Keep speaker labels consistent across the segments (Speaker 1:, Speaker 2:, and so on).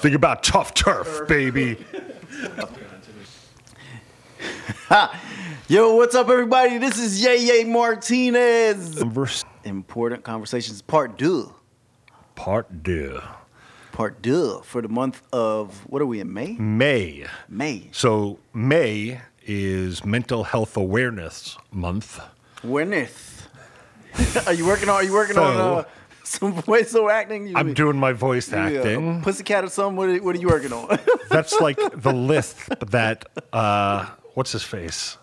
Speaker 1: Think about tough turf, baby.
Speaker 2: Yo, what's up, everybody? This is Yay Yay Martinez.
Speaker 1: Verse
Speaker 2: Important Conversations Part 2.
Speaker 1: part deux.
Speaker 2: Part 2 for the month of, what are we in, May?
Speaker 1: May.
Speaker 2: May.
Speaker 1: So May is Mental Health Awareness Month.
Speaker 2: Awareness. are you working on, are you working on
Speaker 1: So-
Speaker 2: uh, some voiceover acting? You-
Speaker 1: I'm doing my voice
Speaker 2: yeah,
Speaker 1: acting.
Speaker 2: Pussycat or something? What are, what are you working on?
Speaker 1: That's like the list that uh, what's his face,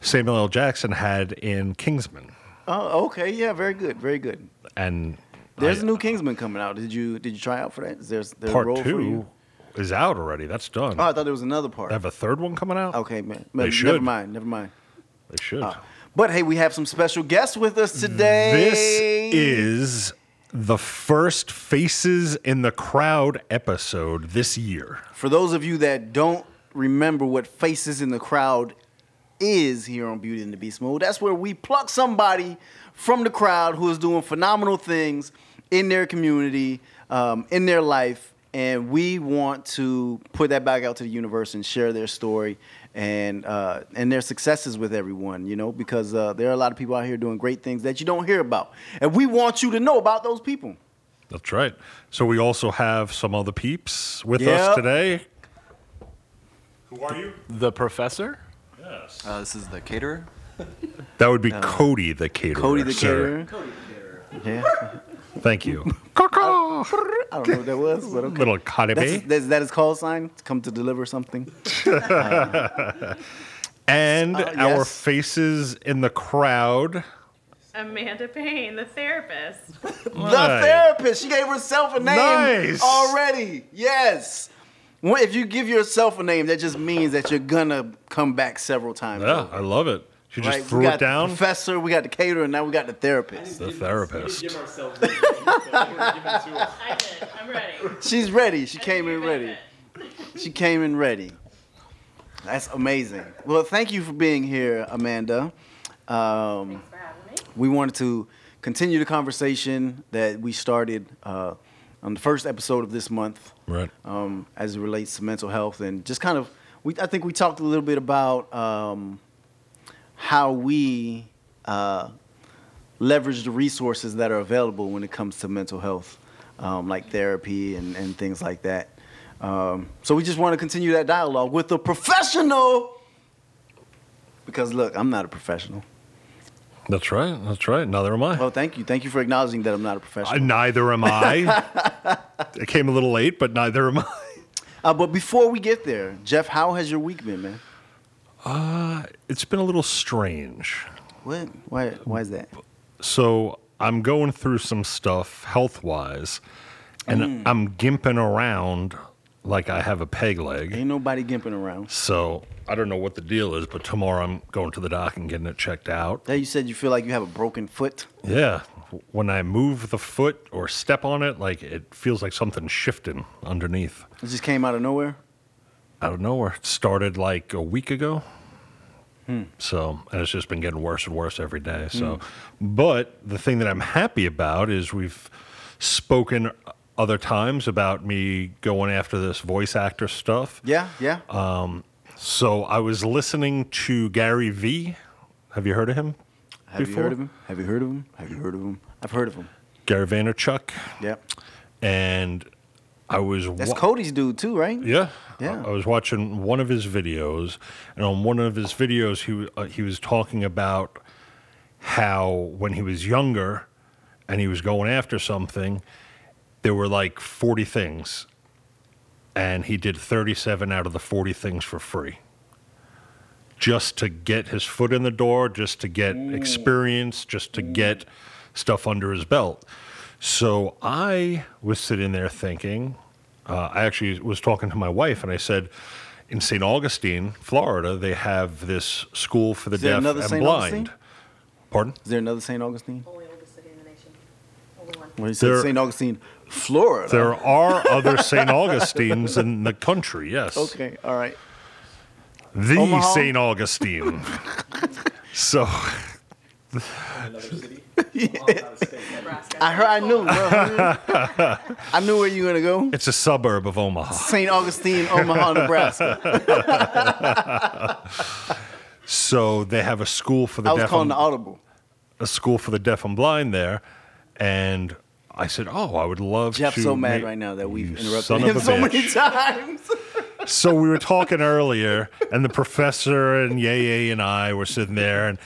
Speaker 1: Samuel L. Jackson had in Kingsman,
Speaker 2: oh, okay. Yeah, very good. Very good.
Speaker 1: and
Speaker 2: There's
Speaker 1: I-
Speaker 2: a new Kingsman coming out. Did you did you try out for that? Is there's a
Speaker 1: part
Speaker 2: role for you?
Speaker 1: two is out already. That's done.
Speaker 2: Oh, I thought there was another part.
Speaker 1: They have a third one coming out.
Speaker 2: Okay, man.
Speaker 1: They
Speaker 2: Never
Speaker 1: should.
Speaker 2: mind. Never mind.
Speaker 1: They should.
Speaker 2: But hey, we have some special guests with us today.
Speaker 1: This is the first Faces in the Crowd episode this year.
Speaker 2: For those of you that don't remember what Faces in the Crowd is here on Beauty and the Beast Mode, that's where we pluck somebody from the crowd who is doing phenomenal things in their community, um, in their life, and we want to put that back out to the universe and share their story and uh, and their successes with everyone. You know, because uh, there are a lot of people out here doing great things that you don't hear about, and we want you to know about those people.
Speaker 1: That's right. So we also have some other peeps with
Speaker 2: Yep.
Speaker 1: us today. Who are you?
Speaker 3: The professor?
Speaker 1: Yes.
Speaker 4: Uh, this is the caterer.
Speaker 1: That would be Cody the caterer.
Speaker 2: Cody the
Speaker 1: sir.
Speaker 2: caterer. Yeah.
Speaker 1: Thank you.
Speaker 2: I don't know what that was, but okay.
Speaker 1: Little
Speaker 2: That's,
Speaker 1: Caribe.
Speaker 2: that's, that his call sign? To come to deliver something?
Speaker 1: And
Speaker 2: Uh,
Speaker 1: our
Speaker 2: yes.
Speaker 1: faces in the crowd.
Speaker 5: Amanda Payne, the therapist.
Speaker 2: The
Speaker 1: Nice.
Speaker 2: therapist. She gave herself a name
Speaker 1: Nice.
Speaker 2: already. Yes. Well, If you give yourself a name, that just means that you're gonna come back several times.
Speaker 1: Yeah,
Speaker 2: over,
Speaker 1: I love it. She just
Speaker 2: right?
Speaker 1: threw
Speaker 2: we got
Speaker 1: it down.
Speaker 2: The professor, we got the caterer, and now we got the therapist.
Speaker 1: The therapist.
Speaker 5: I did. I'm ready.
Speaker 2: She's ready. She came in ready.
Speaker 5: bit.
Speaker 2: She came in ready. That's amazing. Well, thank you for being here, Amanda. Um,
Speaker 5: Thanks for having me.
Speaker 2: we wanted to continue the conversation that we started uh, on the first episode of this month
Speaker 1: Right.
Speaker 2: um, as it relates to mental health and just kind of we I think we talked a little bit about um, how we uh, leverage the resources that are available when it comes to mental health, um, like therapy and, and things like that. Um, so we just want to continue that dialogue with a professional. Because look, I'm not a professional.
Speaker 1: That's right. That's right. Neither am I.
Speaker 2: Well, thank you. Thank you for acknowledging that I'm not a professional.
Speaker 1: neither am I. it came a little late, but neither am I.
Speaker 2: Uh, but before we get there, Jeff, how has your week been, man?
Speaker 1: It's been a little strange.
Speaker 2: What? Why? Why is that?
Speaker 1: So I'm going through some stuff health wise, and
Speaker 2: Mm.
Speaker 1: I'm gimping around like I have a peg leg.
Speaker 2: Ain't nobody gimping around.
Speaker 1: So I don't know what the deal is, but tomorrow I'm going to the doc and getting it checked out.
Speaker 2: Now you said you feel like you have a broken foot.
Speaker 1: Yeah. When I move the foot or step on it, like it feels like something's shifting underneath.
Speaker 2: It just came out of nowhere.
Speaker 1: Out of nowhere. It started like a week ago.
Speaker 2: Hmm.
Speaker 1: So, and it's just been getting worse and worse every day. So, but the thing that I'm happy about is we've spoken other times about me going after this voice actor stuff.
Speaker 2: Yeah, yeah.
Speaker 1: So I was listening to Gary Vee. Have you heard of him?
Speaker 2: have you heard of him? Have you heard of him? Have you heard of him? I've heard of him.
Speaker 1: Gary Vaynerchuk.
Speaker 2: Yep.
Speaker 1: And I was
Speaker 2: That's
Speaker 1: wa-
Speaker 2: Cody's dude too, right?
Speaker 1: Yeah,
Speaker 2: Yeah.
Speaker 1: I, I was watching one of his videos, and on one of his videos, he uh, he was talking about how when he was younger, and he was going after something, there were like forty things, and he did thirty-seven out of the forty things for free. Just to get his foot in the door, just to get experience, just to get stuff under his belt. So I was sitting there thinking, uh, I actually was talking to my wife, and I said, in St. Augustine, Florida, they have this school for the deaf
Speaker 2: another
Speaker 1: and
Speaker 2: St.
Speaker 1: blind.
Speaker 2: Augustine?
Speaker 1: Pardon?
Speaker 2: Is there another St. Augustine?
Speaker 5: Only oldest city in the nation. Only one.
Speaker 2: Well, you said St. Augustine, Florida.
Speaker 1: There are other St. Augustines in the country, yes.
Speaker 2: Okay, all right.
Speaker 1: The St. Augustine. so,
Speaker 5: Nebraska.
Speaker 2: I heard. I knew. bro. I knew where you were gonna go.
Speaker 1: It's a suburb of Omaha.
Speaker 2: St. Augustine, Omaha, Nebraska.
Speaker 1: So they have a school for the
Speaker 2: I was
Speaker 1: deaf
Speaker 2: calling
Speaker 1: and,
Speaker 2: the audible.
Speaker 1: a school for the deaf and blind there, and I said, "Oh, I would love
Speaker 2: Jeff's
Speaker 1: to."
Speaker 2: so mad right now that we've interrupted him
Speaker 1: a
Speaker 2: so many times.
Speaker 1: So we were talking earlier, and the professor and Yeye and I were sitting there, and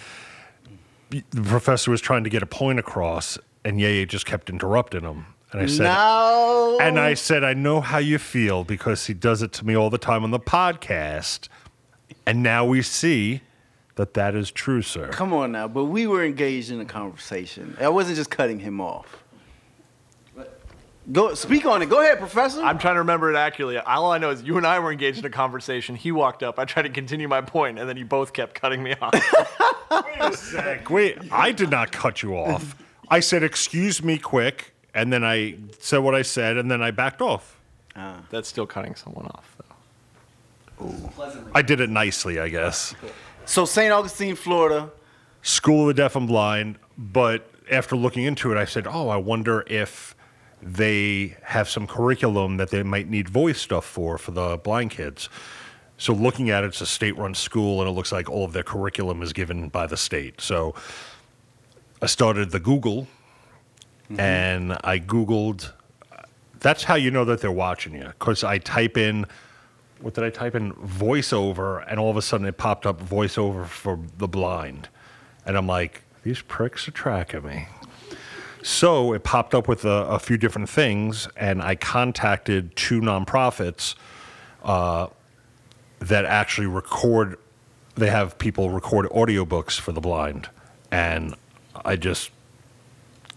Speaker 1: the professor was trying to get a point across, and Yeye just kept interrupting him. And I said,
Speaker 2: no.
Speaker 1: and I said, I know how you feel because he does it to me all the time on the podcast. And now we see that that is true, sir.
Speaker 2: Come on now, but we were engaged in a conversation. I wasn't just cutting him off. Go speak on it. Go ahead, Professor.
Speaker 3: I'm trying to remember it accurately. All I know is you and I were engaged in a conversation. He walked up. I tried to continue my point, and then you both kept cutting me off.
Speaker 1: Wait, a sec. Wait, I did not cut you off. I said, excuse me quick. And then I said what I said, and then I backed off. Ah.
Speaker 3: That's still cutting someone off, though.
Speaker 1: I did it nicely, I guess.
Speaker 2: so St. Augustine, Florida.
Speaker 1: School of the Deaf and Blind, but after looking into it, I said, oh, I wonder if they have some curriculum that they might need voice stuff for for the blind kids. So looking at it, it's a state-run school, and it looks like all of their curriculum is given by the state. So I started the Google, mm-hmm. and I Googled. That's how you know that they're watching you, because I type in what did I type in voiceover, and all of a sudden it popped up voiceover for the blind, and I'm like, these pricks are tracking me. So it popped up with a, a few different things, and I contacted two nonprofits uh, that actually record. They have people record audiobooks for the blind, and I just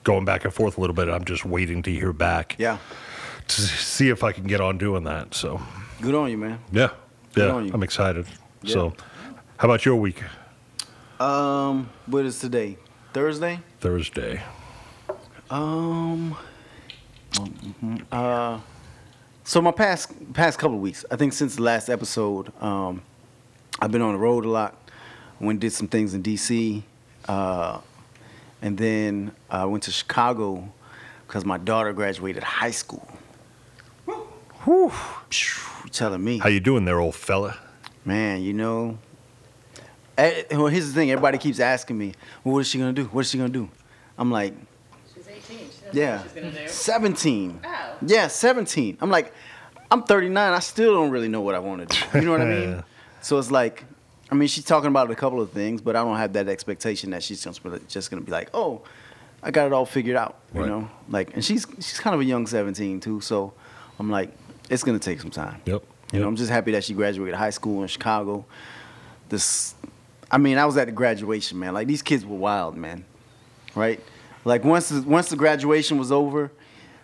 Speaker 1: going back and forth a little bit. I'm just waiting to hear back
Speaker 2: Yeah.
Speaker 1: to see if I can get on doing that. So
Speaker 2: Good on you, man.
Speaker 1: yeah,
Speaker 2: Good
Speaker 1: yeah,
Speaker 2: on you.
Speaker 1: I'm excited.
Speaker 2: Yeah.
Speaker 1: So, how about your week?
Speaker 2: Um, what is today? Thursday?
Speaker 1: Thursday.
Speaker 2: Um, uh, so my past past couple of weeks, I think since the last episode, um, I've been on the road a lot. Went and did some things in D.C. Uh, and then I went to Chicago because my daughter graduated high school. Whew. Telling me,
Speaker 1: How you doing there, old fella?
Speaker 2: man? You know. Eh, well, here's the thing. Everybody keeps asking me, "Well, what is she gonna do? What is she gonna do?" I'm like,
Speaker 5: She's 18. She doesn't know
Speaker 2: Yeah.
Speaker 5: she's gonna do.
Speaker 2: 17.
Speaker 5: Oh.
Speaker 2: Yeah, 17. I'm like, I'm 39. I still don't really know what I want to do. You know what I mean? So it's like, I mean, she's talking about a couple of things, but I don't have that expectation that she's just, just going to be like, oh, I got it all figured out. You
Speaker 1: Right.
Speaker 2: know? Like, and she's she's kind of a young 17 too. So I'm like, it's going to take some time.
Speaker 1: Yep.
Speaker 2: You know, I'm just happy that she graduated high school in Chicago. This, I mean, I was at the graduation, man. Like these kids were wild, man. Right? Like once the, once the graduation was over,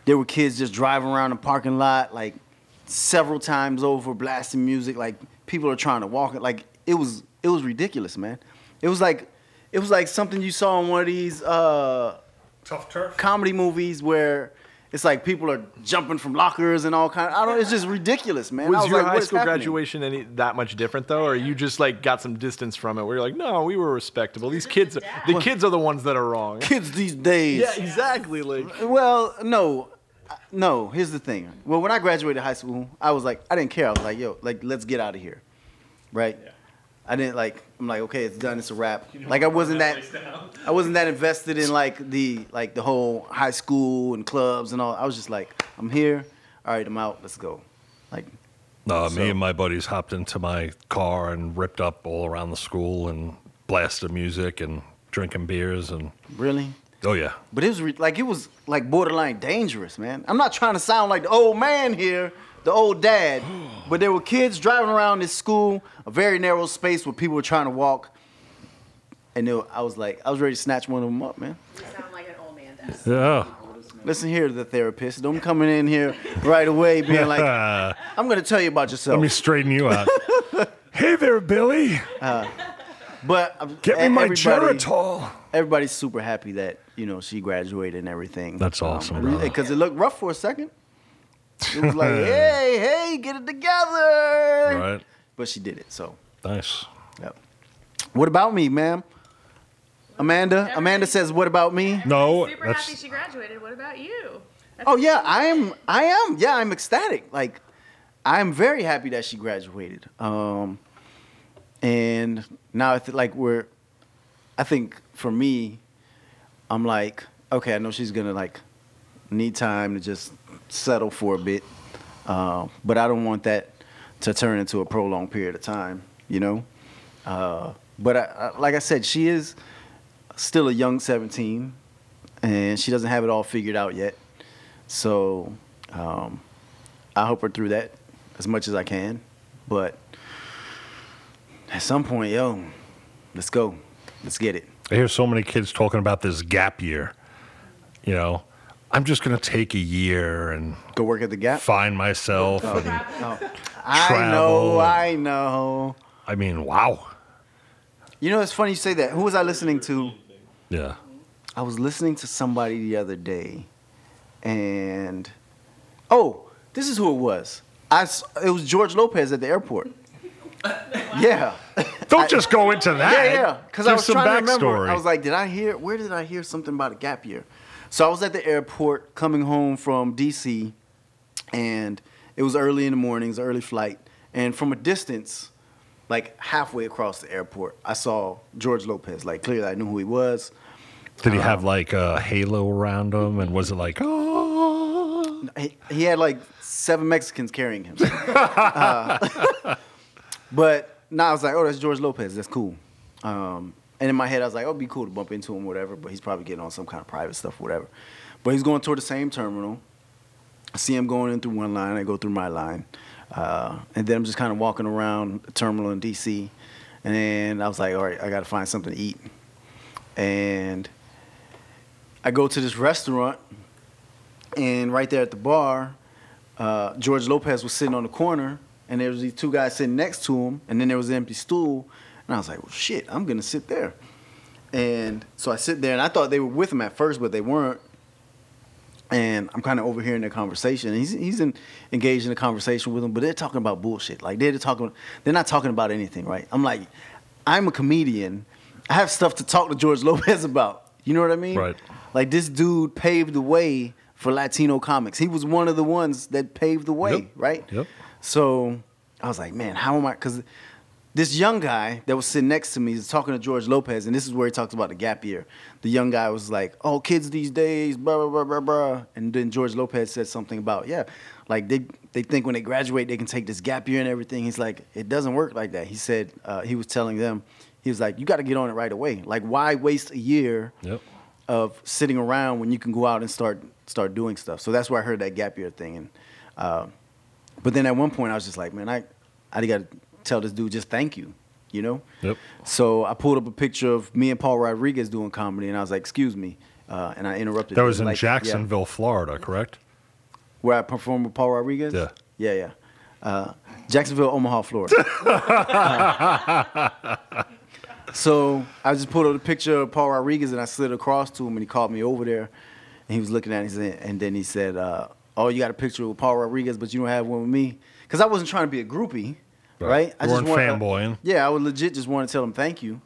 Speaker 2: there were kids just driving around the parking lot, like several times over, blasting music. Like people are trying to walk it. Like it was it was ridiculous, man. It was like it was like something you saw in one of these uh,
Speaker 1: Tough turf.
Speaker 2: comedy movies where. It's like people are jumping from lockers and all kind. Of, I don't. It's just ridiculous, man. I
Speaker 3: Was,
Speaker 2: was
Speaker 3: your
Speaker 2: like,
Speaker 3: high school graduation any that much different though, or you just like got some distance from it? Where you're like, no, we were respectable. These kids, are, the kids are the ones that are wrong.
Speaker 2: Kids these days.
Speaker 3: Yeah, exactly. Like,
Speaker 2: Well, no, no. Here's the thing. Well, when I graduated high school, I was like, I didn't care. I was like, yo, like, let's get out of here, right? Yeah. I didn't like. I'm like, okay, it's done. It's a wrap. Like, I wasn't that. I wasn't that invested in like the like the whole high school and clubs and all. I was just like, I'm here. All right, I'm out. Let's go. Like,
Speaker 1: Uh,
Speaker 2: So-
Speaker 1: Me and my buddies hopped into my car and ripped up all around the school and blasted music and drinking beers and
Speaker 2: really?
Speaker 1: oh yeah,
Speaker 2: But it was re- like it was like borderline dangerous, man. I'm not trying to sound like the old man here, the old dad, but there were kids driving around this school, a very narrow space where people were trying to walk, and they were- I was like, I was ready to snatch one of them up, man.
Speaker 5: You sound like an old man does.
Speaker 1: yeah.
Speaker 2: Listen here, the therapist. Don't be coming in here right away being like,
Speaker 1: Uh,
Speaker 2: I'm gonna tell you about yourself.
Speaker 1: let me straighten you out. hey there, Billy.
Speaker 2: but um,
Speaker 1: Get me my
Speaker 2: everybody-
Speaker 1: Geritol.
Speaker 2: Everybody's super happy that you know she graduated and everything.
Speaker 1: That's awesome, brother.
Speaker 2: Because it looked rough for a second. It was like, hey, hey, get it together.
Speaker 1: Right.
Speaker 2: But she did it. So,
Speaker 1: Nice.
Speaker 2: yep. What about me, ma'am? Amanda. Amanda says, "What about me?"
Speaker 1: No,
Speaker 5: Super
Speaker 1: that's
Speaker 5: happy she graduated. What about you? That's
Speaker 2: Oh yeah. I am. I am. Yeah, I'm ecstatic. Like, I'm very happy that she graduated. Um, and now I th- like we're. I think for me, I'm like, okay, I know she's gonna like need time to just settle for a bit, uh, but I don't want that to turn into a prolonged period of time. You know. Uh, but I, I, like I said, she is still a young 17, and she doesn't have it all figured out yet. So um, I help her through that as much as I can. But at some point, yo, let's go. Let's get it.
Speaker 1: I hear so many kids talking about this gap year. You know, I'm just going to take a year and
Speaker 2: Go work at the Gap.
Speaker 1: find myself. Oh. and, oh.
Speaker 2: I
Speaker 1: travel.
Speaker 2: know, I know.
Speaker 1: I mean, wow.
Speaker 2: You know, it's funny you say that. Who was I listening to?
Speaker 1: Yeah.
Speaker 2: I was listening to somebody the other day, and oh, this is who it was. I s- it was George Lopez at the airport. yeah.
Speaker 1: Don't just go into that.
Speaker 2: Yeah, yeah. Because I
Speaker 1: Give
Speaker 2: was
Speaker 1: some
Speaker 2: trying to remember.
Speaker 1: backstory.
Speaker 2: I was like, did I hear? Where did I hear something about a gap year? So I was at the airport coming home from DC, and it was early in the morning. It was an early flight, and from a distance, like halfway across the airport, I saw George Lopez. Like clearly, I knew who he was.
Speaker 1: Did he have like a halo around him? And was it like, oh?
Speaker 2: He, he had like seven Mexicans carrying him. Uh, but now I was like, oh, that's George Lopez. That's cool. Um, and in my head, I was like, oh, it'd be cool to bump into him, whatever. But he's probably getting on some kind of private stuff, whatever. But he's going toward the same terminal. I see him going in through one line. I go through my line. Uh, and then I'm just kind of walking around the terminal in DC. And then I was like, all right, I got to find something to eat. And I go to this restaurant and right there at the bar, uh, George Lopez was sitting on the corner, and there was these two guys sitting next to him, and then there was an empty stool, and I was like, well, shit, I'm gonna sit there. And so I sit there, and I thought they were with him at first, but they weren't. And I'm kind of overhearing their conversation. And he's he's in, engaged in a conversation with them, but they're talking about bullshit. Like they're talking, they're not talking about anything, right? I'm like, I'm a comedian. I have stuff to talk to George Lopez about. You know what I mean?
Speaker 1: Right.
Speaker 2: Like this dude paved the way for Latino comics. He was one of the ones that paved the way,
Speaker 1: Yep.
Speaker 2: right?
Speaker 1: Yep.
Speaker 2: So I was like, man, how am I? Because this young guy that was sitting next to me is talking to George Lopez, and this is where he talks about the gap year. The young guy was like, "Oh, kids these days, blah blah blah blah blah," and then George Lopez said something about, "Yeah, like they they think when they graduate they can take this gap year and everything." He's like, "It doesn't work like that." He said uh, he was telling them, he was like, "You got to get on it right away. Like, why waste a year?"
Speaker 1: Yep.
Speaker 2: of sitting around when you can go out and start start doing stuff. So that's where I heard that gap year thing. And uh, but then at one point I was just like, man, I I got to tell this dude just thank you, you know.
Speaker 1: Yep.
Speaker 2: So I pulled up a picture of me and Paul Rodriguez doing comedy, and I was like, excuse me, uh, and I interrupted.
Speaker 1: That was in
Speaker 2: like, yeah,
Speaker 1: Jacksonville, Florida, correct?
Speaker 2: where I performed with Paul Rodriguez.
Speaker 1: Yeah.
Speaker 2: Yeah, yeah. Uh, Jacksonville, Omaha, Florida. so I just pulled up a picture of Paul Rodriguez and I slid across to him and he called me over there and he was looking at it and, and then he said, uh, "Oh, you got a picture with Paul Rodriguez, but you don't have one with me." Because I wasn't trying to be a groupie,
Speaker 1: Right.
Speaker 2: right? I
Speaker 1: You weren't
Speaker 2: wanted-
Speaker 1: fanboying.
Speaker 2: Yeah, I would legit just want to tell him thank you.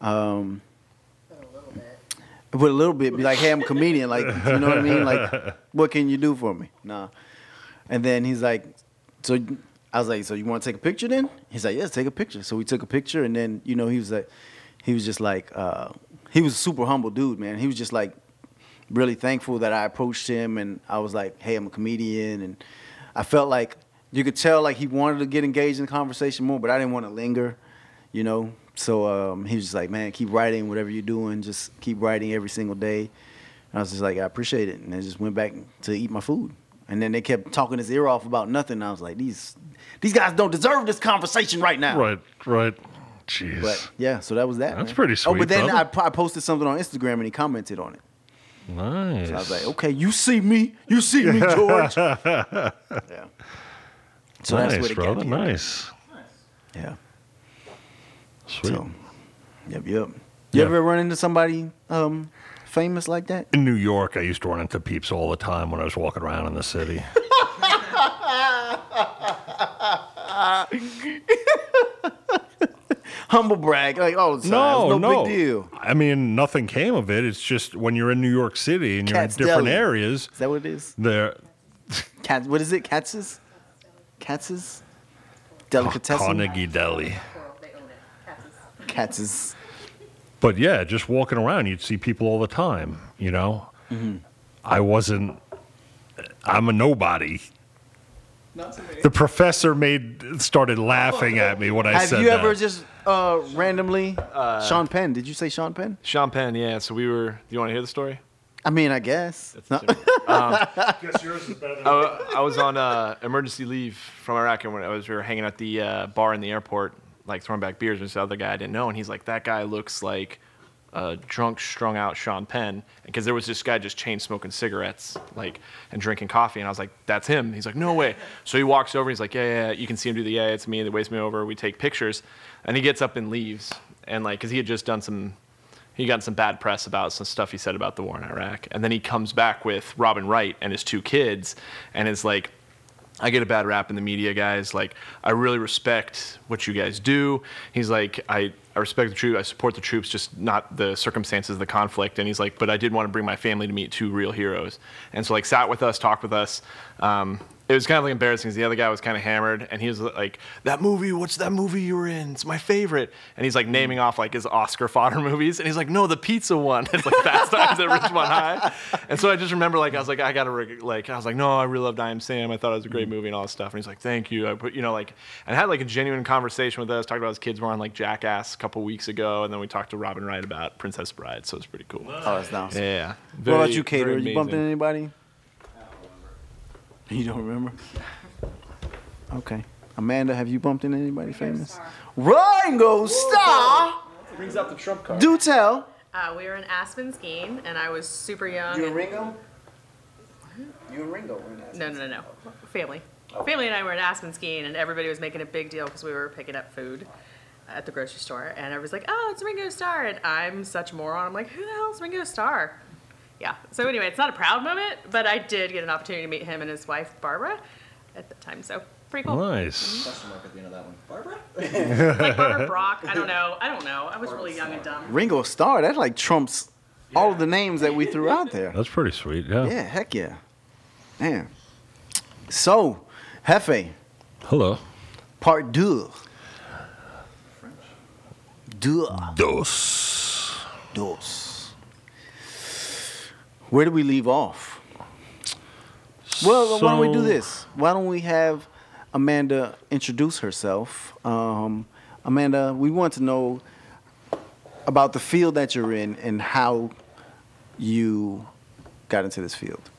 Speaker 2: Um,
Speaker 5: But a little bit.
Speaker 2: but a little bit, be like, hey, I'm a comedian. Like, you know what I mean? Like, what can you do for me? Nah. And then he's like, so I was like, so you want to take a picture then? He's like, yes, take a picture. So we took a picture, and then you know he was like, he was just like, uh, he was a super humble dude, man. He was just like really thankful that I approached him, and I was like, hey, I'm a comedian, and I felt like you could tell like he wanted to get engaged in the conversation more, but I didn't want to linger, you know. So um, he was just like, man, keep writing, whatever you're doing, just keep writing every single day. And I was just like, I appreciate it, and I just went back to eat my food. And then they kept talking his ear off about nothing. And I was like, these these guys don't deserve this conversation right now.
Speaker 1: Right, right. Jeez.
Speaker 2: But yeah, so that was that.
Speaker 1: That's
Speaker 2: man.
Speaker 1: pretty
Speaker 2: Oh, but then. I, I posted something on Instagram and he commented on it.
Speaker 1: nice.
Speaker 2: So I was like, okay, you see me, you see me, George. yeah. So
Speaker 1: nice,
Speaker 2: that's where the
Speaker 1: brother.
Speaker 2: year-
Speaker 1: Nice.
Speaker 2: Yeah.
Speaker 1: Sweet.
Speaker 2: So, yep, yep. You ever run into somebody um, famous like that?
Speaker 1: In New York, I used to run into peeps all the time when I was walking around in the city.
Speaker 2: humble brag like all the time.
Speaker 1: No,
Speaker 2: no,
Speaker 1: no.
Speaker 2: big deal.
Speaker 1: I mean, nothing came of it. It's just when you're in New York City and you're
Speaker 2: Cat's
Speaker 1: in different
Speaker 2: Deli.
Speaker 1: areas,
Speaker 2: Is that what it is?
Speaker 1: there
Speaker 2: Cat, what is it? Katz's? Katz's? Delicatessen?
Speaker 1: Carnegie Deli.
Speaker 5: Coral, they. Katz's.
Speaker 2: Katz's.
Speaker 1: But yeah, just walking around, you'd see people all the time. You know,
Speaker 2: Mm-hmm.
Speaker 1: I wasn't. I'm a nobody.
Speaker 4: Not to me.
Speaker 1: The professor made started laughing at me when I said.
Speaker 2: Have
Speaker 1: said
Speaker 2: you
Speaker 1: that.
Speaker 2: ever just uh, randomly. Uh, Sean Penn. Did you say Sean Penn?
Speaker 3: Sean Penn, yeah. So we were. Do you want to hear the story?
Speaker 2: I mean, I guess. No.
Speaker 1: Guess yours is better than
Speaker 3: I, I was on uh, emergency leave from Iraq, and when I was, we were hanging at the uh, bar in the airport, like throwing back beers with this other guy I didn't know, and he's like, "That guy looks like a drunk, strung out Sean Penn," because there was this guy just chain smoking cigarettes, like and drinking coffee, and I was like, "That's him." He's like, "No way." So he walks over, and he's like, "Yeah, yeah." yeah." You can see him do the yeah, it's me. They waves me over. We take pictures, and he gets up and leaves, and like, cause he had just done some he got some bad press about some stuff he said about the war in Iraq. And then he comes back with Robin Wright and his two kids and is like, I get a bad rap in the media, guys. Like, I really respect what you guys do. He's like, I, I respect the troops. I support the troops, just not the circumstances of the conflict. And he's like, but I did want to bring my family to meet two real heroes. And so, like, sat with us, talked with us. Um, it was kind of like embarrassing because the other guy was kind of hammered and he was like, that movie, what's that movie you were in? It's my favorite. And he's like naming off like his Oscar fodder movies. And he's like, no, the pizza one. It's like Fast Times at Ridgemont High. And so I just remember like, I was like, I got to, like, I was like, no, I really loved I Am Sam. I thought it was a great mm-hmm. movie and all this stuff. And he's like, thank you. I put, you know, like, and had like a genuine conversation with us, talked about his kids were on like Jackass a couple weeks ago. And then we talked to Robin Wright about Princess Bride. So it's pretty cool.
Speaker 2: Oh, that's nice.
Speaker 3: Yeah.
Speaker 2: what about you, Cater?
Speaker 3: very
Speaker 2: You bumped into anybody? You don't remember? Okay. Amanda, have you bumped into anybody famous? Ringo Starr!
Speaker 4: Brings out the trump card.
Speaker 2: Do tell.
Speaker 5: Uh, we were in Aspen skiing, and I was super young. You and-
Speaker 2: Ringo? You and Ringo were in
Speaker 5: No, no, no, no. Family. Family and I were in Aspen skiing, and everybody was making a big deal because we were picking up food at the grocery store. And everybody's like, oh, it's Ringo Starr. And I'm such a moron. I'm like, who the hell is Ringo Starr? Yeah. So, anyway, it's not a proud moment, but I did get an opportunity to meet him and his wife, Barbara, at the time. So, pretty cool.
Speaker 1: Nice.
Speaker 4: Question mark at the end of that one. Barbara?
Speaker 5: Like Barbara Brock. I don't know. I don't know. I was really young and dumb.
Speaker 2: Ringo Starr, that like trumps all of the names that we threw out there.
Speaker 1: That's pretty sweet. Yeah.
Speaker 2: Yeah, heck yeah. Man. So, Hefe,
Speaker 1: Hello.
Speaker 2: part deux. Deux.
Speaker 1: Dos.
Speaker 2: Dos. Where do we leave off? Well, why don't we do this? Why don't we have Amanda introduce herself? Um, Amanda, we want to know about the field that you're in and how you got into this field.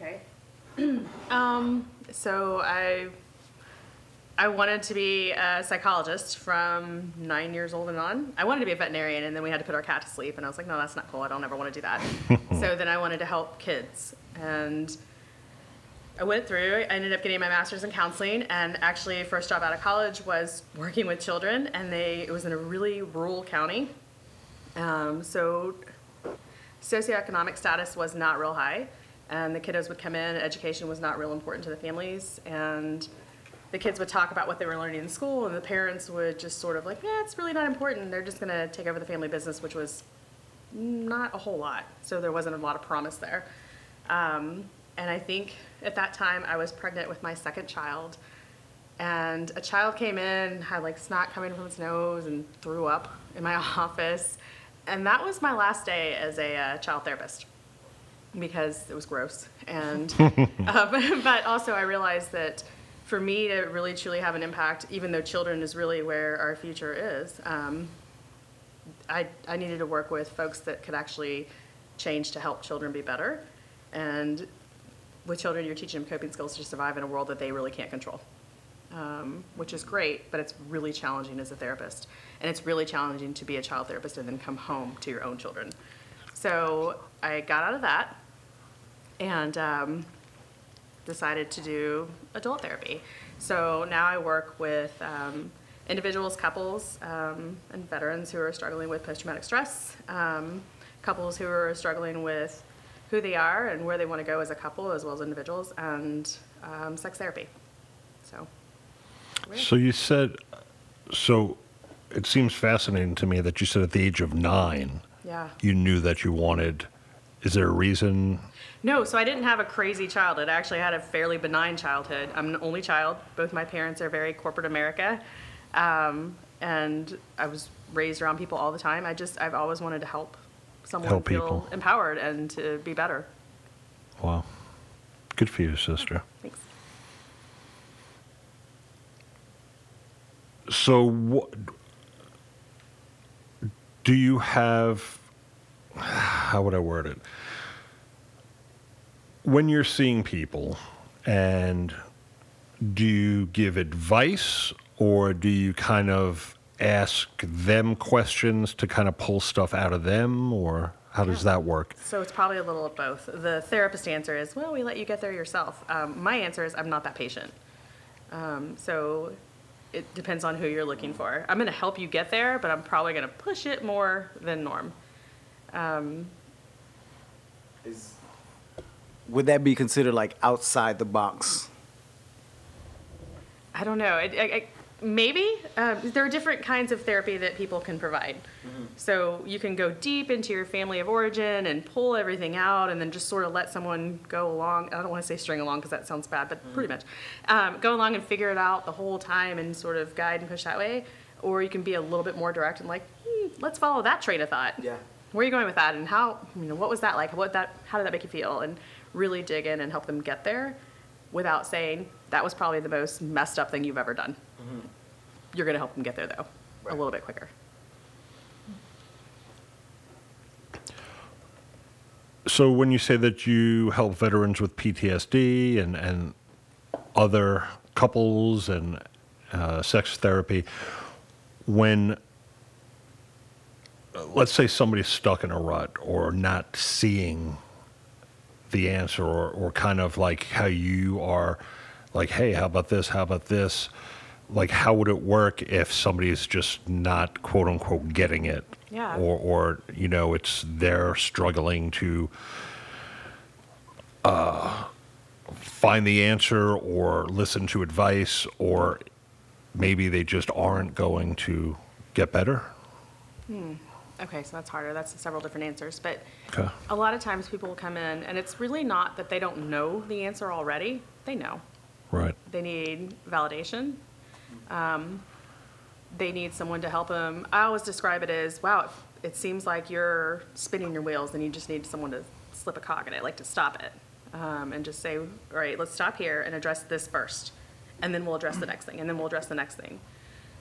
Speaker 5: Okay. um, so I I wanted to be a psychologist from nine years old and on. I wanted to be a veterinarian, and then we had to put our cat to sleep, and I was like, no, that's not cool. I don't ever want to do that. so then I wanted to help kids, and I went through. I ended up getting my master's in counseling, and actually, first job out of college was working with children, and they it was in a really rural county. Um, so socioeconomic status was not real high, and the kiddos would come in. Education was not real important to the families, and the kids would talk about what they were learning in school, and the parents would just sort of like, yeah, it's really not important. They're just going to take over the family business, which was not a whole lot. So there wasn't a lot of promise there. Um, and I think at that time I was pregnant with my second child, and a child came in, had like snot coming from its nose, and threw up in my office. And that was my last day as a uh, child therapist because it was gross. And um, but also I realized that for me to really truly have an impact, even though children is really where our future is, um, I I needed to work with folks that could actually change to help children be better. And with children, you're teaching them coping skills to survive in a world that they really can't control um, which is great, but it's really challenging as a therapist. And it's really challenging to be a child therapist and then come home to your own children. So I got out of that and um, decided to do adult therapy. So now I work with um, individuals, couples, um, and veterans who are struggling with post traumatic stress, um, couples who are struggling with who they are and where they want to go as a couple as well as individuals, and um, sex therapy. So.
Speaker 1: So you said, so it seems fascinating to me that you said at the age of nine
Speaker 5: Yeah.
Speaker 1: you knew that you wanted. Is there a reason?
Speaker 5: No, so I didn't have a crazy childhood. I actually had a fairly benign childhood. I'm an only child. Both my parents are very corporate America. Um, and I was raised around people all the time. I just, I've always wanted to help someone
Speaker 1: Help
Speaker 5: feel
Speaker 1: people.
Speaker 5: empowered and to be better.
Speaker 1: Wow. Good for you, sister.
Speaker 5: Thanks.
Speaker 1: So, what do you have? How would I word it? When you're seeing people, and do you give advice or do you kind of ask them questions to kind of pull stuff out of them, or how does that work?
Speaker 5: So it's probably a little of both. The therapist answer is, well, we let you get there yourself. Um, my answer is, I'm not that patient. Um, so it depends on who you're looking for. I'm going to help you get there, but I'm probably going to push it more than norm.
Speaker 2: Would that be considered like outside the box?
Speaker 5: I don't know. I, I, I, maybe um, there are different kinds of therapy that people can provide. So you can go deep into your family of origin and pull everything out, and then just sort of let someone go along. I don't want to say string along because that sounds bad, but pretty much um, go along and figure it out the whole time and sort of guide and push that way. Or you can be a little bit more direct and like, hmm, let's follow that train of thought.
Speaker 2: Yeah.
Speaker 5: Where are you going with that, and how? You know, what was that like? What that? How did that make you feel? And really dig in and help them get there, without saying that was probably the most messed up thing you've ever done. You're going to help them get there though, a little bit quicker.
Speaker 1: So when you say that you help veterans with PTSD and, and other couples and uh, sex therapy, when let's say somebody's stuck in a rut or not seeing the answer or, or kind of like how you are like, hey, how about this? How about this? Like, how would it work if somebody's just not quote unquote getting it?
Speaker 5: Yeah.
Speaker 1: Or, or, you know, it's they're struggling to uh, find the answer or listen to advice, or maybe they just aren't going to get better.
Speaker 5: Okay, so that's harder. That's several different answers. But
Speaker 1: Okay.
Speaker 5: a lot of times people will come in, and it's really not that they don't know the answer already. They know.
Speaker 1: Right.
Speaker 5: They need validation. Um, they need someone to help them. I always describe it as, wow, it, it seems like you're spinning your wheels and you just need someone to slip a cog in it, like to stop it. Um, and just say, all right, let's stop here and address this first. And then we'll address the next thing, and then we'll address the next thing.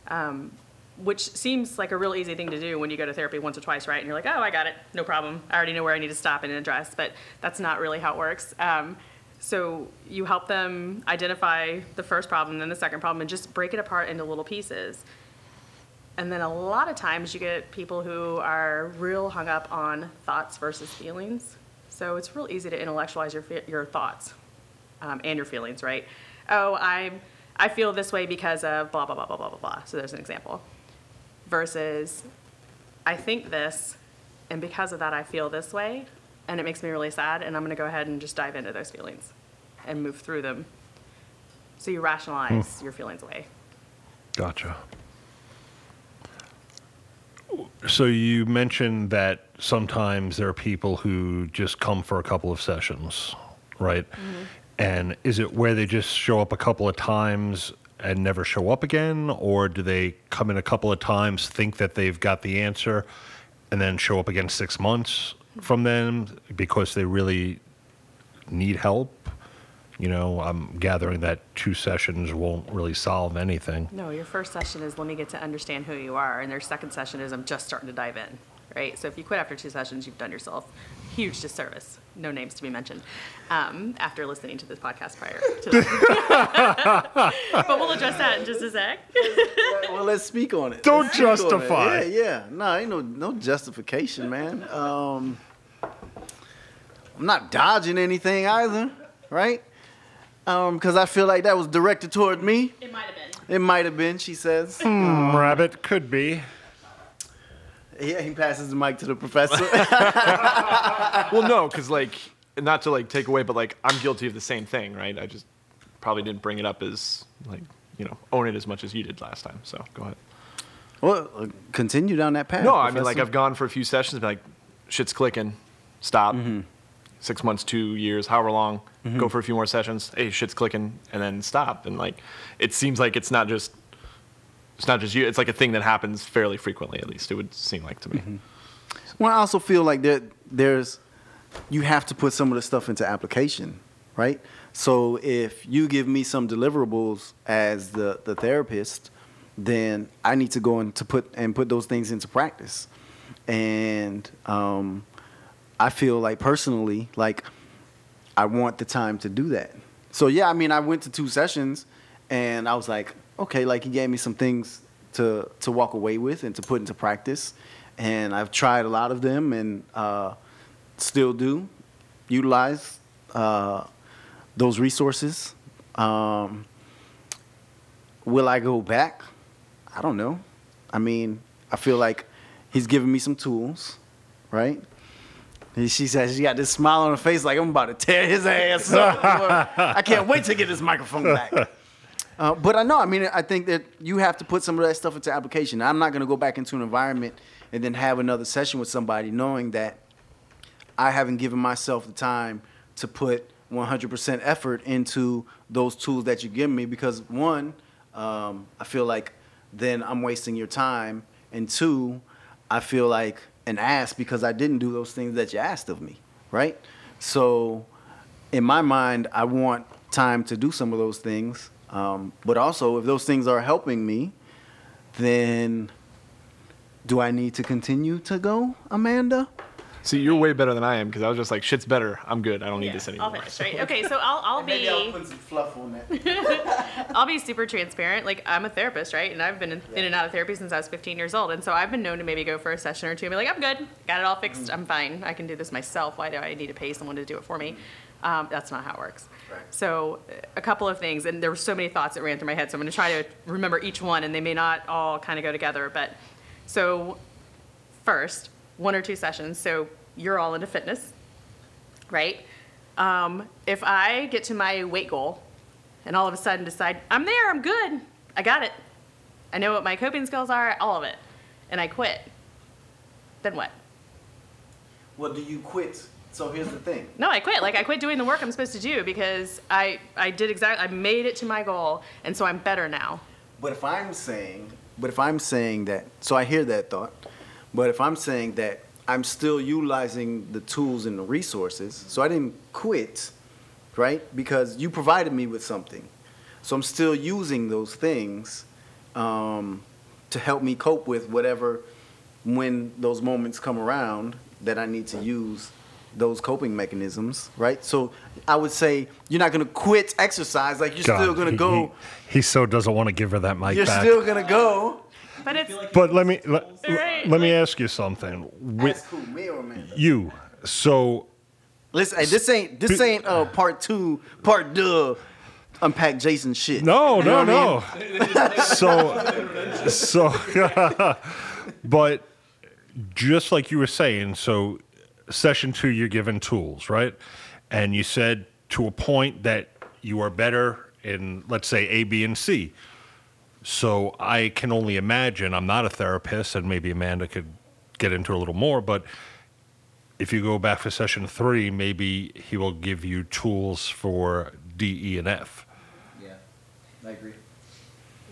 Speaker 5: Um, which seems like a real easy thing to do when you go to therapy once or twice, right? And you're like, oh, I got it, no problem. I already know where I need to stop and address, but that's not really how it works. Um, so you help them identify the first problem, then the second problem, and just break it apart into little pieces. And then a lot of times you get people who are real hung up on thoughts versus feelings. So it's real easy to intellectualize your, your thoughts um, and your feelings, right? Oh, I, I feel this way because of blah, blah, blah, blah, blah, blah, blah. So there's an example. Versus, I think this, and because of that, I feel this way, and it makes me really sad, and I'm going to go ahead and just dive into those feelings and move through them. So you rationalize hmm. your feelings away.
Speaker 1: Gotcha. So you mentioned that sometimes there are people who just come for a couple of sessions, right? Mm-hmm. And is it where they just show up a couple of times and never show up again, or do they come in a couple of times, think that they've got the answer, and then show up again six months from them because they really need help? You know, I'm gathering that two sessions won't really solve anything.
Speaker 5: No, your first session is let me get to understand who you are, and their second session is I'm just starting to dive in, right? So if you quit after two sessions, you've done yourself huge disservice. No names to be mentioned. Um, after listening to this podcast prior to that, but we'll address that in just a sec.
Speaker 2: well, let's speak on it.
Speaker 1: Don't
Speaker 2: Let's speak on it.
Speaker 1: justify.
Speaker 2: Yeah, yeah. No, ain't no no justification, man. Um, I'm not dodging anything either, right? Um, because I feel like that was directed toward me.
Speaker 5: It might have been.
Speaker 2: It might have been, she says.
Speaker 1: Hmm, Rabbit could be.
Speaker 2: Yeah, he passes the mic to the professor.
Speaker 3: Well, no, because like, not to like take away, but like, I'm guilty of the same thing, right? I just probably didn't bring it up as like, you know, own it as much as you did last time. So go ahead.
Speaker 2: Well, uh, continue down that path.
Speaker 3: No, I mean like I've gone for a few sessions, been like shit's clicking, stop. Six months, two years, however long, go for a few more sessions. Hey, shit's clicking, and then stop. And like, it seems like it's not just, it's not just you. It's like a thing that happens fairly frequently. At least it would seem like to me.
Speaker 2: Well, I also feel like there, there's, you have to put some of the stuff into application, right? So if you give me some deliverables as the, the therapist, then I need to go and to put and put those things into practice. And um, I feel like personally, like I want the time to do that. So yeah, I mean, I went to two sessions, and I was like, okay, like he gave me some things to to walk away with and to put into practice, and I've tried a lot of them and uh, still do utilize uh, those resources. Um, will I go back? I don't know. I mean, I feel like he's giving me some tools, right? And she says she got this smile on her face like I'm about to tear his ass up. I can't wait to get this microphone back. Uh, but I know, I mean, I think that you have to put some of that stuff into application. I'm not going to go back into an environment and then have another session with somebody knowing that I haven't given myself the time to put 100% effort into those tools that you give me because one, um, I feel like then I'm wasting your time, and two, I feel like an ass because I didn't do those things that you asked of me, right? So, in my mind, I want time to do some of those things, um, but also if those things are helping me, then do I need to continue to go, Amanda?
Speaker 3: See, you're way better than I am because I was just like, shit's better. I'm good. I don't need this
Speaker 5: I'll
Speaker 3: anymore.
Speaker 5: finish, right? Okay, so I'll, I'll
Speaker 2: Maybe I'll
Speaker 5: be
Speaker 2: put some fluff on that.
Speaker 5: I'll be super transparent. Like I'm a therapist, right? And I've been in, in and out of therapy since I was 15 years old, and so I've been known to maybe go for a session or two and be like, I'm good, got it all fixed, I'm fine, I can do this myself. Why do I need to pay someone to do it for me? Um, that's not how it works.
Speaker 2: Right.
Speaker 5: So a couple of things, and there were so many thoughts that ran through my head. So I'm going to try to remember each one, and they may not all kind of go together. But so first, one or two sessions. So you're all into fitness, right? Um, if I get to my weight goal and all of a sudden decide, I'm there, I'm good, I got it, I know what my coping skills are, all of it, and I quit, then what?
Speaker 2: Well, do you quit? So here's the thing.
Speaker 5: No, I quit. Like I quit doing the work I'm supposed to do because I I did exactly I made it to my goal, and so I'm better now.
Speaker 2: But if I'm saying, but if I'm saying that, so I hear that thought. But if I'm saying that I'm still utilizing the tools and the resources, so I didn't quit, right? Because you provided me with something, so I'm still using those things um, to help me cope with whatever when those moments come around that I need to use those coping mechanisms, right? So I would say you're not gonna quit exercise, like you're still gonna go.
Speaker 1: He, he so doesn't want to give her that mic
Speaker 2: You're
Speaker 1: back.
Speaker 2: still gonna go.
Speaker 5: But it's
Speaker 1: but let me let,
Speaker 5: Right,
Speaker 1: let me ask you something. With
Speaker 2: That's cool, me or Amanda?
Speaker 1: you, so
Speaker 2: Listen, hey, this ain't this ain't uh part two, part two. Unpack Jason shit.
Speaker 1: No,
Speaker 2: You know
Speaker 1: no,
Speaker 2: what I mean?
Speaker 1: no. so, so, but just like you were saying, so session two, you're given tools, right? And you said to a point that you are better in, let's say, A, B, and C. So I can only imagine, I'm not a therapist, and maybe Amanda could get into a little more, but if you go back for session three, maybe he will give you tools for D, E, and F.
Speaker 4: Yeah, I agree.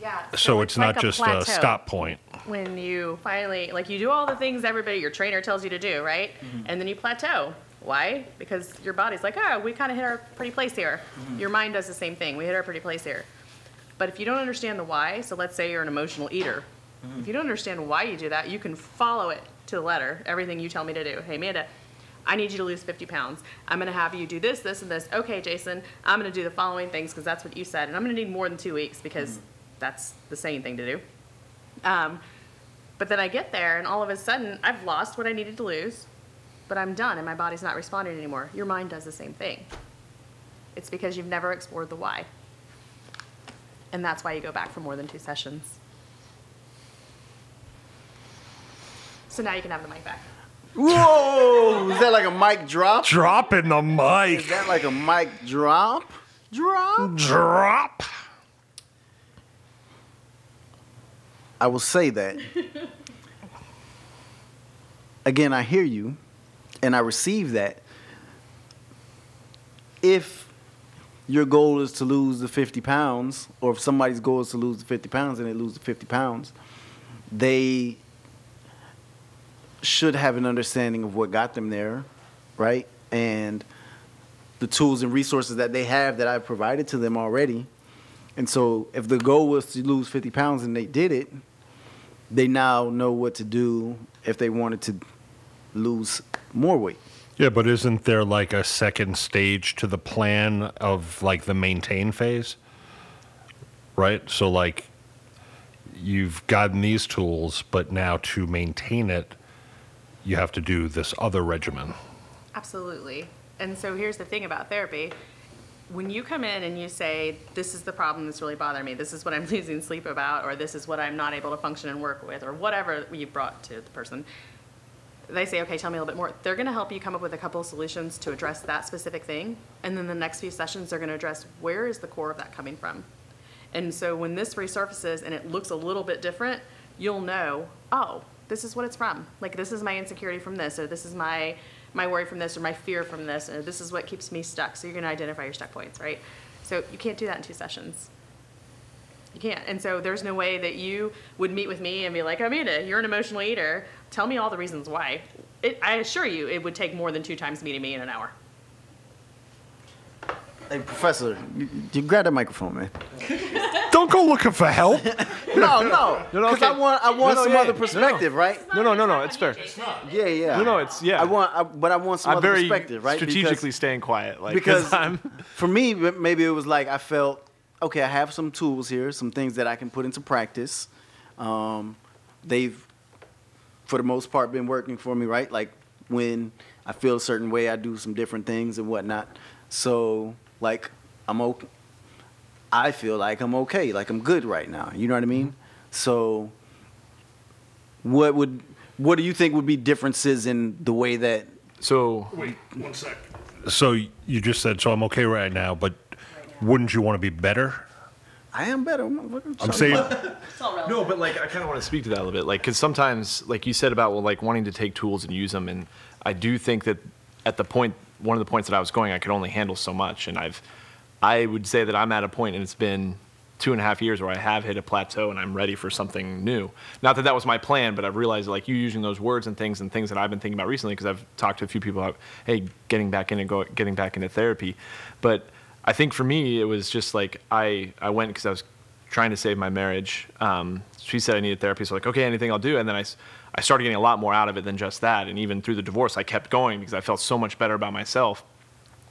Speaker 5: yeah.
Speaker 1: So it's not
Speaker 5: like
Speaker 1: just a
Speaker 5: plateau.
Speaker 1: stop point.
Speaker 5: When you finally like you do all the things everybody your trainer tells you to do right? Mm-hmm. And then you plateau. Why? Because your body's like oh we kind of hit our pretty place here. Mm-hmm. Your mind does the same thing. We hit our pretty place here. But if you don't understand the why so let's say you're an emotional eater. Mm-hmm. If you don't understand why you do that you can follow it to the letter everything you tell me to do. Hey amanda I need you to lose 50 pounds. I'm going to have you do this, this, and this. Okay, Jason, I'm going to do the following things because that's what you said. And I'm going to need more than two weeks because that's the sane thing to do. Um, but then I get there, and all of a sudden, I've lost what I needed to lose, but I'm done, and my body's not responding anymore. Your mind does the same thing. It's because you've never explored the why. And that's why you go back for more than two sessions. So now you can have the mic back.
Speaker 2: Whoa! Is that like a mic drop?
Speaker 1: Dropping the mic.
Speaker 2: Is that like a mic drop? Drop?
Speaker 1: Drop.
Speaker 2: I will say that. Again, I hear you, and I receive that. If your goal is to lose the 50 pounds, or if somebody's goal is to lose the 50 pounds and they lose the 50 pounds, they should have an understanding of what got them there, right? And the tools and resources that they have that I've provided to them already. And so if the goal was to lose 50 pounds and they did it, they now know what to do if they wanted to lose more weight.
Speaker 1: Yeah, but isn't there like a second stage to the plan of like the maintain phase? Right? So, like, you've gotten these tools, but now to maintain it, you have to do this other regimen.
Speaker 5: Absolutely. And so here's the thing about therapy. When you come in and you say, This is the problem that's really bothering me, this is what I'm losing sleep about, or this is what I'm not able to function and work with, or whatever you brought to the person, they say, Okay, tell me a little bit more. They're to help you come up with a couple of solutions to address that specific thing. And then the next few sessions, they're to address where is the core of that coming from. And so when this resurfaces and it looks a little bit different, you'll know, oh, this is what it's from. Like this is my insecurity from this, or this is my my worry from this, or my fear from this, and this is what keeps me stuck. So you're going to identify your stuck points, right? So you can't do that in two sessions. You can't. And so there's no way that you would meet with me and be like, Amanda, you're an emotional eater. Tell me all the reasons why. It, I assure you, it would take more than two times meeting me in an hour.
Speaker 2: Hey, Professor, you, you grab that microphone, man.
Speaker 1: Don't go looking for help.
Speaker 2: No, no,
Speaker 3: No, no,
Speaker 2: because
Speaker 3: okay.
Speaker 2: I want, I want
Speaker 3: No, no,
Speaker 2: some
Speaker 3: yeah,
Speaker 2: other
Speaker 3: yeah. No, no.
Speaker 2: perspective, right?
Speaker 3: No, no, no, no. It's fair.
Speaker 2: Yeah, yeah.
Speaker 3: No, no, it's- yeah.
Speaker 2: I want, I, but I want some
Speaker 3: I'm
Speaker 2: other
Speaker 3: very
Speaker 2: perspective, right?
Speaker 3: strategically
Speaker 2: Because-
Speaker 3: staying quiet, like
Speaker 2: because
Speaker 3: I'm.
Speaker 2: for me, maybe it was like I felt okay. I have some tools here, some things that I can put into practice. Um, they've, for the most part, been working for me, right? Like when I feel a certain way, I do some different things and whatnot. So, like, I'm okay. I feel like I'm okay, like I'm good right now. You know what I mean? Mm-hmm. So, what would what do you think would be differences in the way that
Speaker 3: So
Speaker 1: Wait, one sec. So you just said, so I'm okay right now, but wouldn't you want to be better?
Speaker 2: I am better? motherfucker.
Speaker 1: I'm saying,
Speaker 3: No, but like I kind of want to speak to that a little bit, like because sometimes, like you said about well, like wanting to take tools and use them, and I do think that at the point, one of the points that I was going, I could only handle so much, and I've, I would say that I'm at a point, and it's been two and a half years where I have hit a plateau and I'm ready for something new. Not that that was my plan, but I've realized like you using those words and things and things that I've been thinking about recently because I've talked to a few people about, hey, getting back in and go, getting back into therapy, but I think for me it was just like I I went because I was trying to save my marriage. Um, she said I needed therapy, so like okay, anything I'll do. And then I I started getting a lot more out of it than just that. And even through the divorce, I kept going because I felt so much better about myself.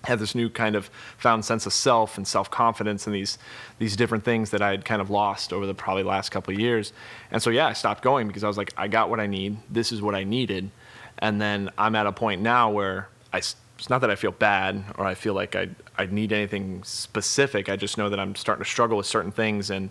Speaker 3: Had this new kind of found sense of self and self confidence and these these different things that I had kind of lost over the probably last couple of years. And so yeah, I stopped going because I was like, I got what I need. This is what I needed. And then I'm at a point now where I. It's not that I feel bad or I feel like I I need anything specific. I just know that I'm starting to struggle with certain things, and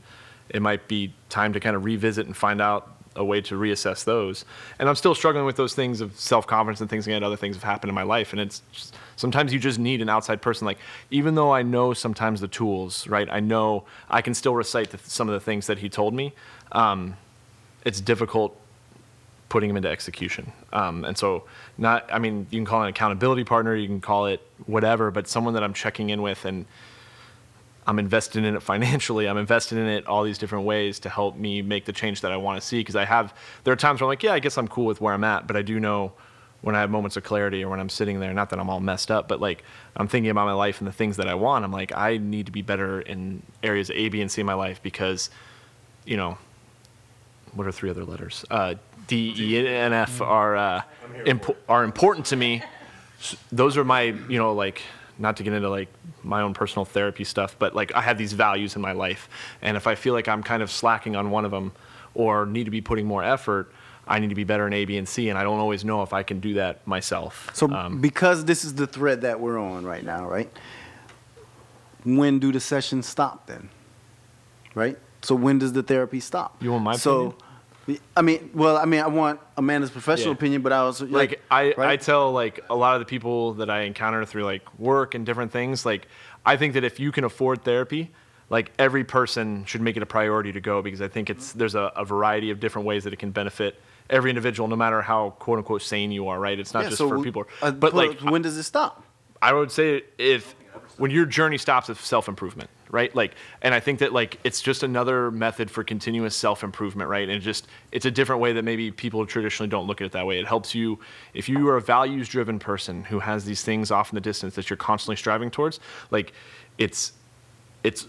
Speaker 3: it might be time to kind of revisit and find out a way to reassess those. And I'm still struggling with those things of self confidence and things again. Other things have happened in my life, and it's just, sometimes you just need an outside person. Like even though I know sometimes the tools, right? I know I can still recite the, some of the things that he told me. Um, it's difficult putting them into execution. Um, and so, not, I mean, you can call it an accountability partner, you can call it whatever, but someone that I'm checking in with and I'm invested in it financially. I'm invested in it all these different ways to help me make the change that I want to see. Because I have, there are times where I'm like, yeah, I guess I'm cool with where I'm at, but I do know when I have moments of clarity or when I'm sitting there, not that I'm all messed up, but like I'm thinking about my life and the things that I want. I'm like, I need to be better in areas A, B, and C in my life because, you know, what are three other letters? Uh, D, E, and F are uh, impo- are important to me. S- Those are my, you know, like not to get into like my own personal therapy stuff, but like I have these values in my life, and if I feel like I'm kind of slacking on one of them, or need to be putting more effort, I need to be better in A, B, and C, and I don't always know if I can do that myself.
Speaker 2: So
Speaker 3: Um,
Speaker 2: because this is the thread that we're on right now, right? When do the sessions stop then? Right? So when does the therapy stop?
Speaker 3: You want my
Speaker 2: so, I mean, well, I mean, I want Amanda's professional
Speaker 3: Yeah.
Speaker 2: opinion, but I also
Speaker 3: like I, I
Speaker 2: right?
Speaker 3: tell like a lot of the people that I encounter through like work and different things, like I think that if you can afford therapy, like every person should make it a priority to go because I think it's there's a, a variety of different ways that it can benefit every individual, no matter how quote unquote sane you are, right? It's not
Speaker 2: Yeah,
Speaker 3: just
Speaker 2: so
Speaker 3: for people.
Speaker 2: uh,
Speaker 3: but like
Speaker 2: when does it stop?
Speaker 3: I would say if when your journey stops at self improvement, right? Like, and I think that like it's just another method for continuous self improvement, right? And just it's a different way that maybe people traditionally don't look at it that way. It helps you if you are a values driven person who has these things off in the distance that you're constantly striving towards. Like, it's it's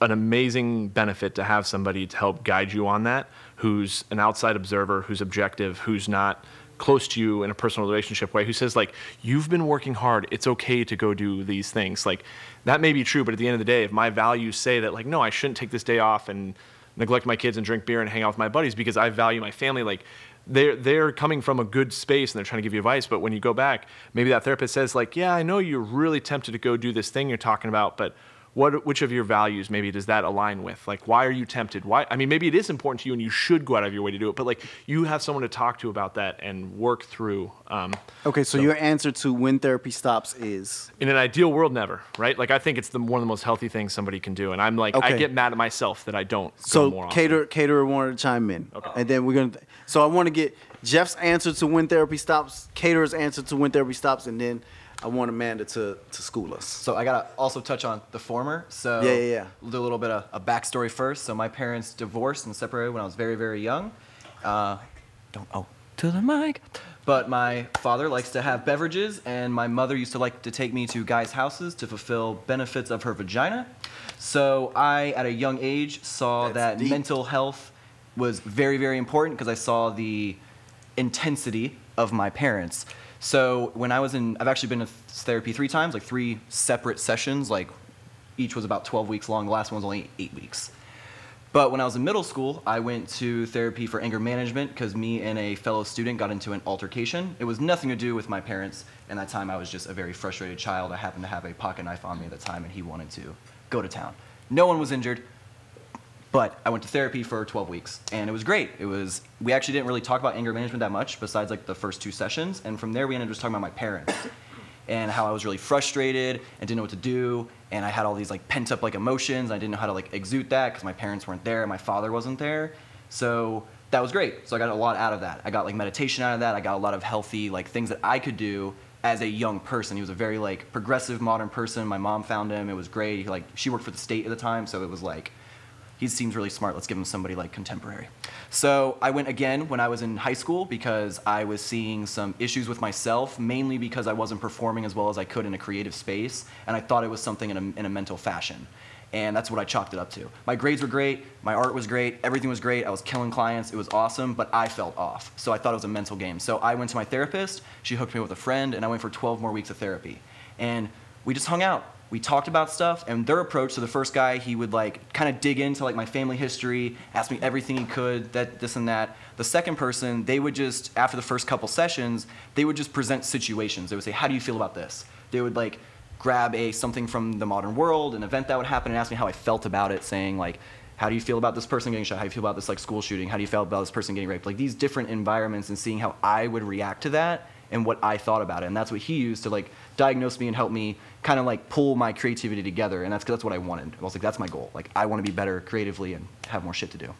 Speaker 3: an amazing benefit to have somebody to help guide you on that who's an outside observer who's objective who's not close to you in a personal relationship way who says like you've been working hard. It's okay to go do these things. Like that may be true but at the end of the day if my values say that like no i shouldn't take this day off and neglect my kids and drink beer and hang out with my buddies because i value my family like they're they're coming from a good space and they're trying to give you advice but when you go back maybe that therapist says like yeah i know you're really tempted to go do this thing you're talking about but what which of your values maybe does that align with? Like why are you tempted? Why i mean maybe it is important to you and you should go out of your way to do it but like you have someone to talk to about that and work through um,
Speaker 2: Okay, so, your answer to when therapy stops is?
Speaker 3: In an ideal world never right? Like i think it's the one of the most healthy things somebody can do and i'm like i get mad at myself that i don't go
Speaker 2: so cater caterer wanted to chime in,
Speaker 3: Okay.
Speaker 2: and then we're gonna. So I want to get Jeff's answer to when therapy stops, caterer's answer to when therapy stops, and then I want Amanda to to school us.
Speaker 4: So I gotta also touch on the former. So
Speaker 2: Yeah, yeah, yeah.
Speaker 4: We'll do a little bit of a backstory first. So my parents divorced and separated when I was very, very young. Uh, don't oh to the mic. But my father likes to have beverages, and my mother used to like to take me to guys' houses to fulfill benefits of her vagina. So I, at a young age, saw
Speaker 2: That's
Speaker 4: that
Speaker 2: deep.
Speaker 4: mental health was very, very important because I saw the intensity of my parents. So when I was in, I've actually been to therapy three times, like three separate sessions, like each was about 12 weeks long. The last one was only eight weeks. But when I was in middle school, I went to therapy for anger management because me and a fellow student got into an altercation. It was nothing to do with my parents. And that time I was just a very frustrated child. I happened to have a pocket knife on me at the time, and he wanted to go to town. No one was injured, but I went to therapy for 12 weeks, and it was great. It was we actually didn't really talk about anger management that much, besides like the first two sessions. And from there, we ended up just talking about my parents and how I was really frustrated and didn't know what to do, and I had all these like pent up like emotions. I didn't know how to like exude that because my parents weren't there, my father wasn't there. So that was great. So I got a lot out of that. I got like meditation out of that. I got a lot of healthy like things that I could do as a young person. He was a very like progressive modern person. My mom found him. It was great. He, like she worked for the state at the time, so it was like he seems really smart. Let's give him somebody like contemporary. So I went again when I was in high school because I was seeing some issues with myself, mainly because I wasn't performing as well as I could in a creative space, and I thought it was something in a, in a mental fashion. And that's what I chalked it up to. My grades were great, my art was great, everything was great. I was killing clients, it was awesome, but I felt off. So I thought it was a mental game. So I went to my therapist, she hooked me with a friend, and I went for 12 more weeks of therapy. And we just hung out we talked about stuff and their approach to the first guy he would like kind of dig into like my family history ask me everything he could that this and that. The second person they would just after the first couple sessions they would just present situations. They would say how do you feel about this? They would like grab a something from the modern world an event that would happen and ask me how i felt about it saying like how do you feel about this person getting shot? How do you feel about this like school shooting? How do you feel about this person getting raped? Like these different environments and seeing how i would react to that and what i thought about it. And that's what he used to like diagnose me and help me kind of like pull my creativity together and that's that's what i wanted. I was like that's my goal. Like i want to be better creatively and have more shit to do.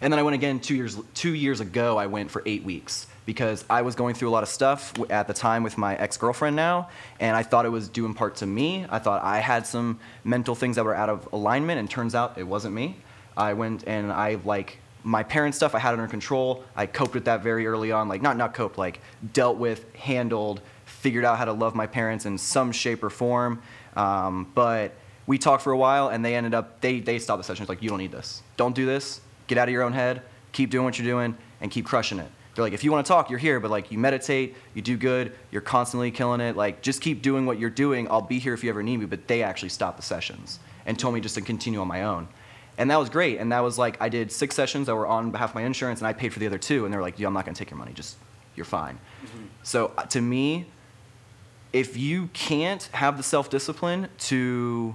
Speaker 4: And then i went again two years two years ago i went for eight weeks because i was going through a lot of stuff at the time with my ex-girlfriend now and i thought it was due in part to me. I thought i had some mental things that were out of alignment and turns out it wasn't me. I went and i like my parents stuff i had under control. I coped with that very early on like not not coped like dealt with handled figured out how to love my parents in some shape or form. Um, but we talked for a while and they ended up they they stopped the session. It's like you don't need this. Don't do this. Get out of your own head. Keep doing what you're doing and keep crushing it. They're like if you want to talk you're here but like you meditate you do good you're constantly killing it like just keep doing what you're doing. I'll be here if you ever need me. But they actually stopped the sessions and told me just to continue on my own. And that was great. And that was like i did six sessions that were on behalf of my insurance and i paid for the other two. And they were like yeah i'm not going to take your money. Just you're fine. So uh, to me if you can't have the self-discipline to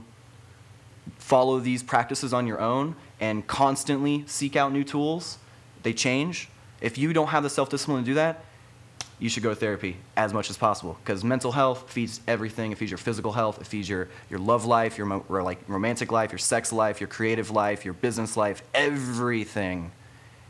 Speaker 4: follow these practices on your own and constantly seek out new tools they change if you don't have the self-discipline to do that you should go to therapy as much as possible because mental health feeds everything. It feeds your physical health. It feeds your, your love life, your mo- like romantic life, your sex life, your creative life, your business life, everything.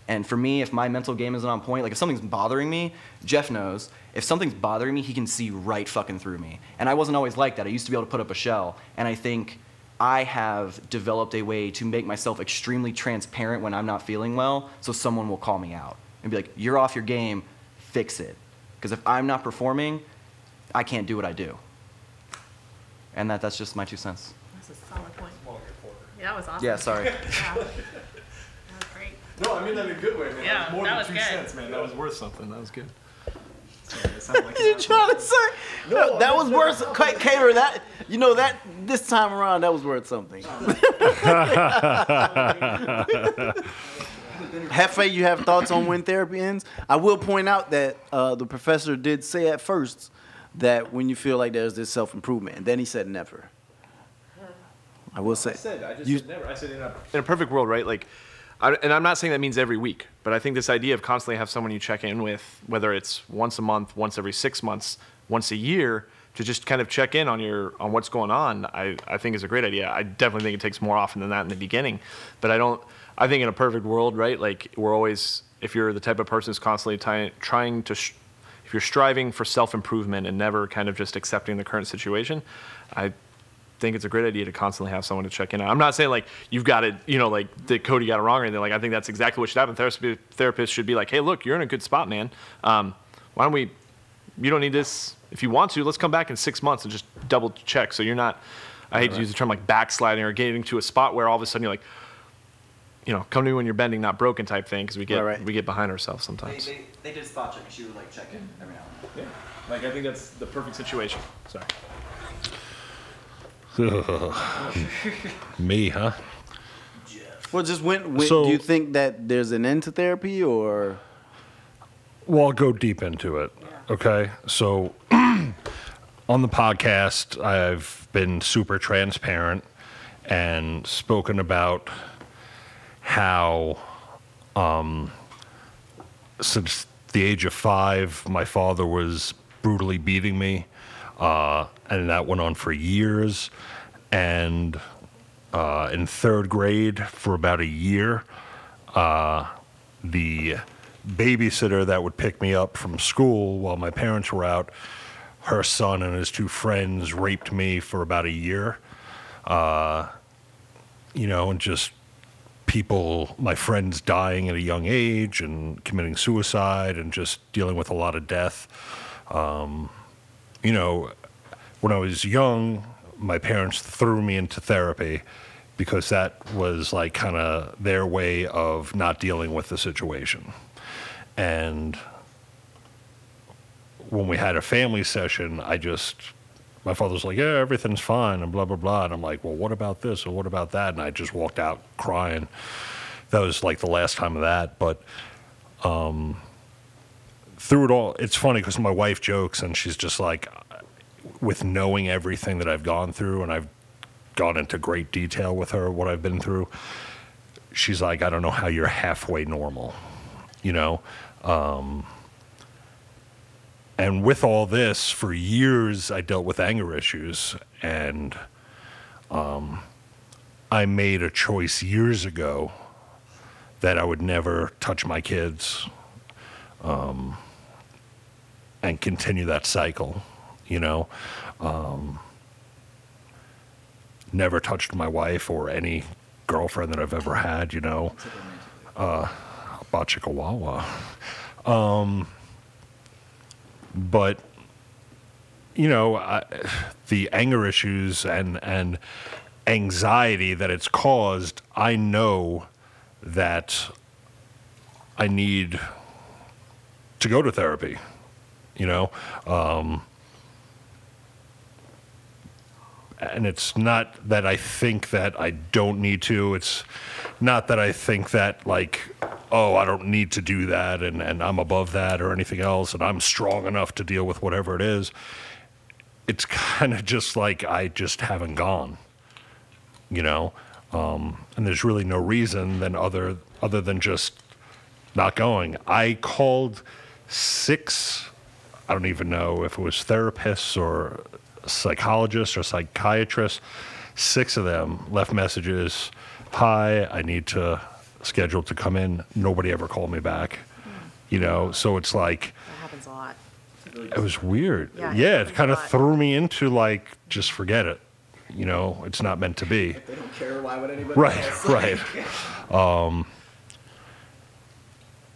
Speaker 4: And for me, if my mental game isn't on point, like if something's bothering me, Jeff knows. If something's bothering me, he can see right fucking through me. And I wasn't always like that. I used to be able to put up a shell. And I think I have developed a way to make myself extremely transparent when I'm not feeling well, so someone will call me out and be like, "You're off your game. Fix it." Because if I'm not performing, I can't do what I do. And that, that's just my two cents.
Speaker 5: That's a solid point. Yeah, that was awesome.
Speaker 4: Yeah, sorry.
Speaker 5: Yeah. That was great.
Speaker 3: No, I mean that in a good way, man.
Speaker 5: Yeah,
Speaker 3: more
Speaker 5: that
Speaker 3: than
Speaker 5: was
Speaker 3: two
Speaker 5: good.
Speaker 3: cents, man. That was worth something. That was good.
Speaker 2: you trying to say no, that was worth Ka- Kater, that you know that this time around that was worth something Hefe, you have thoughts on when therapy ends? I will point out that uh, the professor did say at first that when you feel like there's this self improvement, and then he said never. I will say.
Speaker 3: I said, I just
Speaker 2: You-
Speaker 3: said never. I said in a, in a perfect world, right? Like, I, and I'm not saying that means every week, but I think this idea of constantly have someone you check in with, whether it's once a month, once every six months, once a year, to just kind of check in on your on what's going on, I, I think is a great idea. I definitely think it takes more often than that in the beginning, but I don't. I think in a perfect world, right? Like we're always, if you're the type of person who's constantly ty- trying to. Sh- if you're striving for self improvement and never kind of just accepting the current situation, I think it's a great idea to constantly have someone to check in on. I'm not saying like you've got it, you know, like that Cody got it wrong or anything. Like I think that's exactly what should happen. Therapist, therapist should be like, hey, look, you're in a good spot, man. Um, why don't we? You don't need this. If you want to, let's come back in six months and just double check. So you're not. I hate to use the term like backsliding or getting to a spot where all of a sudden you're like, you know, come to me when you're bending, not broken type thing, because we get
Speaker 2: Right, right.
Speaker 3: we get behind ourselves
Speaker 4: They,
Speaker 3: sometimes.
Speaker 4: they, they did spot check. She would like check in every now and then.
Speaker 3: Yeah, like I think that's the perfect situation. Sorry.
Speaker 1: Me, huh?
Speaker 2: Well, just when, when
Speaker 1: So-
Speaker 2: do you think that there's an end to therapy, or
Speaker 1: Well, I'll go deep into it. Okay. So on the podcast, I've been super transparent and spoken about how, um, since the age of five, my father was brutally beating me. Uh, and that went on for years. And uh, in third grade, for about a year, uh, the babysitter that would pick me up from school while my parents were out, her son and his two friends raped me for about a year. Uh, you know, and just people, my friends dying at a young age and committing suicide and just dealing with a lot of death. Um, you know, when I was young, my parents threw me into therapy because that was like kind of their way of not dealing with the situation. And when we had a family session, I just, my father's like, yeah, everything's fine, and blah, blah, blah. And I'm like, well, what about this or what about that? And I just walked out crying. That was like the last time of that. But um, through it all, it's funny because my wife jokes and she's just like, with knowing everything that I've gone through, and I've gone into great detail with her what I've been through. She's like, I don't know how you're halfway normal, you know. Um, and with all this, for years, I dealt with anger issues, and um, I made a choice years ago that I would never touch my kids um, and continue that cycle, you know. Um, never touched my wife or any girlfriend that I've ever had, you know. Uh, Bachikawawa. Um, but you know, I, the anger issues and and anxiety that it's caused, I know that I need to go to therapy. You know, um, and it's not that I think that I don't need to. It's not that I think that like, oh, I don't need to do that and, and I'm above that or anything else and I'm strong enough to deal with whatever it is. It's kind of just like I just haven't gone, you know. Um, and there's really no reason than other other than just not going. I called six I don't even know if it was therapists or psychologists or psychiatrists. Six of them left messages. Hi, I need to schedule to come in. Nobody ever called me back. You know, so it's like
Speaker 5: That happens a lot.
Speaker 1: it was weird.
Speaker 5: Yeah, it
Speaker 1: Yeah, it kind of threw me into like just forget it. You know, it's not meant to be.
Speaker 4: They don't care. Why would anybody?
Speaker 1: Right,
Speaker 4: else?
Speaker 1: right. Um,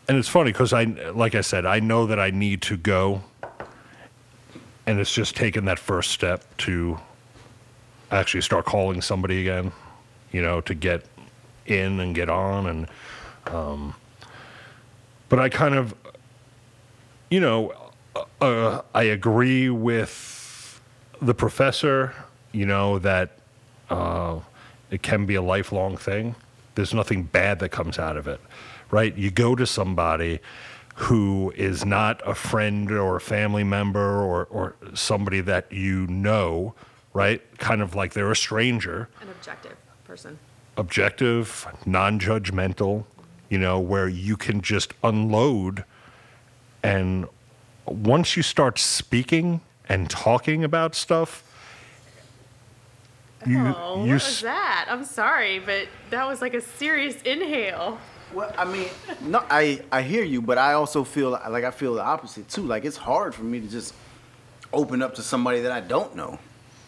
Speaker 1: and it's funny because I, like I said, I know that I need to go, and it's just taking that first step to actually start calling somebody again, you know, to get in and get on, and um, but I kind of, you know, uh, I agree with the professor, you know, that uh, it can be a lifelong thing. There's nothing bad that comes out of it, right? You go to somebody who is not a friend or a family member or, or somebody that you know, right? Kind of like they're a stranger,
Speaker 5: An objective person.
Speaker 1: objective, non judgmental, you know, where you can just unload. And once you start speaking and talking about stuff, you,
Speaker 5: oh, what was that? I'm sorry, but that was like a serious inhale.
Speaker 2: Well, I mean, no, I I hear you, but I also feel like I feel the opposite too. Like it's hard for me to just open up to somebody that I don't know,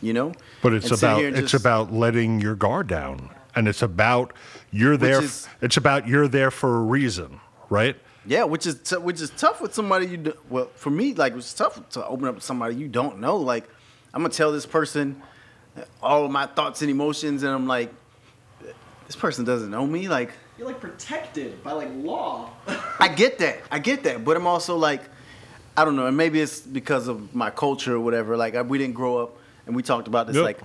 Speaker 2: you know.
Speaker 1: But it's
Speaker 2: And
Speaker 1: about it's
Speaker 2: just-
Speaker 1: about letting your guard down, and it's about you're there.
Speaker 2: is-
Speaker 1: it's about you're there for a reason, right?
Speaker 2: Yeah, which is t- which is tough with somebody you do, well for me like it's tough to open up to somebody you don't know. Like I'm gonna tell this person all of my thoughts and emotions, and I'm like, this person doesn't know me. Like
Speaker 4: You're like protected by like law.
Speaker 2: I get that, I get that, but I'm also like, I don't know, and maybe it's because of my culture or whatever. Like I, we didn't grow up, and we talked about this
Speaker 1: Yep.
Speaker 2: like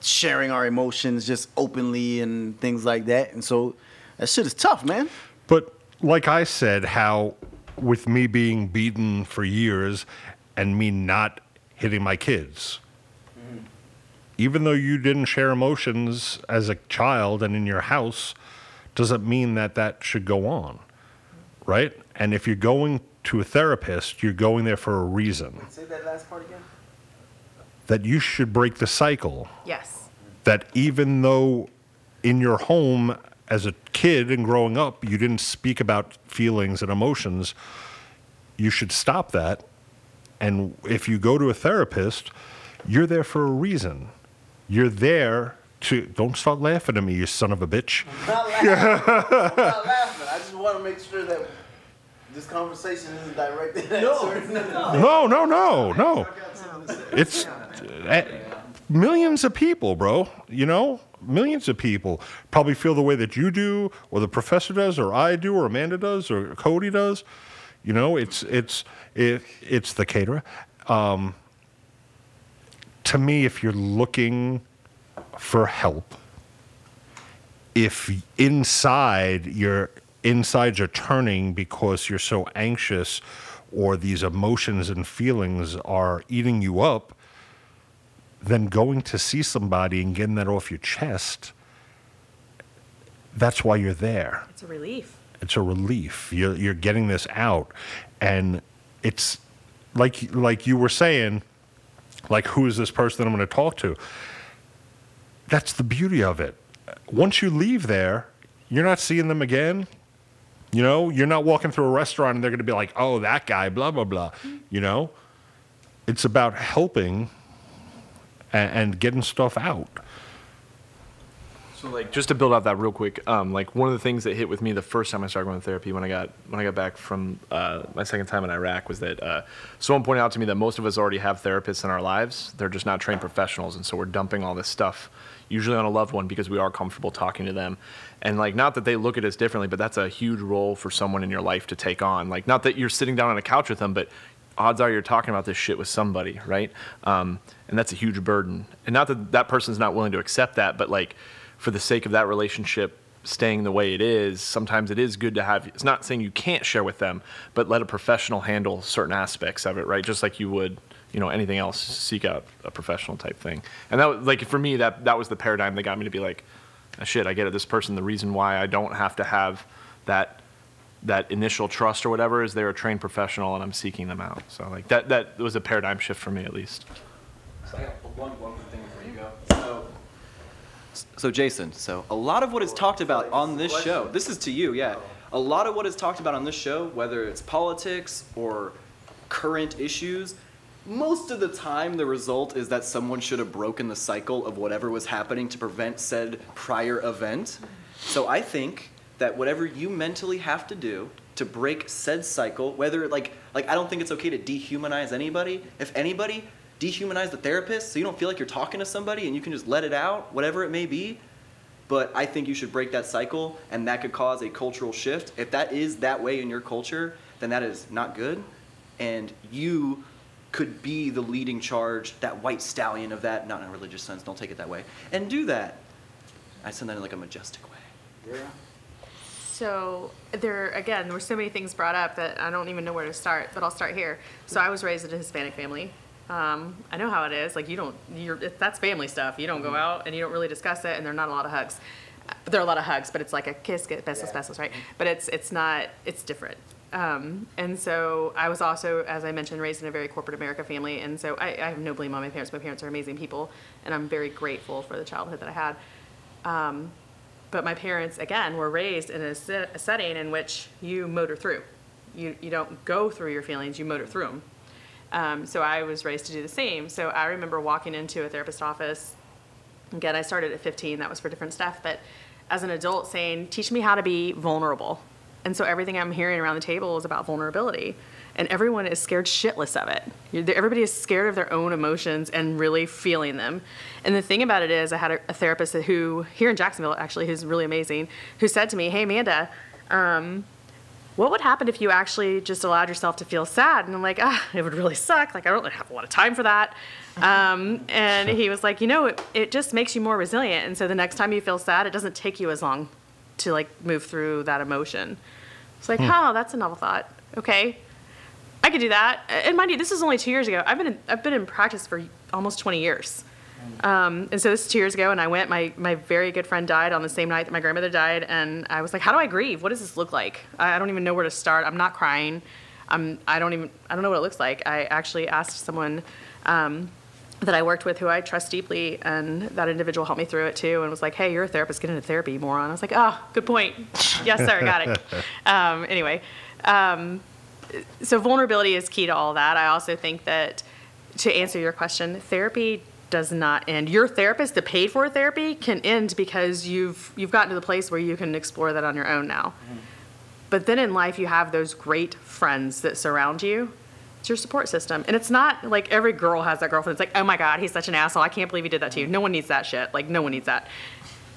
Speaker 2: sharing our emotions just openly and things like that, and so that shit is tough, man.
Speaker 1: But like I said, how with me being beaten for years and me not hitting my kids, even though you didn't share emotions as a child and in your house, doesn't mean that that should go on, right? And if you're going to a therapist, you're going there for a reason.
Speaker 2: Say that last part again.
Speaker 1: That you should break the cycle.
Speaker 5: Yes.
Speaker 1: that even though in your home as a kid and growing up you didn't speak about feelings and emotions you should stop that and if you go to a therapist you're there for a reason you're there to don't start laughing at me you son of a bitch
Speaker 2: not laughing. I'm not laughing. I just want to make sure that this conversation isn't directed at certain.
Speaker 1: no no no no it's uh, millions of people bro you know millions of people probably feel the way that you do or the professor does or i do or amanda does or cody does you know it's it's it, it's the caterer um, to me if you're looking for help if inside your insides are turning because you're so anxious or these emotions and feelings are eating you up, then going to see somebody and getting that off your chest, that's why you're there.
Speaker 5: It's a relief.
Speaker 1: It's a relief. You're, you're getting this out. And it's like, like you were saying, like, who is this person I'm going to talk to? That's the beauty of it. Once you leave there, you're not seeing them again. You know, you're not walking through a restaurant and they're going to be like, oh, that guy, blah, blah, blah. You know, it's about helping and, and getting stuff out.
Speaker 3: So like just to build out that real quick, um, like one of the things that hit with me the first time I started going to therapy when I got when I got back from uh, my second time in Iraq was that uh, someone pointed out to me that most of us already have therapists in our lives. They're just not trained professionals, and so we're dumping all this stuff usually on a loved one because we are comfortable talking to them. And like not that they look at us differently, but that's a huge role for someone in your life to take on. Like not that you're sitting down on a couch with them, but odds are you're talking about this shit with somebody, right? Um, and that's a huge burden. And not that that person's not willing to accept that, but like for the sake of that relationship staying the way it is, sometimes it is good to have. It's not saying you can't share with them, but let a professional handle certain aspects of it, right? Just like you would, you know, anything else. Seek out a professional type thing. And that, was, like for me, that that was the paradigm that got me to be like, "Ah, shit, I get it. This person, the reason why I don't have to have that that initial trust or whatever is they're a trained professional and I'm seeking them out. So like that that was a paradigm shift for me at least.
Speaker 4: So I got one, one quick thing before you go. So, so Jason, so a lot of what is talked about on this show, this is to you, yeah. A lot of what is talked about on this show, whether it's politics or current issues, most of the time the result is that someone should have broken the cycle of whatever was happening to prevent said prior event. So I think that whatever you mentally have to do to break said cycle, whether like like I don't think it's okay to dehumanize anybody. If anybody, dehumanize the therapist so you don't feel like you're talking to somebody and you can just let it out, whatever it may be. But I think you should break that cycle and that could cause a cultural shift. If that is that way in your culture, then that is not good. And you could be the leading charge, that white stallion of that, not in a religious sense, don't take it that way, and do that. I send that in like a majestic way. Yeah.
Speaker 5: So there again, there were so many things brought up that I don't even know where to start. But I'll start here. So I was raised in a Hispanic family. Um, I know how it is. Like you don't, you're it, that's family stuff. You don't go out and you don't really discuss it, and there are not a lot of hugs. There are a lot of hugs, but it's like a kiss, get besos, besos, right? But it's it's not. It's different. Um, and so I was also, as I mentioned, raised in a very corporate America family, and so I, I have no blame on my parents. My parents are amazing people, and I'm very grateful for the childhood that I had. Um, but my parents, again, were raised in a, se- a setting in which you motor through. You, you don't go through your feelings, you motor through them. Um, so I was raised to do the same. So I remember walking into a therapist office. Again, I started at 15, that was for different stuff. But as an adult, saying, teach me how to be vulnerable. And so everything I'm hearing around the table is about vulnerability. And everyone is scared shitless of it. Everybody is scared of their own emotions and really feeling them. And the thing about it is, I had a, therapist who, here in Jacksonville actually, who's really amazing, who said to me, Hey, Amanda, um, what would happen if you actually just allowed yourself to feel sad? And I'm like, ah, it would really suck. Like, I don't really have a lot of time for that. Um, and he was like, you know, it, it just makes you more resilient. And so the next time you feel sad, it doesn't take you as long to like move through that emotion. It's like, oh, that's a novel thought. Okay. I could do that. And mind you, this is only two years ago. I've been in, I've been in practice for almost 20 years. Um, and so this is two years ago, and I went. My my very good friend died on the same night that my grandmother died, and I was like, "How do I grieve? What does this look like? I, I don't even know where to start. I'm not crying. I'm I don't even I don't know what it looks like." I actually asked someone um, that I worked with who I trust deeply, and that individual helped me through it too, and was like, "Hey, you're a therapist. Get into therapy, moron." I was like, "Oh, good point. yes, sir, got it." um, anyway. Um, so vulnerability is key to all that. I also think that to answer your question, therapy does not end. Your therapist, the paid for therapy, can end because you've you've gotten to the place where you can explore that on your own now. Mm-hmm. But then in life, you have those great friends that surround you. It's your support system, and it's not like every girl has that girlfriend. It's like, oh my god, he's such an asshole. I can't believe he did that to you. Mm-hmm. No one needs that shit. Like no one needs that.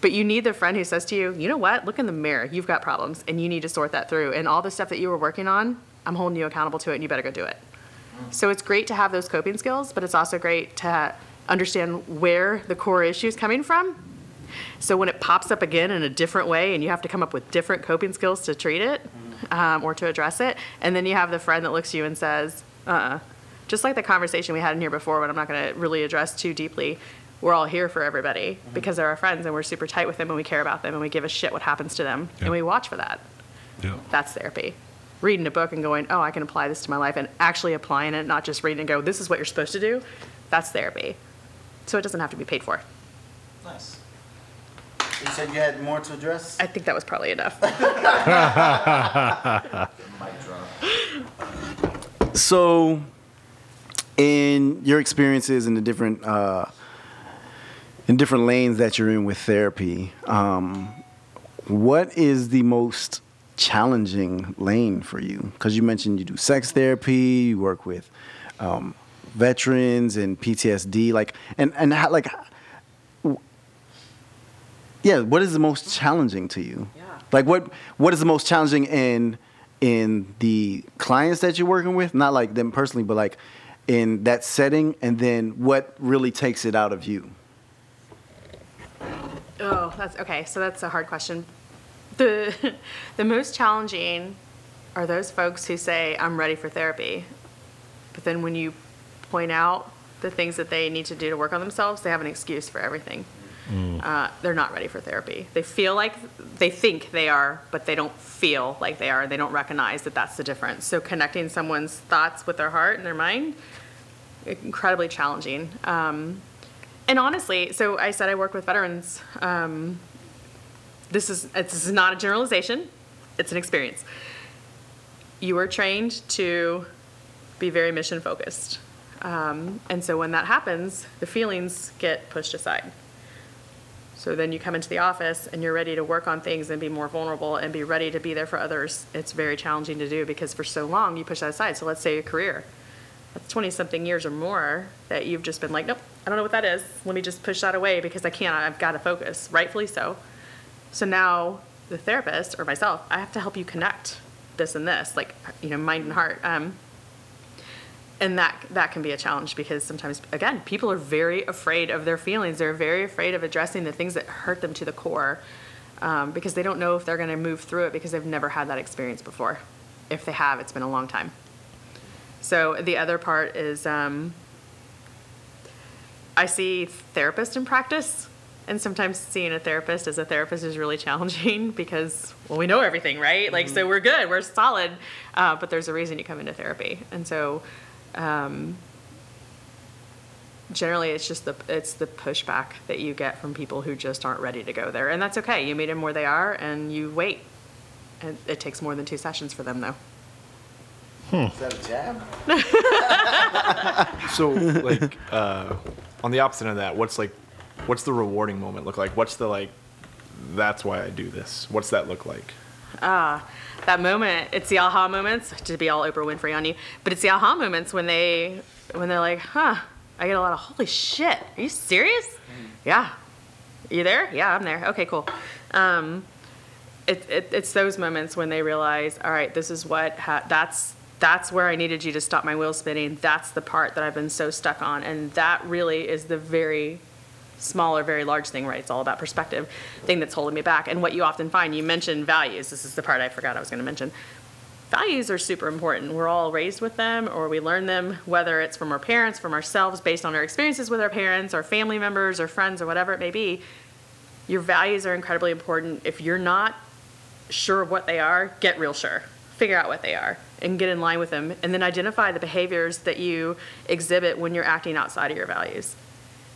Speaker 5: But you need the friend who says to you, you know what? Look in the mirror. You've got problems, and you need to sort that through. And all the stuff that you were working on, I'm holding you accountable to it, and you better go do it. Mm. So it's great to have those coping skills, but it's also great to understand where the core issue is coming from. So when it pops up again in a different way, and you have to come up with different coping skills to treat it um, or to address it, and then you have the friend that looks at you and says, "Uh," uh, just like the conversation we had in here before, what I'm not going to really address too deeply. We're all here for everybody because they're our friends, and we're super tight with them, and we care about them, and we give a shit what happens to them,
Speaker 1: Yeah.
Speaker 5: and we watch for that.
Speaker 1: Yeah.
Speaker 5: That's therapy. Reading a book and going, oh, I can apply this to my life, and actually applying it, not just reading and go, this is what you're supposed to do. That's therapy. So it doesn't have to be paid for.
Speaker 2: Nice. You said you had more to address?
Speaker 5: I think that was probably enough.
Speaker 2: So, in your experiences in the different uh, in different lanes that you're in with therapy, um, what is the most challenging lane for you? Because you mentioned you do sex therapy, you work with um, veterans and PTSD, like and and how, like. Yeah, what is the most challenging to you?
Speaker 5: Yeah.
Speaker 2: Like what what is the most challenging in in the clients that you're working with? Not like them personally, but like in that setting and then what really takes it out of you?
Speaker 5: oh, that's okay. So that's a hard question. The, the most challenging are those folks who say, I'm ready for therapy. But then when you point out the things that they need to do to work on themselves, they have an excuse for everything. uh, they're not ready for therapy. They feel like they think they are, but they don't feel like they are. They don't recognize that that's the difference. So connecting someone's thoughts with their heart and their mind, incredibly challenging. Um, and honestly, so I said I work with veterans. Um, this is this is not a generalization; it's an experience. You are trained to be very mission focused, um, and so when that happens, the feelings get pushed aside. So then you come into the office and you're ready to work on things and be more vulnerable and be ready to be there for others. It's very challenging to do because for so long you push that aside. So let's say a career. That's 20 something years or more that you've just been like, nope, I don't know what that is. Let me just push that away because I can't. I've got to focus, rightfully so. So now the therapist or myself, I have to help you connect this and this, like, you know, mind and heart. Um, and that that can be a challenge because sometimes again people are very afraid of their feelings. They're very afraid of addressing the things that hurt them to the core um, because they don't know if they're going to move through it because they've never had that experience before. If they have it's been a long time. So the other part is um, i see therapists in practice and sometimes seeing a therapist as a therapist is really challenging because well we know everything right? Like so we're good we're solid uh, but there's a reason you come into therapy. And so um, generally it's just the it's the pushback that you get from people who just aren't ready to go there and that's okay you meet them where they are and you wait and it takes more than two sessions for them though
Speaker 2: Is that a jab?
Speaker 3: So, like, uh, on the opposite of that, what's like, what's the rewarding moment look like? What's the like, that's why I do this? What's that look like?
Speaker 5: That moment it's the aha moments to be all oprah winfrey on you but it's the aha moments when they when they're like huh i get a lot of holy shit are you serious? Yeah. You there? Yeah i'm there. Okay cool. Um, it, it, it's those moments when they realize all right this is what ha- that's that's where i needed you to stop my wheel spinning. That's the part that i've been so stuck on. And that really is the very small or very large thing, right? It's all about perspective, thing that's holding me back. And what you often find, you mentioned values. This is the part I forgot I was going to mention. Values are super important. We're all raised with them or we learn them, whether it's from our parents, from ourselves, based on our experiences with our parents, or family members, or friends, or whatever it may be. Your values are incredibly important. If you're not sure of what they are, get real sure. Figure out what they are and get in line with them. And then identify the behaviors that you exhibit when you're acting outside of your values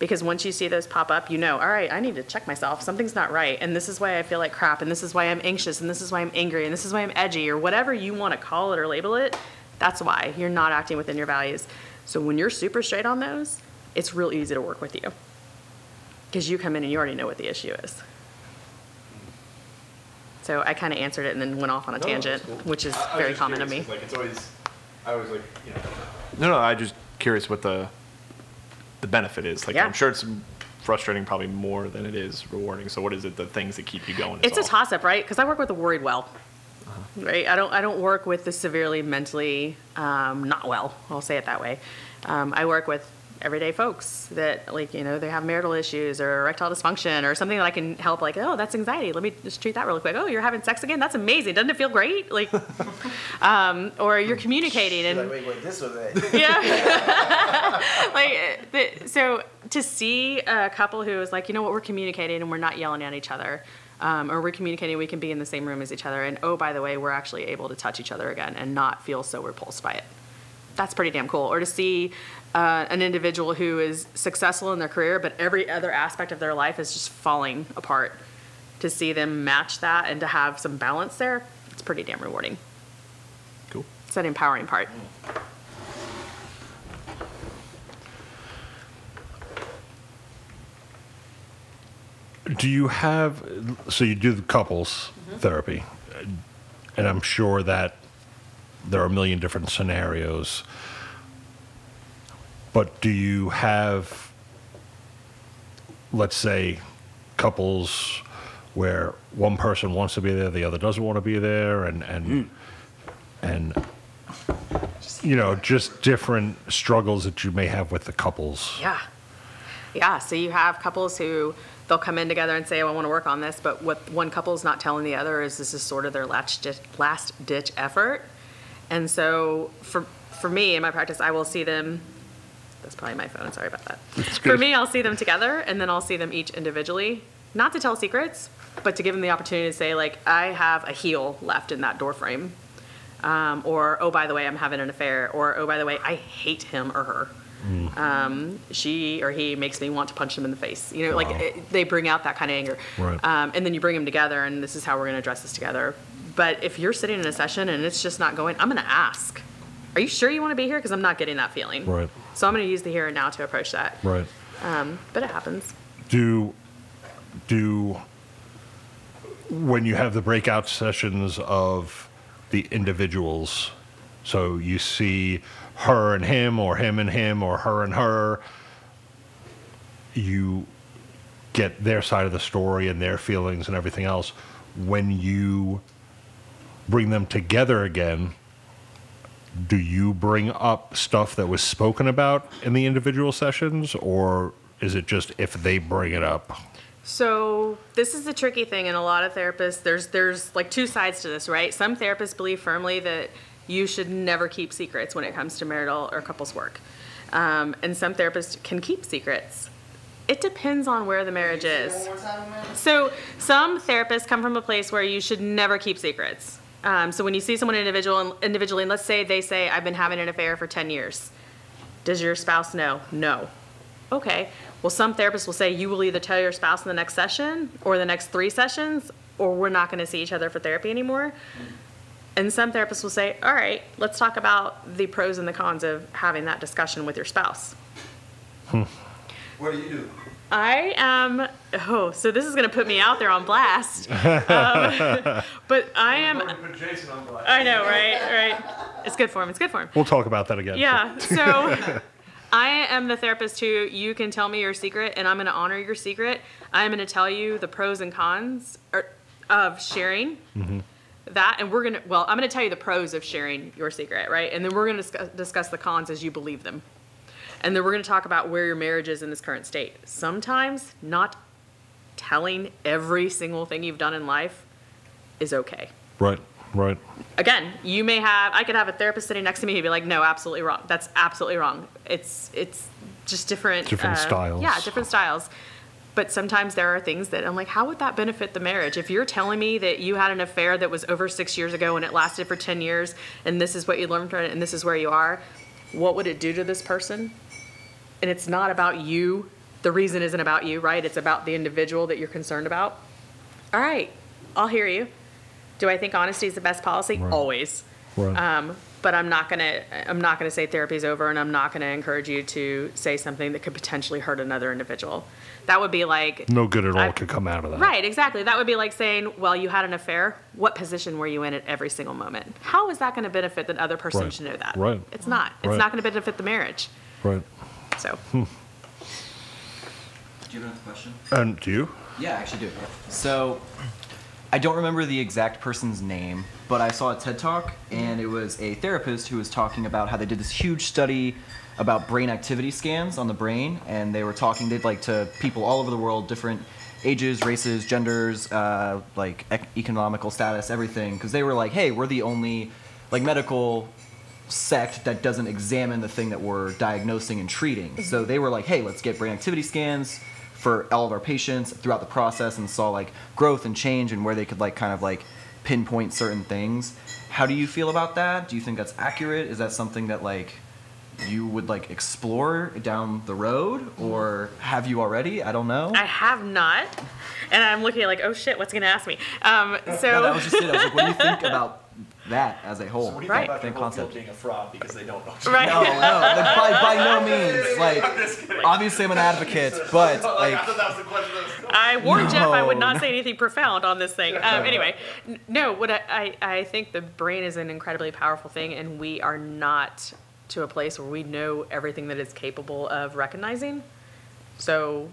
Speaker 5: because once you see those pop up, you know, all right, I need to check myself. Something's not right. And this is why I feel like crap. And this is why I'm anxious. And this is why I'm angry. And this is why I'm edgy or whatever you want to call it or label it. That's why you're not acting within your values. So when you're super straight on those, it's real easy to work with you because you come in and you already know what the issue is. So I kind of answered it and then went off on a tangent, which is very common to me.
Speaker 3: Like, it's always, I was like, you know. No, no, I just curious what the, the benefit is. Like,
Speaker 5: Yeah.
Speaker 3: I'm sure it's frustrating, probably more than it is rewarding. So, what is it? The things that keep you going?
Speaker 5: It's a
Speaker 3: all.
Speaker 5: toss up, right? Because I work with the worried well, right? I don't I don't work with the severely mentally um, not well. I'll say it that way. Um, I work with everyday folks that like you know they have marital issues or erectile dysfunction or something that I can help. Like oh that's anxiety. Let me just treat that really quick. Oh you're having sex again. That's amazing. Doesn't it feel great? Like, um, or you're communicating and
Speaker 2: Like, wait, wait, this or that?
Speaker 5: yeah. like the, so to see a couple who is like, you know what, we're communicating and we're not yelling at each other. Um, or we're communicating, we can be in the same room as each other. And oh, by the way, we're actually able to touch each other again and not feel so repulsed by it. That's pretty damn cool. Or to see uh, an individual who is successful in their career, but every other aspect of their life is just falling apart. To see them match that and to have some balance there, it's pretty damn rewarding.
Speaker 3: Cool.
Speaker 5: It's that empowering part.
Speaker 1: Do you have so you do the couples therapy, and I'm sure that there are a million different scenarios. But do you have, let's say, couples where one person wants to be there, the other doesn't want to be there, and and hmm. and you know just different struggles that you may have with the couples?
Speaker 5: Yeah. Yeah. So you have couples who they'll come in together and say, oh, I want to work on this. But what one couple's not telling the other is this is sort of their last ditch, last ditch effort. And so for, for me in my practice, I will see them That's probably my phone. Sorry about that. For me, I'll see them together, and then I'll see them each individually. Not to tell secrets, but to give them the opportunity to say, like, I have a heel left in that door frame, um, or oh, by the way, I'm having an affair, or oh, by the way, I hate him or her.
Speaker 1: Mm.
Speaker 5: Um, she or he makes me want to punch them in the face. You know, like it, they bring out that kind of anger.
Speaker 1: Right.
Speaker 5: Um, and then you bring them together, and this is how we're going to address this together. But if you're sitting in a session and it's just not going, I'm going to ask, Are you sure you want to be here? Because I'm not getting that feeling.
Speaker 1: Right.
Speaker 5: So I'm going to use the here and now to approach that.
Speaker 1: Right.
Speaker 5: Um, but it happens.
Speaker 1: do do when you have the breakout sessions of the individuals so you see her and him or him and him or her and her you get their side of the story and their feelings and everything else when you bring them together again do you bring up stuff that was spoken about in the individual sessions or is it just if they bring it up
Speaker 5: So this is the tricky thing and a lot of therapists. There's there's like two sides to this, right? Some therapists believe firmly that you should never keep secrets when it comes to marital or couples work, um, and some therapists can keep secrets. It depends on where the marriage is. So some therapists come from a place where you should never keep secrets. Um, so when you see someone individual individually, and let's say they say, "I've been having an affair for 10 years," does your spouse know? No. Okay. Well, some therapists will say you will either tell your spouse in the next session or the next three sessions, or we're not going to see each other for therapy anymore. And some therapists will say, all right, let's talk about the pros and the cons of having that discussion with your spouse. Hmm.
Speaker 2: What do you do?
Speaker 5: I am, oh, so this is going to put me out there on blast. Um, but I am,
Speaker 3: Put Jason on blast.
Speaker 5: I know, right? Right. It's good for him. It's good for him.
Speaker 1: we'll talk about that again
Speaker 5: Yeah. So I am the therapist who you can tell me your secret and I'm going to honor your secret. I'm going to tell you the pros and cons of sharing that. And we're going to, well, I'm going to tell you the pros of sharing your secret, right? And then we're going to discuss, discuss the cons as you believe them. And then we're going to talk about where your marriage is in this current state. Sometimes not telling every single thing you've done in life is okay
Speaker 1: right right
Speaker 5: again, you may have I could have a therapist sitting next to me who'd be like, no, absolutely wrong. That's absolutely wrong. It's it's just different
Speaker 1: Different uh, styles.
Speaker 5: Yeah, different styles. But sometimes there are things that I'm like, how would that benefit the marriage? If you're telling me that you had an affair that was over six years ago and it lasted for 10 years, and this is what you learned from it, and this is where you are, what would it do to this person? And it's not about you. The reason isn't about you, right? It's about the individual that you're concerned about. All right, I'll hear you. Do I think honesty is the best policy?
Speaker 1: Right.
Speaker 5: Always.
Speaker 1: right
Speaker 5: Um, but I'm not gonna I'm not gonna say therapy's over, and I'm not gonna encourage you to say something that could potentially hurt another individual. That would be like
Speaker 1: no good at all
Speaker 5: I-
Speaker 1: could come out of that
Speaker 5: right, exactly. That would be like saying, well, you had an affair. What position were you in at every single moment? How is that going to benefit the other person
Speaker 1: Right.
Speaker 5: should know that?
Speaker 1: Right.
Speaker 5: It's not. It's
Speaker 1: Right.
Speaker 5: not going to benefit the marriage.
Speaker 1: right
Speaker 5: So
Speaker 4: Do you have another question?
Speaker 1: and do you
Speaker 4: Yeah, I actually do. So, I don't remember the exact person's name, but I saw a TED Talk, and it was a therapist who was talking about how they did this huge study about brain activity scans on the brain, and they were talking they'd like to people all over the world, different ages, races, genders, uh, like ec- economical status, everything, because they were like, hey, we're the only like medical sect that doesn't examine the thing that we're diagnosing and treating. So they were like, hey, let's get brain activity scans for all of our patients throughout the process and saw like growth and change and where they could like kind of like pinpoint certain things. How do you feel about that? Do you think that's accurate? Is that something that like you would like explore down the road or have you already? I don't know.
Speaker 5: I have not, and I'm looking like, oh shit, what's going to ask me? Um, so
Speaker 4: No, that was just it. I was like, what do you think about that as a whole?
Speaker 3: What do you
Speaker 5: Right.
Speaker 3: think about the
Speaker 4: concept.
Speaker 3: being a fraud because they don't know?
Speaker 5: right.
Speaker 4: No, no, like, by, by no means. Like, obviously, I'm an advocate, but like,
Speaker 3: that was the question. That was
Speaker 5: I warned Jeff I would not
Speaker 4: no.
Speaker 5: say anything profound on this thing. Um, anyway, no, what I, I, I think the brain is an incredibly powerful thing, and we are not to a place where we know everything that it's capable of recognizing. So,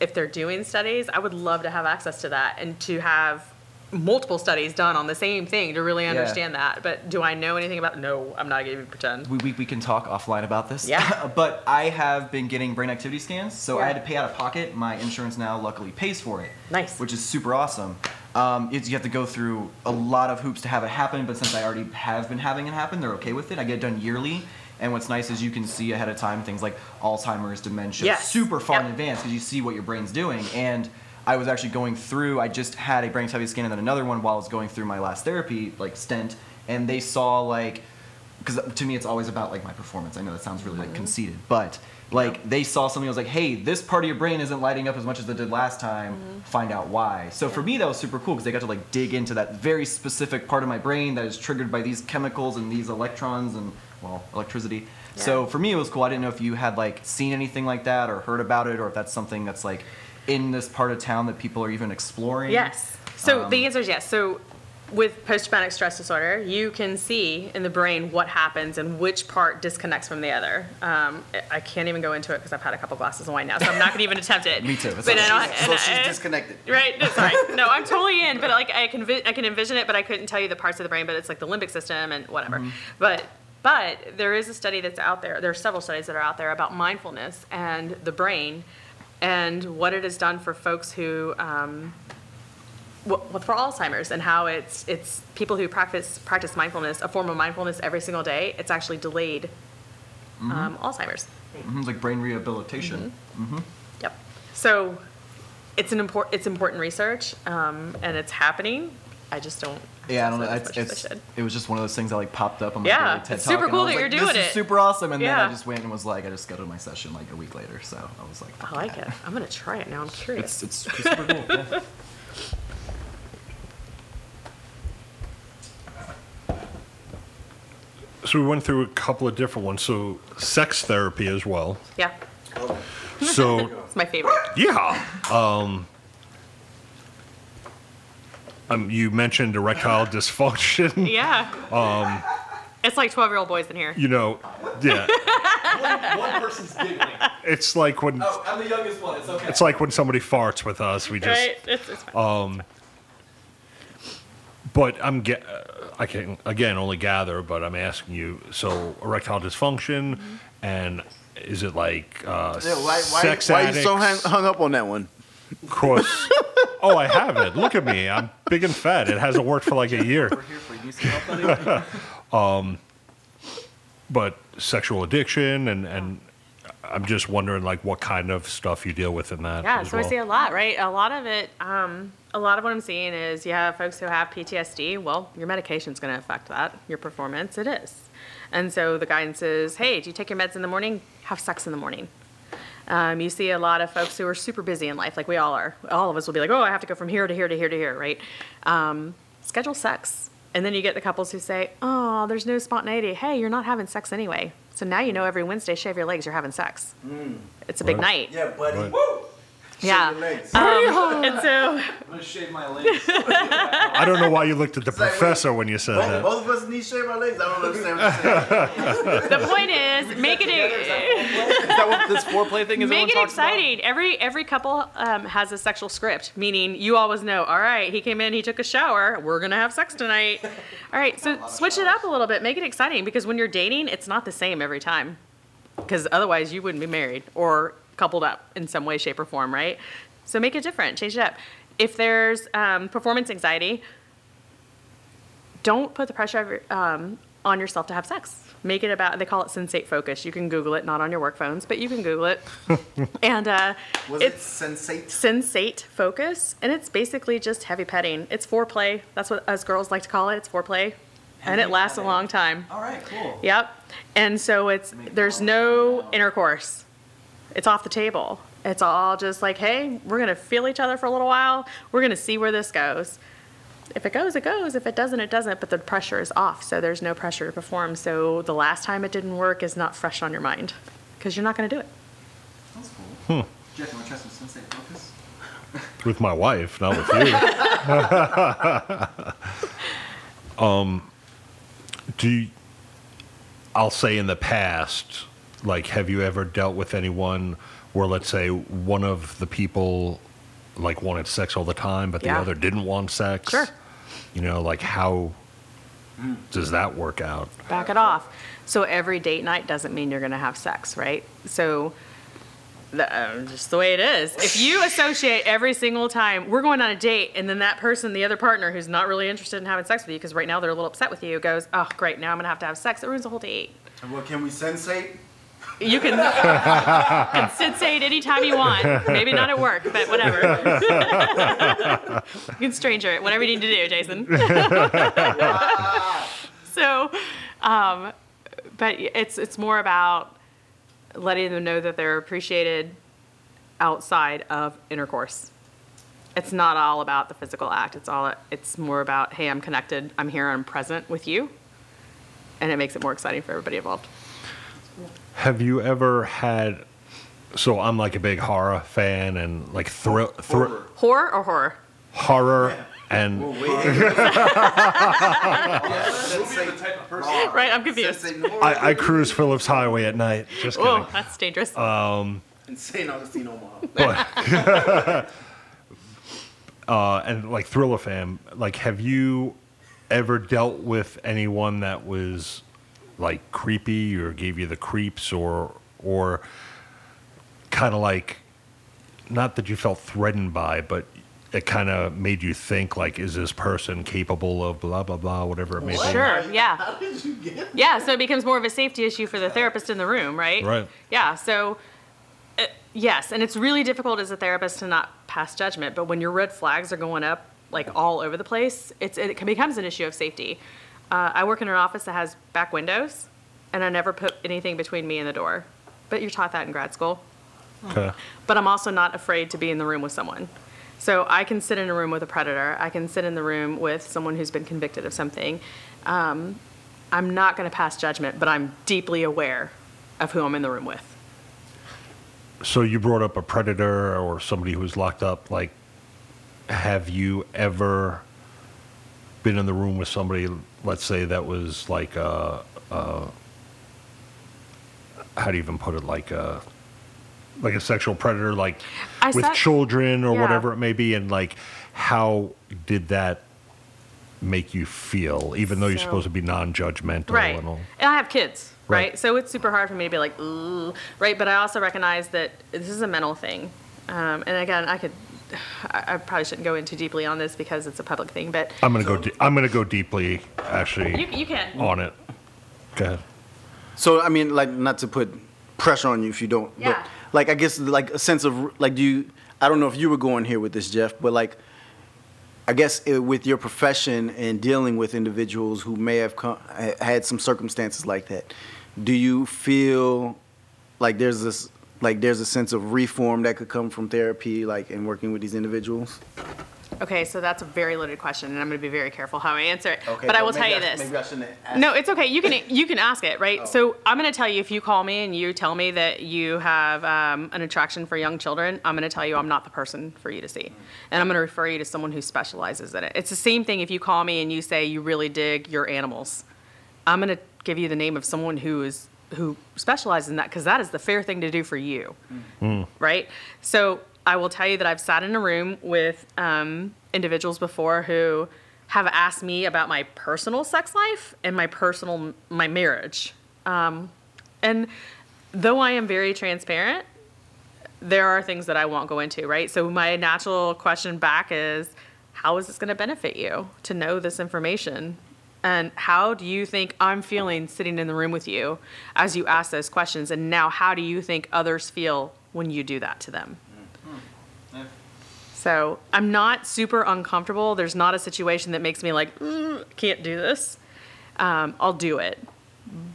Speaker 5: if they're doing studies, I would love to have access to that and to have multiple studies done on the same thing to really understand that. But do I know anything about? No, I'm not gonna even pretend.
Speaker 4: we, we, we can talk offline about this.
Speaker 5: Yeah.
Speaker 4: but I have been getting brain activity scans, so I had to pay out of pocket. My insurance now luckily pays for it.
Speaker 5: Nice.
Speaker 4: Which is super awesome. Um, it's, you have to go through a lot of hoops to have it happen, but since I already have been having it happen, they're okay with it. I get it done yearly, And what's nice is you can see ahead of time things like Alzheimer's, dementia,
Speaker 5: Yes.
Speaker 4: super far in advance because you see what your brain's doing. And I was actually going through. I just had a brain activity scan and then another one while I was going through my last therapy like stent, and they saw like because to me it's always about like my performance. I know that sounds really like mm-hmm. conceited, but like they saw something. I was like, hey, this part of your brain isn't lighting up as much as it did last time. Mm-hmm. Find out why. So for me that was super cool because they got to like dig into that very specific part of my brain that is triggered by these chemicals and these electrons and well electricity. So for me it was cool. I didn't know if you had like seen anything like that or heard about it or if that's something that's like in this part of town that people are even exploring.
Speaker 5: Yes. So
Speaker 4: Um,
Speaker 5: the answer is yes. So with post-traumatic stress disorder, you can see in the brain what happens and which part disconnects from the other. Um, I- can't even go into it because I've had a couple glasses of wine now, so I'm not going to even attempt it.
Speaker 4: Me too. It's
Speaker 5: But. I don't-
Speaker 2: So
Speaker 5: and
Speaker 2: she's
Speaker 5: I-
Speaker 2: disconnected.
Speaker 5: Right? No, sorry. No, I'm totally in, but like I can I can envision it, but I couldn't tell you the parts of the brain. But it's like the limbic system and whatever.
Speaker 2: Mm-hmm.
Speaker 5: But but there is a study that's out there. There are several studies that are out there about mindfulness and the brain, and what it has done for folks who. Um, well, for Alzheimer's and how it's it's people who practice practice mindfulness, a form of mindfulness every single day. It's actually delayed um, Alzheimer's.
Speaker 4: Mhm, it's like brain rehabilitation.
Speaker 5: Yep. So it's an important it's important research, um, and it's happening. I just don't.
Speaker 4: Yeah, I don't know. It's,
Speaker 5: much
Speaker 4: it's, it was just one of those things that like popped up on my
Speaker 5: Yeah,
Speaker 4: daily TED
Speaker 5: it's
Speaker 4: Talk,
Speaker 5: super cool that
Speaker 4: like,
Speaker 5: you're doing
Speaker 4: this
Speaker 5: it.
Speaker 4: Is super awesome, and then I just went and was like, I just scheduled my session like a week later, so I was like,
Speaker 5: I like
Speaker 4: yeah.
Speaker 5: it. I'm gonna try it now. I'm curious.
Speaker 4: It's it's super cool. Yeah.
Speaker 1: So we went through a couple of different ones. So sex therapy as well.
Speaker 5: yeah,
Speaker 1: So
Speaker 5: it's my favorite.
Speaker 1: yeah. Um, um, you mentioned erectile dysfunction.
Speaker 5: Yeah. Um. It's like 12 year old boys in here.
Speaker 1: You know, yeah.
Speaker 4: one person's giggling.
Speaker 1: It's like when
Speaker 4: Oh, I'm the youngest one. It's okay.
Speaker 1: it's like when somebody farts with us. We just
Speaker 5: Right? It's, it's fine.
Speaker 1: But I'm get. I can again only gather, but I'm asking you. So erectile dysfunction, and is it like uh,
Speaker 2: Yeah, why, why,
Speaker 1: sex
Speaker 2: why are
Speaker 1: addicts?
Speaker 2: you so hung, hung up on that one?
Speaker 1: Cross. Oh, I have it. Look at me. I'm big and fat. It hasn't worked for like a year.
Speaker 4: We're here for you. Help, buddy?
Speaker 1: But sexual addiction, and and I'm just wondering like what kind of stuff you deal with in that.
Speaker 5: Yeah, so
Speaker 1: well.
Speaker 5: I see a lot, right? A lot of it, um, a lot of what I'm seeing is you have folks who have PTSD. Well, your medication's going to affect that, your performance. It is. And so the guidance is hey, do you take your meds in the morning? Have sex in the morning. Um, you see a lot of folks who are super busy in life, like we all are. All of us will be like, oh, I have to go from here to here to here to here, right? Um, schedule sex. And then you get the couples who say, oh, there's no spontaneity. Hey, you're not having sex anyway. So now you know every Wednesday, shave your legs, you're having sex. It's a big
Speaker 1: Right.
Speaker 5: night.
Speaker 2: Yeah, buddy.
Speaker 1: Right.
Speaker 2: Woo!
Speaker 5: Yeah.
Speaker 2: Shave your legs.
Speaker 5: Um, and so
Speaker 4: I'm gonna shave my legs.
Speaker 1: I don't know why you looked at the
Speaker 2: like, wait,
Speaker 1: professor when you said
Speaker 2: both,
Speaker 1: that.
Speaker 2: both of us need to shave our legs. I don't understand what you're saying.
Speaker 5: the point is, make it
Speaker 3: Is that what this foreplay thing is?
Speaker 5: make it
Speaker 3: talks about?
Speaker 5: exciting. Every every couple um, has a sexual script, meaning you always know. All right, he came in, he took a shower. We're gonna have sex tonight. All right, so switch it up a little bit, make it exciting because when you're dating, it's not the same every time. Because otherwise, you wouldn't be married or coupled up in some way, shape, or form, right? So make it different, change it up. If there's um, performance anxiety, don't put the pressure of your- um, on yourself to have sex. Make it about, they call it sensate focus. You can Google it, not on your work phones, but you can Google it. and uh,
Speaker 2: Was it
Speaker 5: it's
Speaker 2: sensate?
Speaker 5: sensate focus, and it's basically just heavy petting. It's foreplay. That's what us girls like to call it. It's foreplay. and it
Speaker 4: Heavy
Speaker 5: lasts a long time.
Speaker 4: All right, cool.
Speaker 5: Yep. And so it's
Speaker 4: Make
Speaker 5: there's no
Speaker 4: that.
Speaker 5: intercourse. It's off the table. It's all just like, hey, we're gonna feel each other for a little while. We're gonna see where this goes. If it goes, it goes. If it doesn't, it doesn't. But the pressure is off, so there's no pressure to perform. So the last time it didn't work is not fresh on your mind, because you're not gonna do it.
Speaker 4: That's cool. Jeff, you want to try some Sensate Focus?
Speaker 1: with my wife, not with you. um, do you, I'll say in the past, like, have you ever dealt with anyone where, let's say, one of the people like wanted sex all the time, but the
Speaker 5: Yeah.
Speaker 1: other didn't want sex?
Speaker 5: Sure.
Speaker 1: You know, like how does that work out?
Speaker 5: back it off. So every date night doesn't mean you're going to have sex, right? So the, uh, just the way it is. If you associate every single time we're going on a date, and then that person, the other partner who's not really interested in having sex with you, because right now they're a little upset with you, goes, "Oh, great, now I'm going to have to have sex." It ruins the whole date.
Speaker 2: And what can we sensate?
Speaker 5: You can, can sensate anytime you want. Maybe not at work, but whatever. you can stranger it, whatever you need to do, Jason. so, um, but it's it's more about letting them know that they're appreciated outside of intercourse. It's not all about the physical act. It's all it's more about, hey, I'm connected. I'm here. I'm present with you, and it makes it more exciting for everybody involved.
Speaker 1: Have you ever had? So I'm like a big horror fan and like thrill, thr-
Speaker 2: Horror.
Speaker 5: Horror or horror?
Speaker 1: horror and
Speaker 5: Right, I'm confused.
Speaker 1: I, I cruise Phillips Highway at night. Just kidding.
Speaker 5: Oh, that's dangerous.
Speaker 2: Insane Augustino mom.
Speaker 1: But, uh, and like Thriller Fam, like, have you ever dealt with anyone that was like creepy or gave you the creeps or or kind of like not that you felt threatened by, but it kind of made you think like, is this person capable of blah blah blah, whatever it may be.
Speaker 5: Sure, yeah.
Speaker 2: How did you get?
Speaker 5: Yeah, so it becomes more of a safety issue for the therapist in the room, right?
Speaker 1: Right.
Speaker 5: Yeah, so uh, yes, and it's really difficult as a therapist to not pass judgment, but when your red flags are going up like all over the place, it's, it becomes an issue of safety. Uh, I work in an office that has back windows, and I never put anything between me and the door. But you're taught that in grad school.
Speaker 1: Okay.
Speaker 5: but I'm also not afraid to be in the room with someone. So I can sit in a room with a predator. I can sit in the room with someone who's been convicted of something. Um, I'm not going to pass judgment, but I'm deeply aware of who I'm in the room with.
Speaker 1: So you brought up a predator or somebody who's locked up. Like, have you ever been in the room with somebody, let's say, that was like a, a how do you even put it, like a like a sexual predator, like
Speaker 5: I
Speaker 1: with
Speaker 5: sat-
Speaker 1: children or
Speaker 5: Yeah.
Speaker 1: whatever it may be, and like how did that make you feel, even though you're supposed to be non-judgmental
Speaker 5: Right.
Speaker 1: and all?
Speaker 5: And I have kids, right?
Speaker 1: Right.
Speaker 5: So it's super hard for me to be like, ooh, right? But I also recognize that this is a mental thing. Um, and again, I could, I, I probably shouldn't go in too deeply on this because it's a public thing, but
Speaker 1: I'm gonna go. De- I'm gonna go deeply, actually,
Speaker 5: you, you can.
Speaker 1: on it. Go ahead.
Speaker 2: So I mean, like, not to put pressure on you if you don't.
Speaker 5: Yeah.
Speaker 2: But, like, I guess like a sense of like, do you? I don't know if you were going here with this, Jeff, but like, I guess it, with your profession and dealing with individuals who may have come, had some circumstances like that, do you feel like there's this like there's a sense of reform that could come from therapy, like in working with these individuals?
Speaker 5: Okay, so that's a very loaded question, and I'm going to be very careful how I answer it.
Speaker 2: Okay,
Speaker 5: but I will tell you this.
Speaker 2: Maybe I shouldn't. Ask
Speaker 5: No, it's okay. You can you can ask it, right? So I'm going to tell you if you call me and you tell me that you have um, an attraction for young children, I'm going to tell you I'm not the person for you to see, and I'm going to refer you to someone who specializes in it. It's the same thing if you call me and you say you really dig your animals. I'm going to give you the name of someone who is who specializes in that because that is the fair thing to do for you, right? So I will tell you that I've sat in a room with um, individuals before who have asked me about my personal sex life and my personal my marriage, um, and though I am very transparent, there are things that I won't go into, right? So my natural question back is, how is this going to benefit you to know this information? And how do you think I'm feeling sitting in the room with you as you ask those questions? And now, how do you think others feel when you do that to them? So I'm not super uncomfortable. There's not a situation that makes me like, "Mm, can't do this. Um, I'll do it.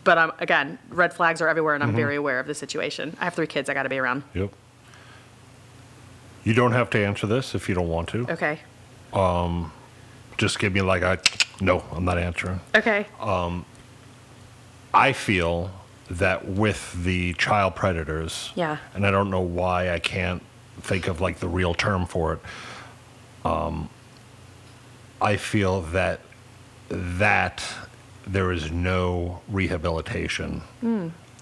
Speaker 5: But I'm, again, red flags are everywhere, and I'm very aware of the situation. I have three kids I got to be around.
Speaker 1: Yep. You don't have to answer this if you don't want to.
Speaker 5: Okay.
Speaker 1: Um, Just give me like I no, I'm not answering.
Speaker 5: Okay.
Speaker 1: I feel that with the child predators,
Speaker 5: Yeah.
Speaker 1: and I don't know why I can't think of like the real term for it. Um, I feel that that there is no rehabilitation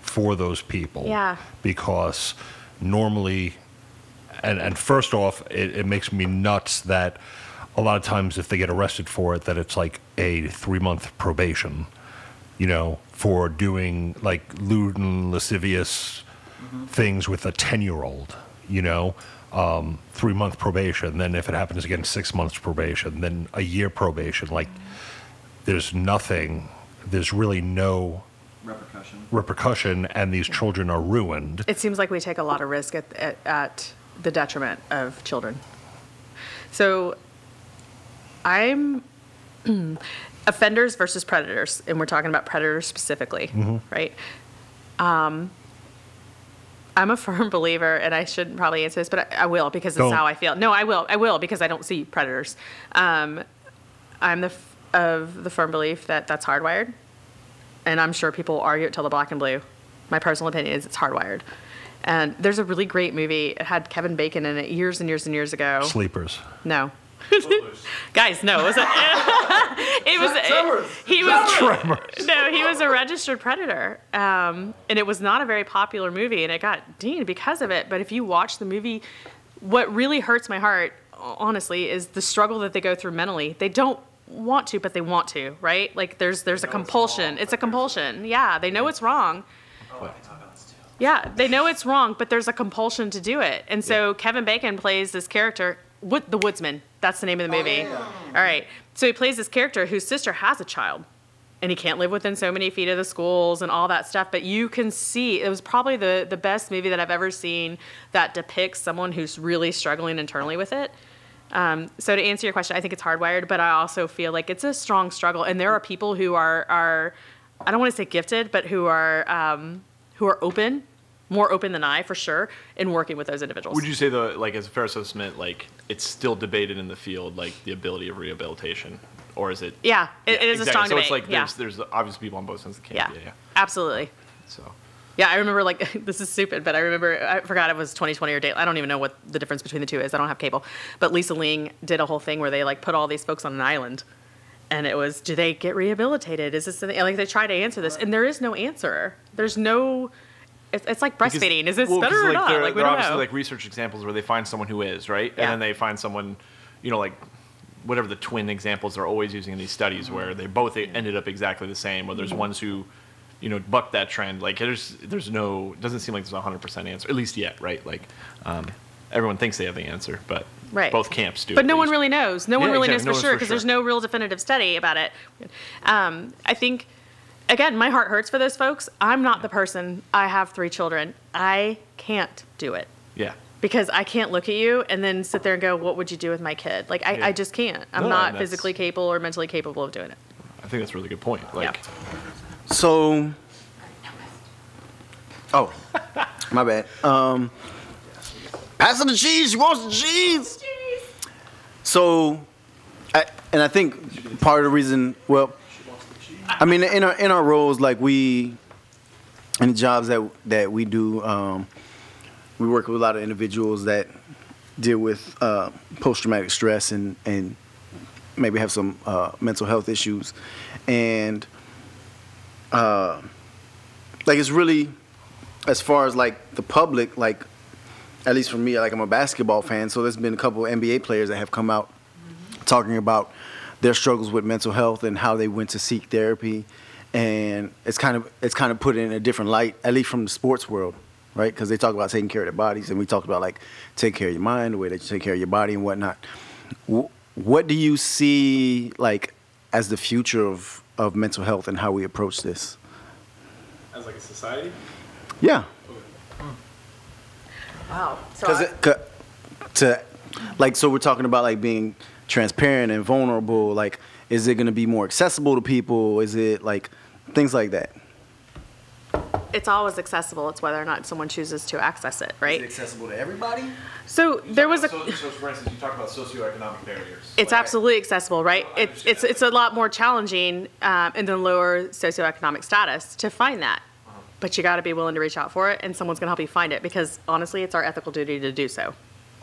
Speaker 1: for those people.
Speaker 5: Yeah.
Speaker 1: Because normally, and, and first off, it, it makes me nuts that a lot of times if they get arrested for it, that it's like a three month probation, you know, for doing like lewd and lascivious things with a 10 year old, you know, um, three month probation. Then if it happens again, six months probation, then a year probation. Like there's nothing, there's really no
Speaker 4: Repercussion.
Speaker 1: repercussion, and these children are ruined.
Speaker 5: It seems like we take a lot of risk at, at, at the detriment of children. So I'm offenders versus predators, and we're talking about predators specifically, right? Um, I'm a firm believer, and I shouldn't probably answer this, but I, I will because it's how I feel. No, I will. I will because I don't see predators. Um, I'm the f- of the firm belief that that's hardwired, and I'm sure people argue it till the black and blue. My personal opinion is it's hardwired. And there's a really great movie. It had Kevin Bacon in it years and years and years ago.
Speaker 1: Sleepers.
Speaker 5: No. Guys, no, it was a, it was he was no, he was a registered predator, um, and it was not a very popular movie, and it got deemed because of it. But if you watch the movie, what really hurts my heart, honestly, is the struggle that they go through mentally. They don't want to, but they want to, right? Like there's there's a compulsion. It's a compulsion. Yeah, they know it's wrong. Yeah, they know it's wrong, but there's a compulsion to do it. And so Kevin Bacon plays this character, Wood, the Woodsman. That's the name of the movie. All right. So he plays this character whose sister has a child. And he can't live within so many feet of the schools and all that stuff. But you can see it was probably the, the best movie that I've ever seen that depicts someone who's really struggling internally with it. Um, so to answer your question, I think it's hardwired, but I also feel like it's a strong struggle. And there are people who are are I don't want to say gifted, but who are um, who are open, more open than I for sure, in working with those individuals.
Speaker 3: Would you say though, like as a fair assessment, like it's still debated in the field, like the ability of rehabilitation, or is it?
Speaker 5: Yeah, it, it is
Speaker 3: exactly.
Speaker 5: a strong
Speaker 3: so
Speaker 5: debate.
Speaker 3: it's like
Speaker 5: yeah.
Speaker 3: there's there's obviously people on both sides of the
Speaker 5: yeah,
Speaker 3: camp. Yeah, yeah.
Speaker 5: absolutely.
Speaker 3: So
Speaker 5: Yeah, I remember like this is stupid, but I remember I forgot it was 2020 or date. I don't even know what the difference between the two is. I don't have cable. But Lisa Ling did a whole thing where they like put all these folks on an island, and it was, do they get rehabilitated? Is this the, like they try to answer this, and there is no answer. There's no. It's, it's like
Speaker 3: Because-
Speaker 5: breastfeeding. Is this
Speaker 3: well,
Speaker 5: better or
Speaker 3: like,
Speaker 5: not?
Speaker 3: There,
Speaker 5: like we
Speaker 3: there are obviously
Speaker 5: know.
Speaker 3: like research examples where they find someone who is right,
Speaker 5: Yeah.
Speaker 3: and then they find someone, you know, like whatever the twin examples they're always using in these studies, where they both ended up exactly the same. Where there's ones who, you know, buck that trend. Like there's there's no it doesn't seem like there's a hundred percent answer, at least yet, right? Like um, everyone thinks they have the answer, but
Speaker 5: Right.
Speaker 3: both camps do.
Speaker 5: But no one really knows. No one really
Speaker 3: exactly.
Speaker 5: knows
Speaker 3: No
Speaker 5: for sure because
Speaker 3: sure.
Speaker 5: there's no real definitive study about it. Um, I think, again, my heart hurts for those folks. I'm not the person. I have three children. I can't do it
Speaker 3: Yeah.
Speaker 5: because I can't look at you and then sit there and go, "What would you do with my kid?" Like I,
Speaker 3: Yeah.
Speaker 5: I just can't. I'm
Speaker 3: No,
Speaker 5: not physically capable or mentally capable of doing it.
Speaker 3: I think that's a really good point. Like,
Speaker 2: So, oh, my bad. Um, passing the cheese. She wants the cheese. So, I, and I think part of the reason, well, I mean, in our in our roles, like we, in the jobs that that we do, um, we work with a lot of individuals that deal with uh, post traumatic stress and and maybe have some uh, mental health issues, and uh, like it's really as far as like the public like at least for me like i'm a basketball fan so there's been a couple nba players that have come out talking about their struggles with mental health and how they went to seek therapy. And it's kind of it's kind of put in a different light at least from the sports world right? Because they talk about taking care of their bodies and we talked about like take care of your mind the way that you take care of your body and whatnot. What do you see like as the future of of mental health and how we approach this?
Speaker 6: As like a society?
Speaker 2: yeah. Hmm.
Speaker 5: Wow. So
Speaker 2: Cause it, 'cause- to like so we're talking about like being transparent and vulnerable like is it going to be more accessible to people is it like things like that
Speaker 5: it's always accessible. It's whether or not someone chooses to access it, right?
Speaker 2: accessible to everybody
Speaker 5: So there was a.
Speaker 3: So, so for instance, you talk about socioeconomic barriers.
Speaker 5: It's absolutely accessible, right? It's it's it's a lot more challenging um, in the lower socioeconomic status to find that, but you got to be willing to reach out for it, and someone's going to help you find it because honestly, it's our ethical duty to do so.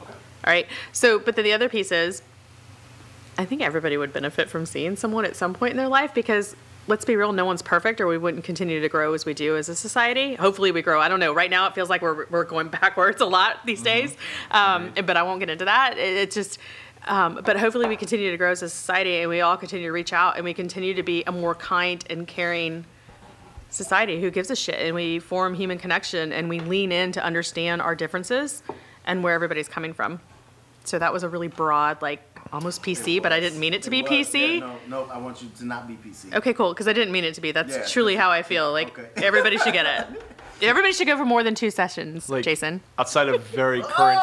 Speaker 5: Okay. All right. So, but then the other piece is, I think everybody would benefit from seeing someone at some point in their life because. Let's be real, no one's perfect, or we wouldn't continue to grow as we do as a society. Hopefully, we grow. I don't know. Right now, it feels like we're, we're going backwards a lot these days, um, but I won't get into that. It, it just, um, but hopefully, we continue to grow as a society and we all continue to reach out and we continue to be a more kind and caring society who gives a shit and we form human connection and we lean in to understand our differences and where everybody's coming from. So that was a really broad, like, almost PC, but I didn't mean it to be
Speaker 2: was,
Speaker 5: PC.
Speaker 2: yeah, no, no, I want you to not be PC.
Speaker 5: Okay, cool. Because I didn't mean it to be. That's
Speaker 2: Yeah.
Speaker 5: truly how I feel. Like
Speaker 2: Okay.
Speaker 5: everybody should get it. Everybody should go for more than two sessions,
Speaker 3: Like-
Speaker 5: Jason.
Speaker 3: Outside of very oh, current.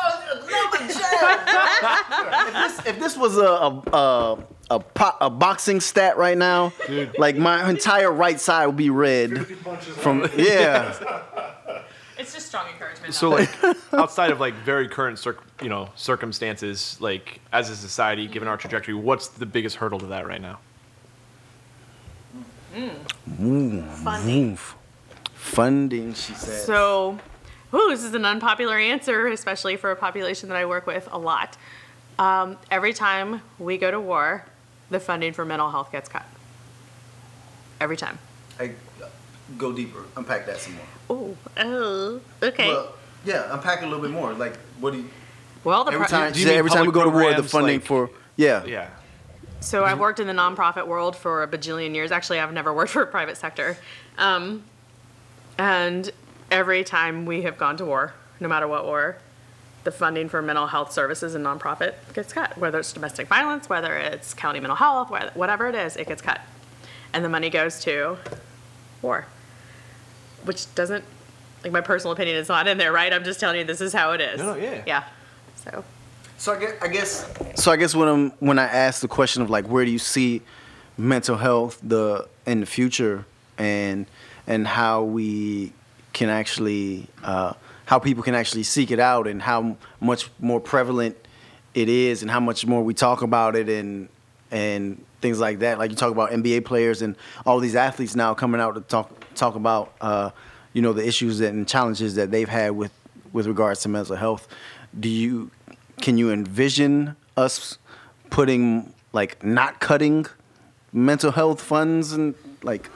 Speaker 2: if, this, if this was a a a, a, po- a boxing stat right now, like my entire right side would be red. From yeah,
Speaker 5: It's just strong encouragement.
Speaker 3: So like outside of like very current circ, you know circumstances, like as a society, given our trajectory, what's the biggest hurdle to that right now?
Speaker 5: funding.
Speaker 2: Oof. funding. She said.
Speaker 5: So, ooh, this is an unpopular answer, especially for a population that I work with a lot. Um, every time we go to war, the funding for mental health gets cut. Every time.
Speaker 2: Hey, go deeper. Unpack that some more.
Speaker 5: Oh, oh, okay.
Speaker 2: Well, yeah, unpack it a little bit more. Like, what do you?
Speaker 5: well, the
Speaker 2: Every
Speaker 5: pro-
Speaker 2: time,
Speaker 3: do you
Speaker 2: she said
Speaker 3: mean
Speaker 2: every time we go to war, the funding
Speaker 3: like-
Speaker 2: for yeah.
Speaker 3: Yeah.
Speaker 5: So I've worked in the nonprofit world for a bajillion years. Actually, I've never worked for a private sector. Um, and every time we have gone to war, no matter what war, the funding for mental health services and nonprofit gets cut. Whether it's domestic violence, whether it's county mental health, whatever it is, it gets cut. And the money goes to war, which doesn't, like my personal opinion is not in there, right? I'm just telling you this is how it is.
Speaker 3: No, no, yeah.
Speaker 5: Yeah. So.
Speaker 2: So I guess, I guess so. I guess when I'm when I ask the question of like where do you see mental health the in the future and and how we can actually uh, how people can actually seek it out and how much more prevalent it is and how much more we talk about it and and things like that. Like you talk about NBA players and all these athletes now coming out to talk talk about uh, you know the issues and challenges that they've had with with regards to mental health. Do you can you envision us putting like not cutting mental health funds and like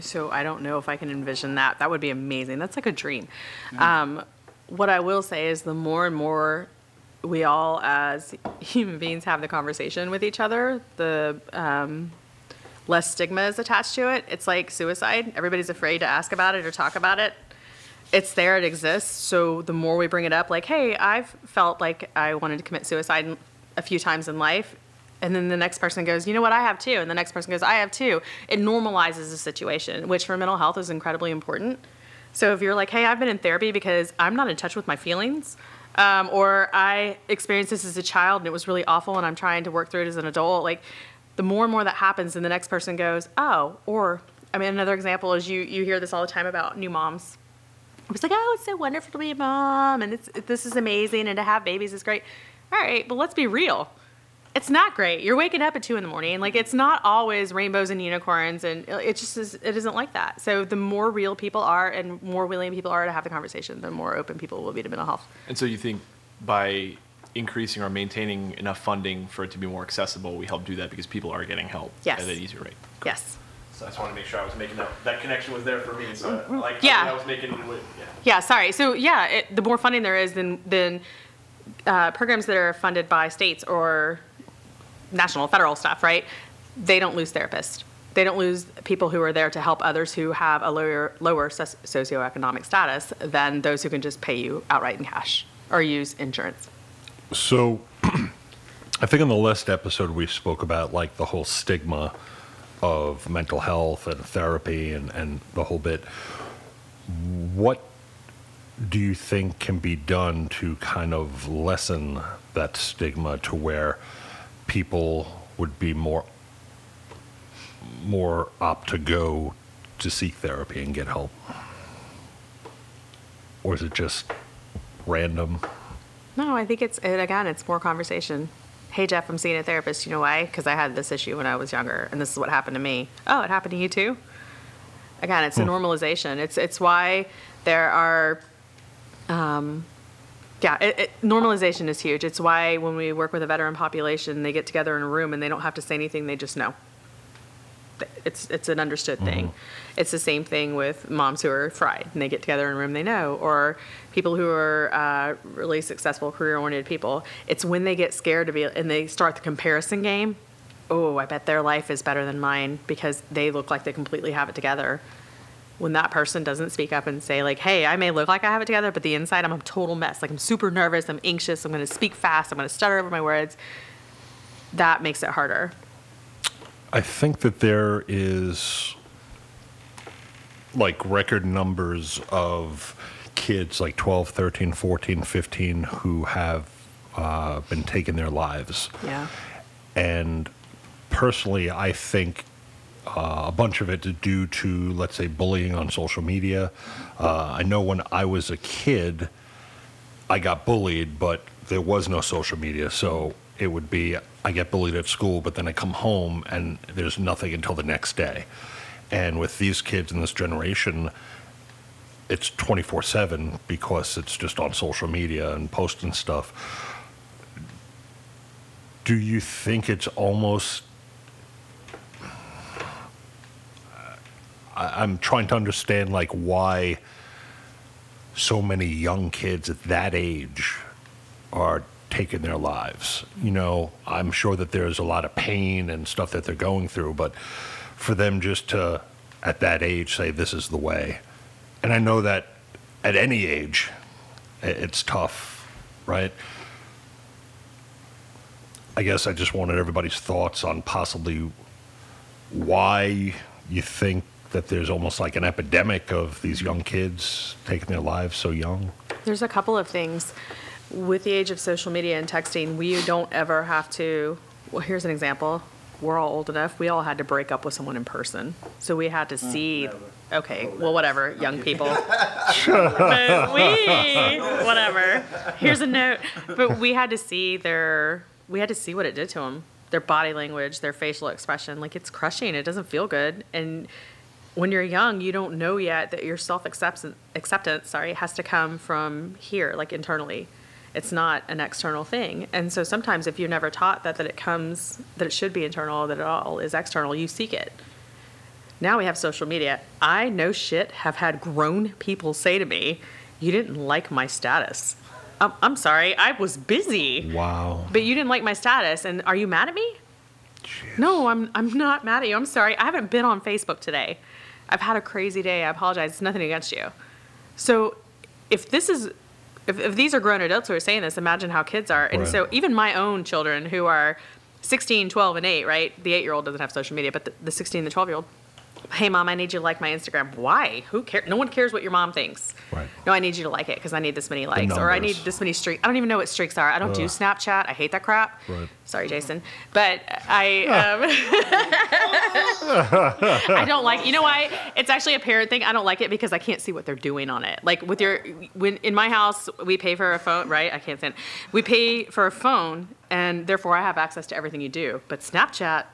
Speaker 5: So I don't know if I can envision that. That would be amazing. That's like a dream. Um, what I will say is the more and more we all as human beings have the conversation with each other, the um, less stigma is attached to it. It's like suicide. Everybody's afraid to ask about it or talk about it. It's there, it exists. So the more we bring it up, like, hey, I've felt like I wanted to commit suicide a few times in life. And then the next person goes, you know what, I have too. And the next person goes, I have too. It normalizes the situation, which for mental health is incredibly important. So if you're like, hey, I've been in therapy because I'm not in touch with my feelings, um, or I experienced this as a child and it was really awful and I'm trying to work through it as an adult, like the more and more that happens, and the next person goes, oh, or I mean, another example is you you hear this all the time about new moms. It's like, oh, it's so wonderful to be a mom, and it's this is amazing, and to have babies is great. All right, but let's be real. It's not great. You're waking up at two in the morning. Like it's not always rainbows and unicorns, and it just is. It isn't like that. So the more real people are, and more willing people are to have the conversation, the more open people will be to mental health.
Speaker 3: And so you think by increasing or maintaining enough funding for it to be more accessible, we help do that because people are getting help
Speaker 5: Yes.
Speaker 3: at an easier rate.
Speaker 5: Yes.
Speaker 3: So I just want to make sure I was making that that connection was there for me. So like
Speaker 5: Yeah.
Speaker 3: I was making yeah.
Speaker 5: Yeah, sorry. So yeah, it, the more funding there is, then then uh, programs that are funded by states or national, federal stuff, right? They don't lose therapists. They don't lose people who are there to help others who have a lower lower socioeconomic status than those who can just pay you outright in cash or use insurance.
Speaker 1: So, I think in the last episode we spoke about like the whole stigma of mental health and therapy and, and the whole bit. What do you think can be done to kind of lessen that stigma to where people would be more more apt to go to seek therapy and get help? Or is it just random?
Speaker 5: No, I think it's it, again, it's more conversation. Hey Jeff, I'm seeing a therapist. You know why? Because I had this issue when I was younger, and this is what happened to me. Oh, it happened to you too. Again, it's a normalization. It's it's why there are. Um, yeah, it, it, normalization is huge. It's why when we work with a veteran population, they get together in a room and they don't have to say anything; they just know. It's it's an understood thing. It's the same thing with moms who are fried and they get together in a room they know, or people who are uh, really successful, career-oriented people. It's when they get scared to be and they start the comparison game. Oh, I bet their life is better than mine because they look like they completely have it together. When that person doesn't speak up and say like, "Hey, I may look like I have it together, but the inside I'm a total mess. Like I'm super nervous, I'm anxious, I'm going to speak fast, I'm going to stutter over my words." That makes it harder.
Speaker 1: I think that there is like record numbers of kids like 12, 13, 14, 15 who have uh, been taking their lives.
Speaker 5: Yeah.
Speaker 1: And personally, I think uh, a bunch of it due to, let's say, bullying on social media. Uh, I know when I was a kid, I got bullied, but there was no social media. So it would be I get bullied at school, but then I come home and there's nothing until the next day. And with these kids in this generation, it's 24 7 because it's just on social media and posting stuff. Do you think it's almost. I- I'm trying to understand like why so many young kids at that age are taking their lives. You know, I'm sure that there's a lot of pain and stuff that they're going through, but for them just to, at that age, say, this is the way. And I know that at any age, it's tough, right? I guess I just wanted everybody's thoughts on possibly why you think that there's almost like an epidemic of these young kids taking their lives so young.
Speaker 5: There's a couple of things. With the age of social media and texting, we don't ever have to. Well, here's an example. We're all old enough. We all had to break up with someone in person. So we had to see. Okay, well, whatever, young people. but we, whatever. Here's a note. But we had to see their. We had to see what it did to them. Their body language, their facial expression. Like it's crushing. It doesn't feel good. And when you're young, you don't know yet that your self acceptance acceptance, sorry, has to come from here, like internally. It's not an external thing. And so sometimes if you're never taught that that it comes that it should be internal, that it all is external, you seek it. Now we have social media. I no shit have had grown people say to me, "You didn't like my status." I'm, I'm sorry, I was busy.
Speaker 1: Wow.
Speaker 5: But you didn't like my status, and are you mad at me? No, I'm I'm not mad at you. I'm sorry. I haven't been on Facebook today. I've had a crazy day. I apologize. It's nothing against you. So, if this is if, if these are grown adults who are saying this, imagine how kids are. And
Speaker 1: Right.
Speaker 5: so even my own children who are 16, 12, and 8, right? The 8-year-old doesn't have social media, but the, the 16, the 12-year-old, hey mom, I need you to like my Instagram. Why? Who cares? No one cares what your mom thinks.
Speaker 1: Right.
Speaker 5: No, I need you to like it because I need this many likes, or I need this many streaks. I don't even know what streaks are. I don't do Snapchat. I hate that crap.
Speaker 1: Right.
Speaker 5: Sorry, Jason, but I um, I don't like. You know why? It's actually a parent thing. I don't like it because I can't see what they're doing on it. Like with your when in my house we pay for a phone, right? I can't stand. It. We pay for a phone, and therefore I have access to everything you do. But Snapchat,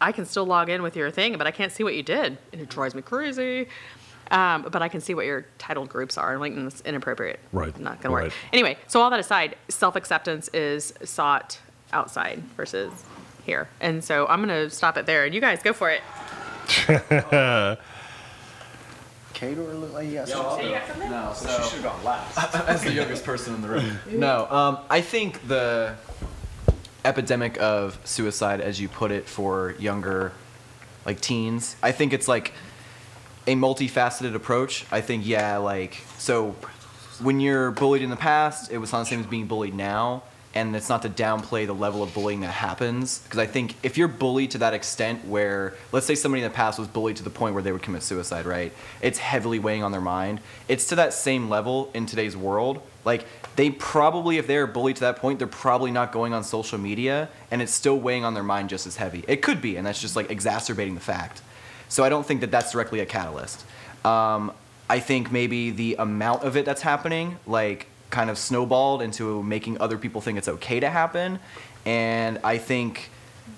Speaker 5: I can still log in with your thing, but I can't see what you did, and it drives me crazy. Um, but I can see what your titled groups are. LinkedIn's inappropriate.
Speaker 1: Right,
Speaker 5: Not gonna work.
Speaker 1: right.
Speaker 5: Anyway, so all that aside, self acceptance is sought outside versus here. And so I'm gonna stop it there, and you guys go for it.
Speaker 2: Cater look like he got some.
Speaker 4: No, so she should have gone last. As the youngest person in the room. No, um, I think the epidemic of suicide, as you put it, for younger, like teens, I think it's like a multifaceted approach. I think, yeah, like, so when you're bullied in the past, it was not the same as being bullied now. And it's not to downplay the level of bullying that happens. Because I think if you're bullied to that extent where, let's say somebody in the past was bullied to the point where they would commit suicide, right? It's heavily weighing on their mind. It's to that same level in today's world. Like, they probably, if they're bullied to that point, they're probably not going on social media and it's still weighing on their mind just as heavy. It could be, and that's just like exacerbating the fact. So I don't think that that's directly a catalyst. Um, I think maybe the amount of it that's happening, like, kind of snowballed into making other people think it's okay to happen. And I think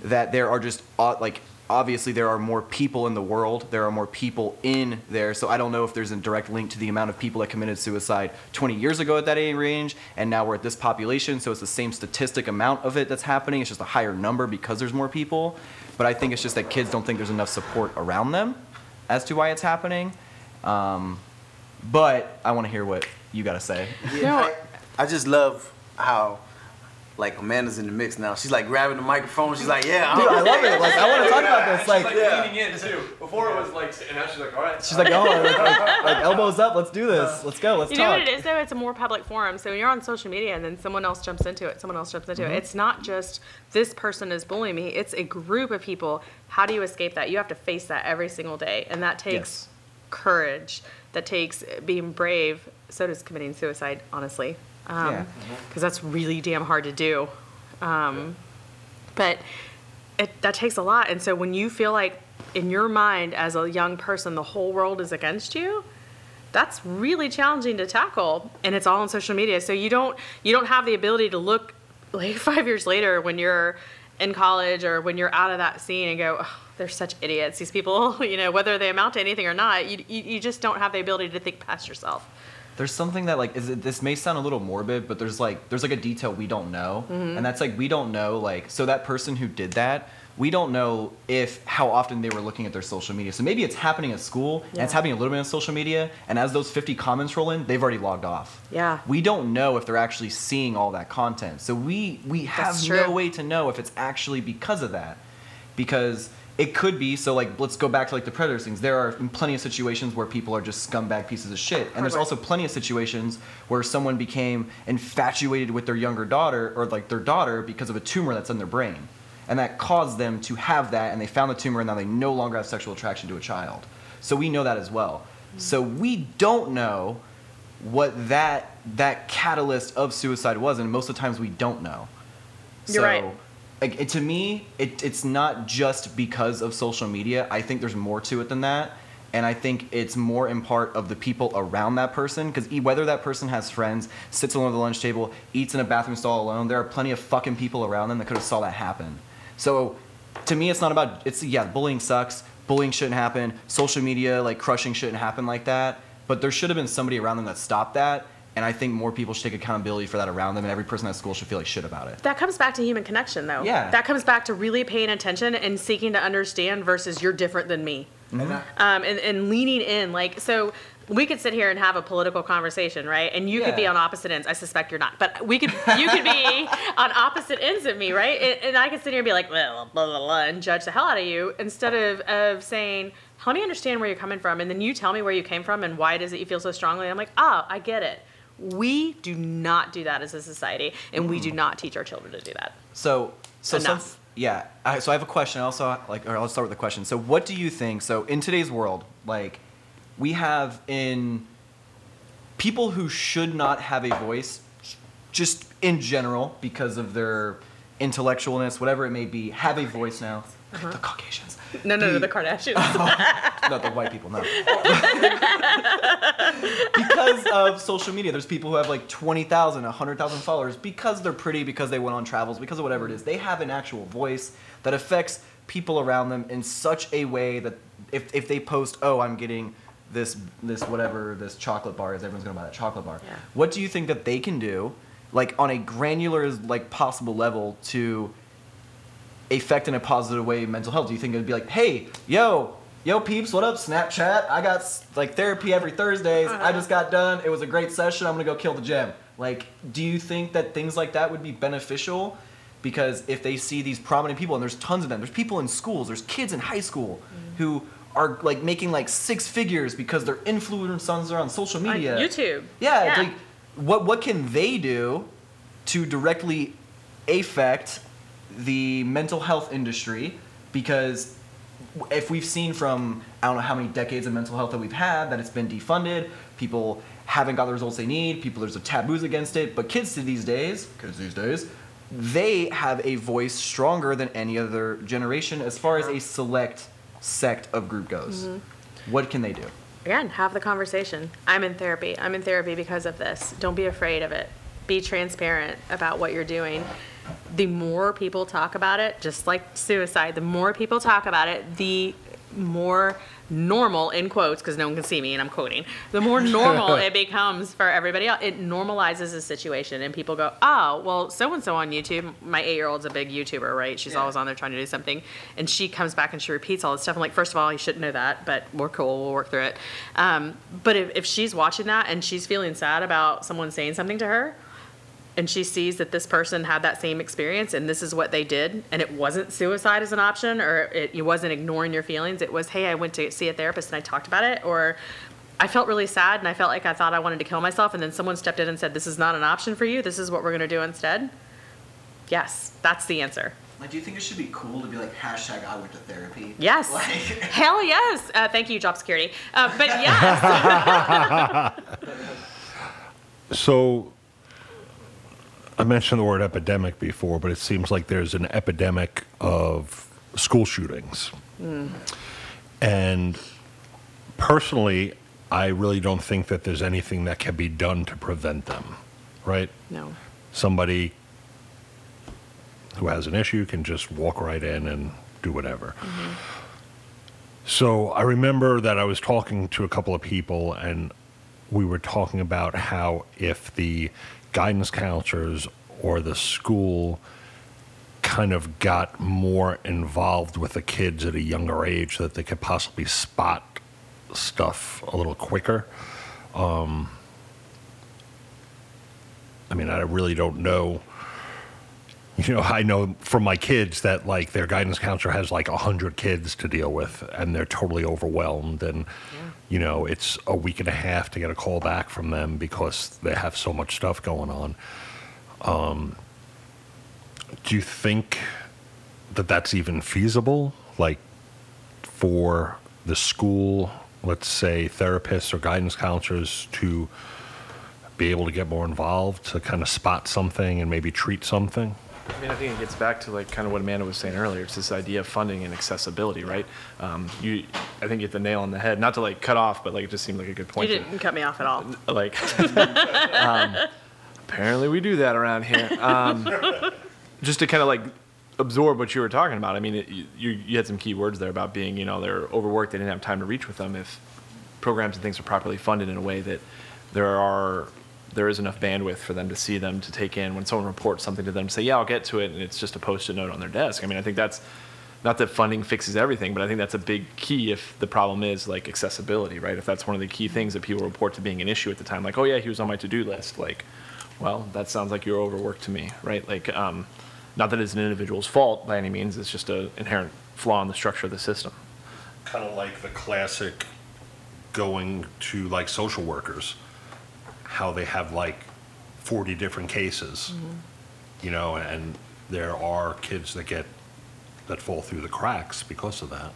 Speaker 4: that there are just, uh, like, obviously there are more people in the world. There are more people in there. So I don't know if there's a direct link to the amount of people that committed suicide 20 years ago at that age range. And now we're at this population. So it's the same statistic amount of it that's happening. It's just a higher number because there's more people. But I think it's just that kids don't think there's enough support around them as to why it's happening. Um, but I want to hear what you got to say.
Speaker 2: Yeah, I, I just love how like Amanda's in the mix now. She's like grabbing the microphone. She's like, yeah,
Speaker 4: Dude, I love it. Like I want to talk about this.
Speaker 3: She's
Speaker 4: Like
Speaker 3: like
Speaker 2: Yeah.
Speaker 3: leaning in too. Before it was like, and now she's like, all right.
Speaker 4: she's like, oh, like, like, like, elbows up. Let's do this. Let's go. Let's
Speaker 5: You know what it is though? It's a more public forum. So when you're on social media and then someone else jumps into it, someone else jumps into
Speaker 4: Mm-hmm.
Speaker 5: it. It's not just this person is bullying me. It's a group of people. How do you escape that? You have to face that every single day, and that takes
Speaker 4: Yes.
Speaker 5: courage. That takes being brave. So does committing suicide, honestly, because
Speaker 4: Yeah.
Speaker 5: that's really damn hard to do. Um, but it, that takes a lot. And so when you feel like in your mind as a young person, the whole world is against you, that's really challenging to tackle. And it's all on social media. So you don't you don't have the ability to look like five years later when you're in college or when you're out of that scene and go, oh, they're such idiots. These people, you know, whether they amount to anything or not, you, you, you just don't have the ability to think past yourself.
Speaker 4: There's something that like is it, this may sound a little morbid but there's like there's like a detail we don't know
Speaker 5: Mm-hmm.
Speaker 4: and that's like we don't know like so that person who did that we don't know if how often they were looking at their social media so maybe it's happening at school and it's
Speaker 5: Yeah.
Speaker 4: happening a little bit on social media and as those 50 comments roll in they've already logged off
Speaker 5: Yeah.
Speaker 4: we don't know if they're actually seeing all that content so we we have no way to know if it's actually because of that because it could be so like let's go back to like the predator things there are plenty of situations where people are just scumbag pieces of shit. And there's also plenty of situations where someone became infatuated with their younger daughter or like their daughter because of a tumor that's in their brain. And that caused them to have that and they found the tumor and now they no longer have sexual attraction to a child. So we know that as well. So we don't know what that that catalyst of suicide was and most of the times we don't know.
Speaker 5: You're right.
Speaker 4: Like it, to me it, it's not just because of social media. I think there's more to it than that. And i think it's more in part of the people around that person. Because whether that person has friends sits alone at the lunch table eats in a bathroom stall alone there are plenty of fucking people around them that could have saw that happen. So to me it's not about it's yeah bullying sucks. Bullying shouldn't happen. Social media like crushing shouldn't happen like that. But there should have been somebody around them that stopped that and i think more people should take accountability for that around them and every person at school should feel like shit about it
Speaker 5: That comes back to human connection, though.
Speaker 4: Yeah.
Speaker 5: That comes back to really paying attention and seeking to understand versus you're different than me.
Speaker 4: Mm-hmm.
Speaker 5: Um, and, and leaning in. Like, so we could sit here and have a political conversation, right? And you could be on opposite ends. I suspect you're not. But we could, you could be on opposite ends of me, right? And, and I could sit here and be like, blah, blah, blah, blah, and judge the hell out of you instead of, of saying, let me understand where you're coming from. And then you tell me where you came from and why it is that you feel so strongly. I'm like, oh, I get it. We do not do that as a society, and we do mm. not teach our children to do that.
Speaker 4: So, so some, yeah. I, so I have a question. I also like, or I'll start with the question. So, what do you think? So, in today's world, like, we have in people who should not have a voice, just in general, because of their intellectualness, whatever it may be, have a voice now. Uh-huh. The Caucasians.
Speaker 5: No, no, no, the Kardashians.
Speaker 4: not the white people, no. because of social media, there's people who have like 20,000, 100,000 followers because they're pretty, because they went on travels, because of whatever it is. They have an actual voice that affects people around them in such a way that if, if they post, oh, I'm getting this, this whatever, this chocolate bar is, everyone's gonna buy that chocolate bar.
Speaker 5: Yeah.
Speaker 4: What do you think that they can do, like on a granular, like possible level to affect in a positive way mental health? Do you think it'd be like, hey, yo, yo, peeps, what up, Snapchat? I got like therapy every Thursdays. I uh-huh. just got done. It was a great session. I'm gonna go kill the gym. Like, do you think that things like that would be beneficial? Because if they see these prominent people, and there's tons of them, there's people in schools, there's kids in high school mm-hmm. who are like making like six figures because their influencers are on social
Speaker 5: On
Speaker 4: media.
Speaker 5: YouTube.
Speaker 4: Yeah,
Speaker 5: Yeah.
Speaker 4: like what what can they do to directly affect the mental health industry? Because if we've seen from I don't know how many decades of mental health that we've had that it's been defunded, people haven't got the results they need, people there's a taboos against it, but kids to these days, kids these days, they have a voice stronger than any other generation as far as a select sect of group goes. Mm-hmm. What can they do?
Speaker 5: Again, have the conversation. I'm in therapy. I'm in therapy because of this. Don't be afraid of it. Be transparent about what you're doing. The more people talk about it, just like suicide, the more people talk about it, the more normal, in quotes, because no one can see me and I'm quoting, the more normal it becomes for everybody else. It normalizes the situation and people go, oh, well, so and so on YouTube, my eight year old's a big YouTuber, right? She's
Speaker 4: Yeah.
Speaker 5: always on there trying to do something. And she comes back and she repeats all this stuff. I'm like, first of all, you shouldn't know that, but we're cool. We'll work through it. Um, but if, if she's watching that and she's feeling sad about someone saying something to her, and she sees that this person had that same experience and this is what they did and it wasn't suicide as an option or it, it wasn't ignoring your feelings. It was hey i went to see a therapist and i talked about it or i felt really sad and i felt like i thought i wanted to kill myself and then someone stepped in and said this is not an option for you. This is what we're going to do instead. Yes that's the answer.
Speaker 4: Like, do you think it should be cool to be like hashtag I went to therapy?
Speaker 5: yes.
Speaker 4: Like,
Speaker 5: hell yes. Uh, thank you job security. Uh, but yes.
Speaker 1: So, I mentioned the word epidemic before, but it seems like there's an epidemic of school shootings. Hmm. And personally, I really don't think that there's anything that can be done to prevent them, right?
Speaker 5: no
Speaker 1: Somebody who has an issue can just walk right in and do whatever. Mm-hmm. So I remember that I was talking to a couple of people, and we were talking about how if the guidance counselors or the school kind of got more involved with the kids at a younger age, that they could possibly spot stuff a little quicker. Um, I mean, I really don't know. You know, I know from my kids that like their guidance counselor has like a hundred kids to deal with, and they're totally overwhelmed. And you know, it's a week and a half to get a call back from them because they have so much stuff going on. Um, do you think that that's even feasible? Like for the school, let's say therapists or guidance counselors to be able to get more involved to kind of spot something and maybe treat something?
Speaker 3: I mean, I think it gets back to like kind of what Amanda was saying earlier. It's this idea of funding and accessibility, right? Um, you, I think you hit the nail on the head. Not to like cut off, but like it just seemed like a good point. to-
Speaker 5: didn't cut me off at all
Speaker 3: like um, apparently we do that around here um, just to kind of like absorb what you were talking about i mean it, you, you had some key words there about being you know they're overworked they didn't have time to reach with them if programs and things are properly funded in a way that there are there is enough bandwidth for them to see them to take in when someone reports something to them say yeah i'll get to it and it's just a post-it note on their desk i mean i think that's not that funding fixes everything, but I think that's a big key if the problem is like accessibility, right? If that's one of the key things that people report to being an issue at the time, like, oh yeah, he was on my to-do list, like, well, that sounds like you're overworked to me, right? Like, um, not that it's an individual's fault by any means, it's just an inherent flaw in the structure of the system.
Speaker 1: Kind of like the classic going to like social workers, how they have like 40 different cases, mm-hmm. you know, and there are kids that get that fall through the cracks because of that.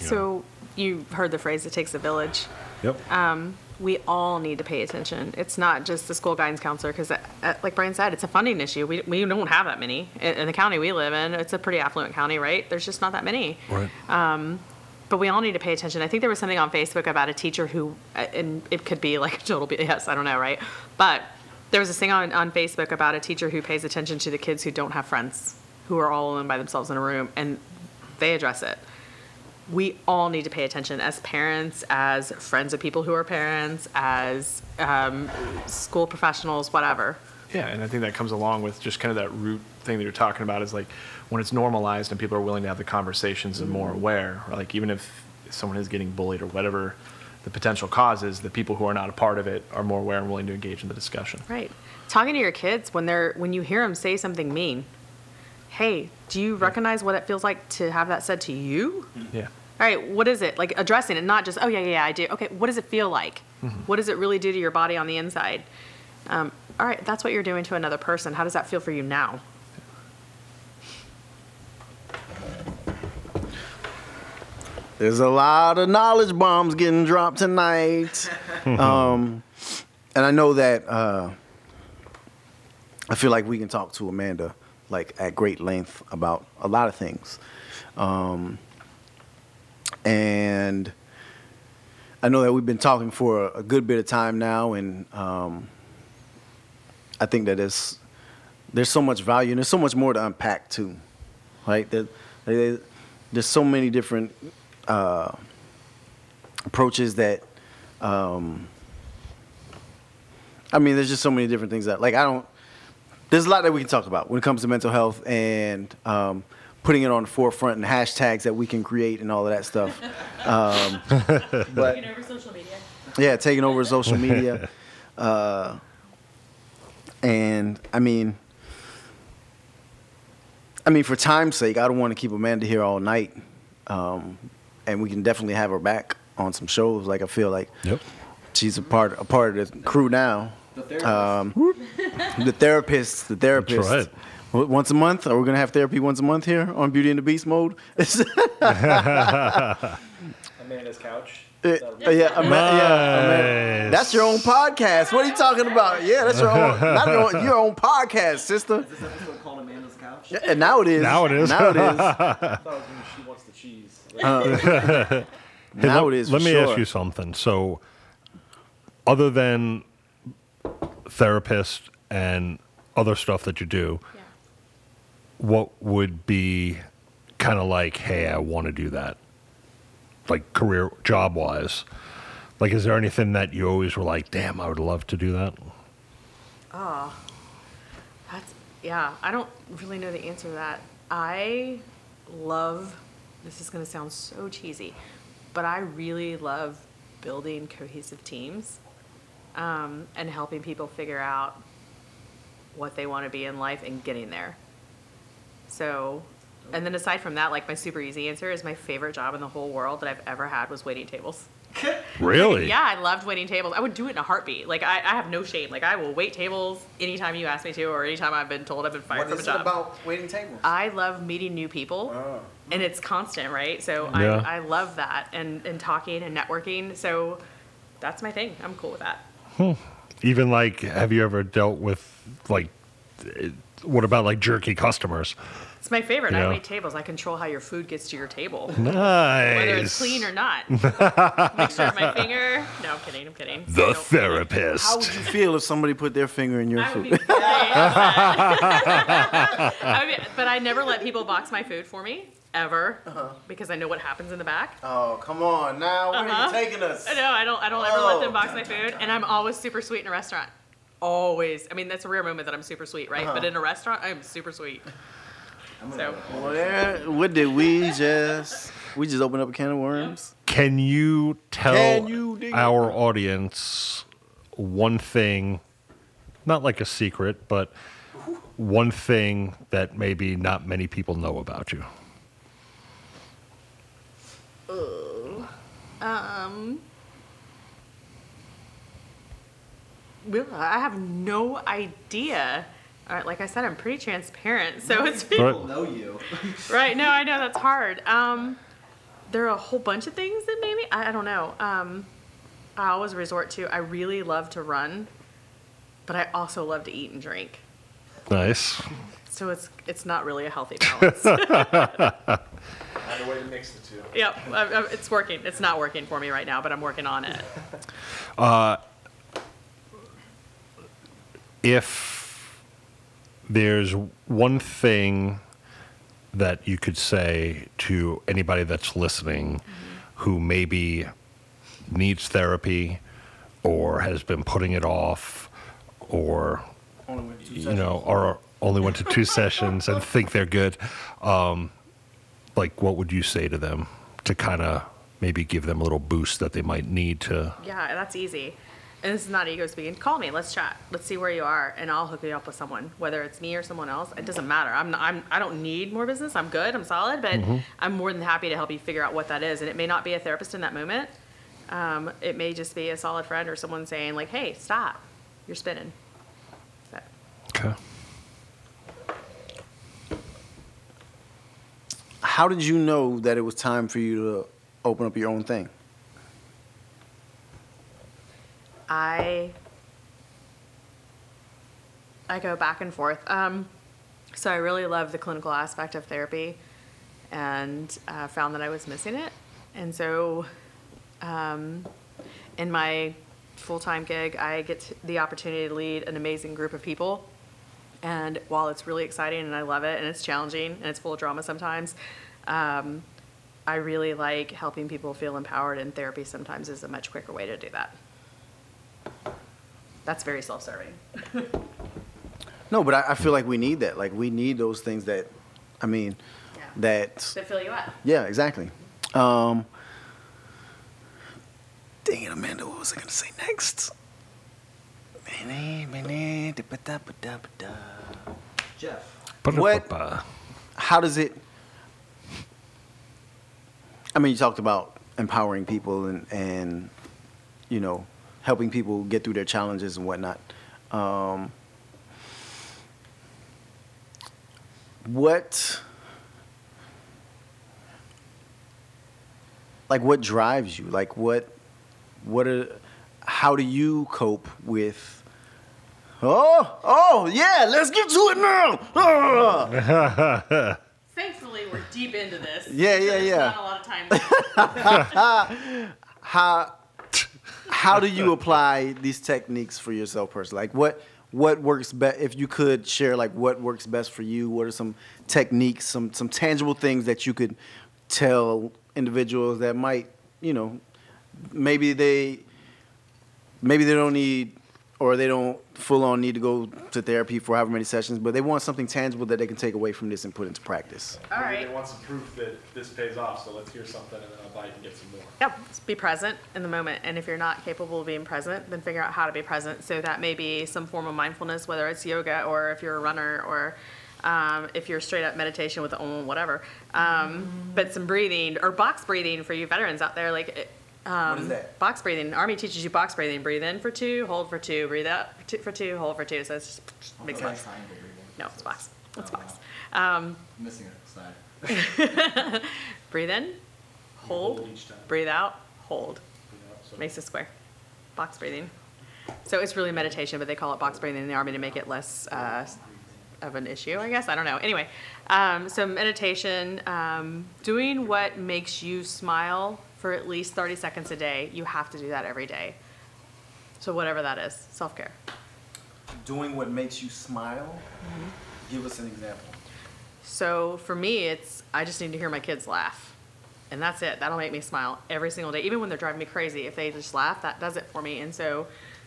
Speaker 1: you know.
Speaker 5: So you heard the phrase "it takes a village."
Speaker 1: Yep.
Speaker 5: Um, we all need to pay attention. It's not just the school guidance counselor, because, uh, uh, like Brian said, it's a funding issue. We, we don't have that many in, in the county we live in. It's a pretty affluent county, right? There's just not that many.
Speaker 1: right.
Speaker 5: Um, But we all need to pay attention. I think there was something on Facebook about a teacher who, uh, and it could be like a total BS. I don't know, right? But there was this thing on, on Facebook about a teacher who pays attention to the kids who don't have friends, who are all alone by themselves in a room, and they address it. We all need to pay attention as parents, as friends of people who are parents, as um, school professionals, whatever.
Speaker 3: Yeah, and I think that comes along with just kind of that root thing that you're talking about is like when it's normalized and people are willing to have the conversations and more mm. aware, like even if someone is getting bullied or whatever the potential cause is, the people who are not a part of it are more aware and willing to engage in the discussion.
Speaker 5: Right. Talking to your kids when they're when you hear them say something mean. Hey, do you recognize what it feels like to have that said to you? Mm-hmm.
Speaker 3: Yeah.
Speaker 5: All right, what is it? Like addressing it, not just, oh, yeah, yeah, yeah, I do. Okay, what does it feel like? Mm-hmm. What does it really do to your body on the inside? Um, all right, that's what you're doing to another person. How does that feel for you now?
Speaker 2: There's a lot of knowledge bombs getting dropped tonight. um, and I know that uh, I feel like we can talk to Amanda like at great length about a lot of things. Um, and I know that we've been talking for a, a good bit of time now, and um, I think that it's, there's so much value and there's so much more to unpack too, right? There, there- there's so many different uh, approaches that um, I mean, there's just so many different things that like I don't. There's a lot that we can talk about when it comes to mental health and um, putting it on the forefront and hashtags that we can create and all of that stuff. Um, but
Speaker 5: over social media.
Speaker 2: yeah, taking over social media. Uh, and I mean, I mean, for time's sake, I don't want to keep Amanda here all night, um, and we can definitely have her back on some shows. Like I feel like
Speaker 1: Yep.
Speaker 2: she's a part a part of the crew now.
Speaker 4: The therapist.
Speaker 2: Um, the therapist, the therapist.
Speaker 1: right.
Speaker 2: Once a month, are we gonna have therapy once a month here on Beauty and the Beast mode?
Speaker 6: Amanda's couch.
Speaker 2: Uh, yeah, Ama- yeah, Ama-
Speaker 1: Nice.
Speaker 2: that's your own podcast. What are you talking about? Yeah, that's your own, not your own, your own podcast, sister.
Speaker 4: Is this episode called Amanda's Couch?
Speaker 2: Yeah, and now it is.
Speaker 1: Now it is.
Speaker 2: Now it is.
Speaker 6: I thought it was when she wants the cheese.
Speaker 1: Hey,
Speaker 2: now
Speaker 1: let,
Speaker 2: it is.
Speaker 1: Let
Speaker 2: for
Speaker 1: me
Speaker 2: sure.
Speaker 1: ask you something. So, other than therapist and other stuff that you do,
Speaker 5: Yeah.
Speaker 1: what would be kind of like, hey, I want to do that, like career job wise? Like, is there anything that you always were like, damn, I would love to do that?
Speaker 5: Oh, that's yeah. I don't really know the answer to that. I love. This is going to sound so cheesy, but I really love building cohesive teams um, and helping people figure out what they want to be in life and getting there. So, and then aside from that, like my super easy answer is my favorite job in the whole world that I've ever had was waiting tables.
Speaker 1: Really?
Speaker 5: Yeah, I loved waiting tables. I would do it in a heartbeat. Like I, I have no shame. Like I will wait tables anytime you ask me to, or anytime I've been told I've been fired from a job.
Speaker 2: What is about waiting tables?
Speaker 5: I love meeting new people,
Speaker 2: Oh.
Speaker 5: and it's constant, right? So
Speaker 1: Yeah.
Speaker 5: I, I love that, and and talking and networking. So that's my thing. I'm cool with that. Hmm.
Speaker 1: Even like, have you ever dealt with like, eh, what about like jerky customers?
Speaker 5: It's my favorite.
Speaker 1: Yeah.
Speaker 5: I wait tables. I control how your food gets to your table,
Speaker 1: Nice.
Speaker 5: whether it's clean or not. Mixture of my finger. No, I'm kidding. I'm kidding.
Speaker 1: the
Speaker 5: Nope.
Speaker 1: therapist.
Speaker 2: How would you feel if somebody put their finger in your
Speaker 5: I would be
Speaker 2: food?
Speaker 5: I would be- but I never let people box my food for me ever because I know what happens in the back.
Speaker 2: oh, come on now. Where are
Speaker 5: Uh-huh.
Speaker 2: you taking us?
Speaker 5: I know I don't. I don't ever let
Speaker 2: Oh.
Speaker 5: them box my food, and I'm always super sweet in a restaurant. Always. I mean, that's a rare moment that I'm super sweet, right? But in a restaurant, I'm super sweet. So
Speaker 2: Where, what did we just? We just opened up a can of worms.
Speaker 1: Can you tell
Speaker 2: Can you dig it?
Speaker 1: our audience one thing, not like a secret, but one thing that maybe not many people know about you?
Speaker 5: Um, well, I have no idea. All right, like I said, I'm pretty transparent, so it's
Speaker 1: Right.
Speaker 4: People know you.
Speaker 5: right. No, I know that's hard. Um, there are a whole bunch of things that maybe I, I don't know. Um, I always resort to. I really love to run, but I also love to eat and drink.
Speaker 1: Nice.
Speaker 5: So it's it's not really a healthy balance.
Speaker 6: Find a way to mix the two.
Speaker 5: yep, I, I, it's working. It's not working for me right now, but I'm working on it.
Speaker 1: If there's one thing that you could say to anybody that's listening who maybe needs therapy or has been putting it off or you know or only went to two sessions and think they're good um, like what would you say to them to kind of maybe give them a little boost that they might need to
Speaker 5: Yeah, that's easy. And this is not ego speaking. Call me. Let's chat. Let's see where you are, and I'll hook you up with someone. Whether it's me or someone else, it doesn't matter. I'm, not, I'm I don't need more business. I'm good. I'm solid. But I'm more than happy to help you figure out what that is. And it may not be a therapist in that moment. Um, it may just be a solid friend or someone saying like, "Hey, stop. You're spinning." So,
Speaker 1: okay
Speaker 2: How did you know that it was time for you to open up your own thing?
Speaker 5: I I go back and forth. Um, so I really love the clinical aspect of therapy, and uh, found that I was missing it. And so, um, in my full time gig, I get the opportunity to lead an amazing group of people. And while it's really exciting and I love it, and it's challenging and it's full of drama sometimes, um, I really like helping people feel empowered. And therapy sometimes is a much quicker way to do that. That's very self-serving.
Speaker 2: No, but I, I feel like we need that. Like we need those things that, I mean,
Speaker 5: Yeah.
Speaker 2: that.
Speaker 5: To fill you up.
Speaker 2: Yeah, exactly. Um, dang it, Amanda. What was I gonna say next? Man,
Speaker 4: Jeff.
Speaker 2: What- How does it? I mean, you talked about empowering people and and you know helping people get through their challenges and whatnot. Um, what like what drives you like what what are how do you cope with oh oh yeah let's get to it now!
Speaker 5: Thankfully, we're deep into this.
Speaker 2: Yeah, yeah, yeah.
Speaker 5: Not a lot of time. left.
Speaker 2: how how do you apply these techniques for yourself personally like what what works best if you could share like what works best for you what are some techniques some some tangible things that you could tell individuals that might you know maybe they maybe they don't need or they don't full on need to go to therapy for however many sessions but they want something tangible that they can take away from this and put into practice
Speaker 5: All right.
Speaker 6: Maybe
Speaker 5: right.
Speaker 6: They want some proof that this pays off, so let's hear something and then I'll and get some more.
Speaker 5: Yep, just be present in the moment. And if you're not capable of being present, then figure out how to be present. So that may be some form of mindfulness, whether it's yoga or if you're a runner or um, if you're straight up meditation with the om, whatever. Um, but some breathing or box breathing for you veterans out there. Like, it- um,
Speaker 2: is that?
Speaker 5: Box breathing. Army teaches you box breathing. Breathe in for two, hold for two, breathe out for two, for two hold for two. So it's just makes sense. No, it's box. It's box. Um,
Speaker 4: Missing a side.
Speaker 5: breathe in, hold,
Speaker 6: hold each time.
Speaker 5: breathe out, hold.
Speaker 6: You know, so
Speaker 5: Makes a square. Box breathing. So it's really meditation, but they call it box breathing in the army to make it less uh, of an issue, I guess. I don't know. Anyway, um, so meditation, um, doing what makes you smile for at least 30 seconds a day. You have to do that every day. So whatever that is, self care.
Speaker 2: doing what makes you smile give us an example
Speaker 5: So for me, it's I just need to hear my kids laugh. And that's it. That'll make me smile every single day. Even when they're driving me crazy, if they just laugh, that does it for me. And so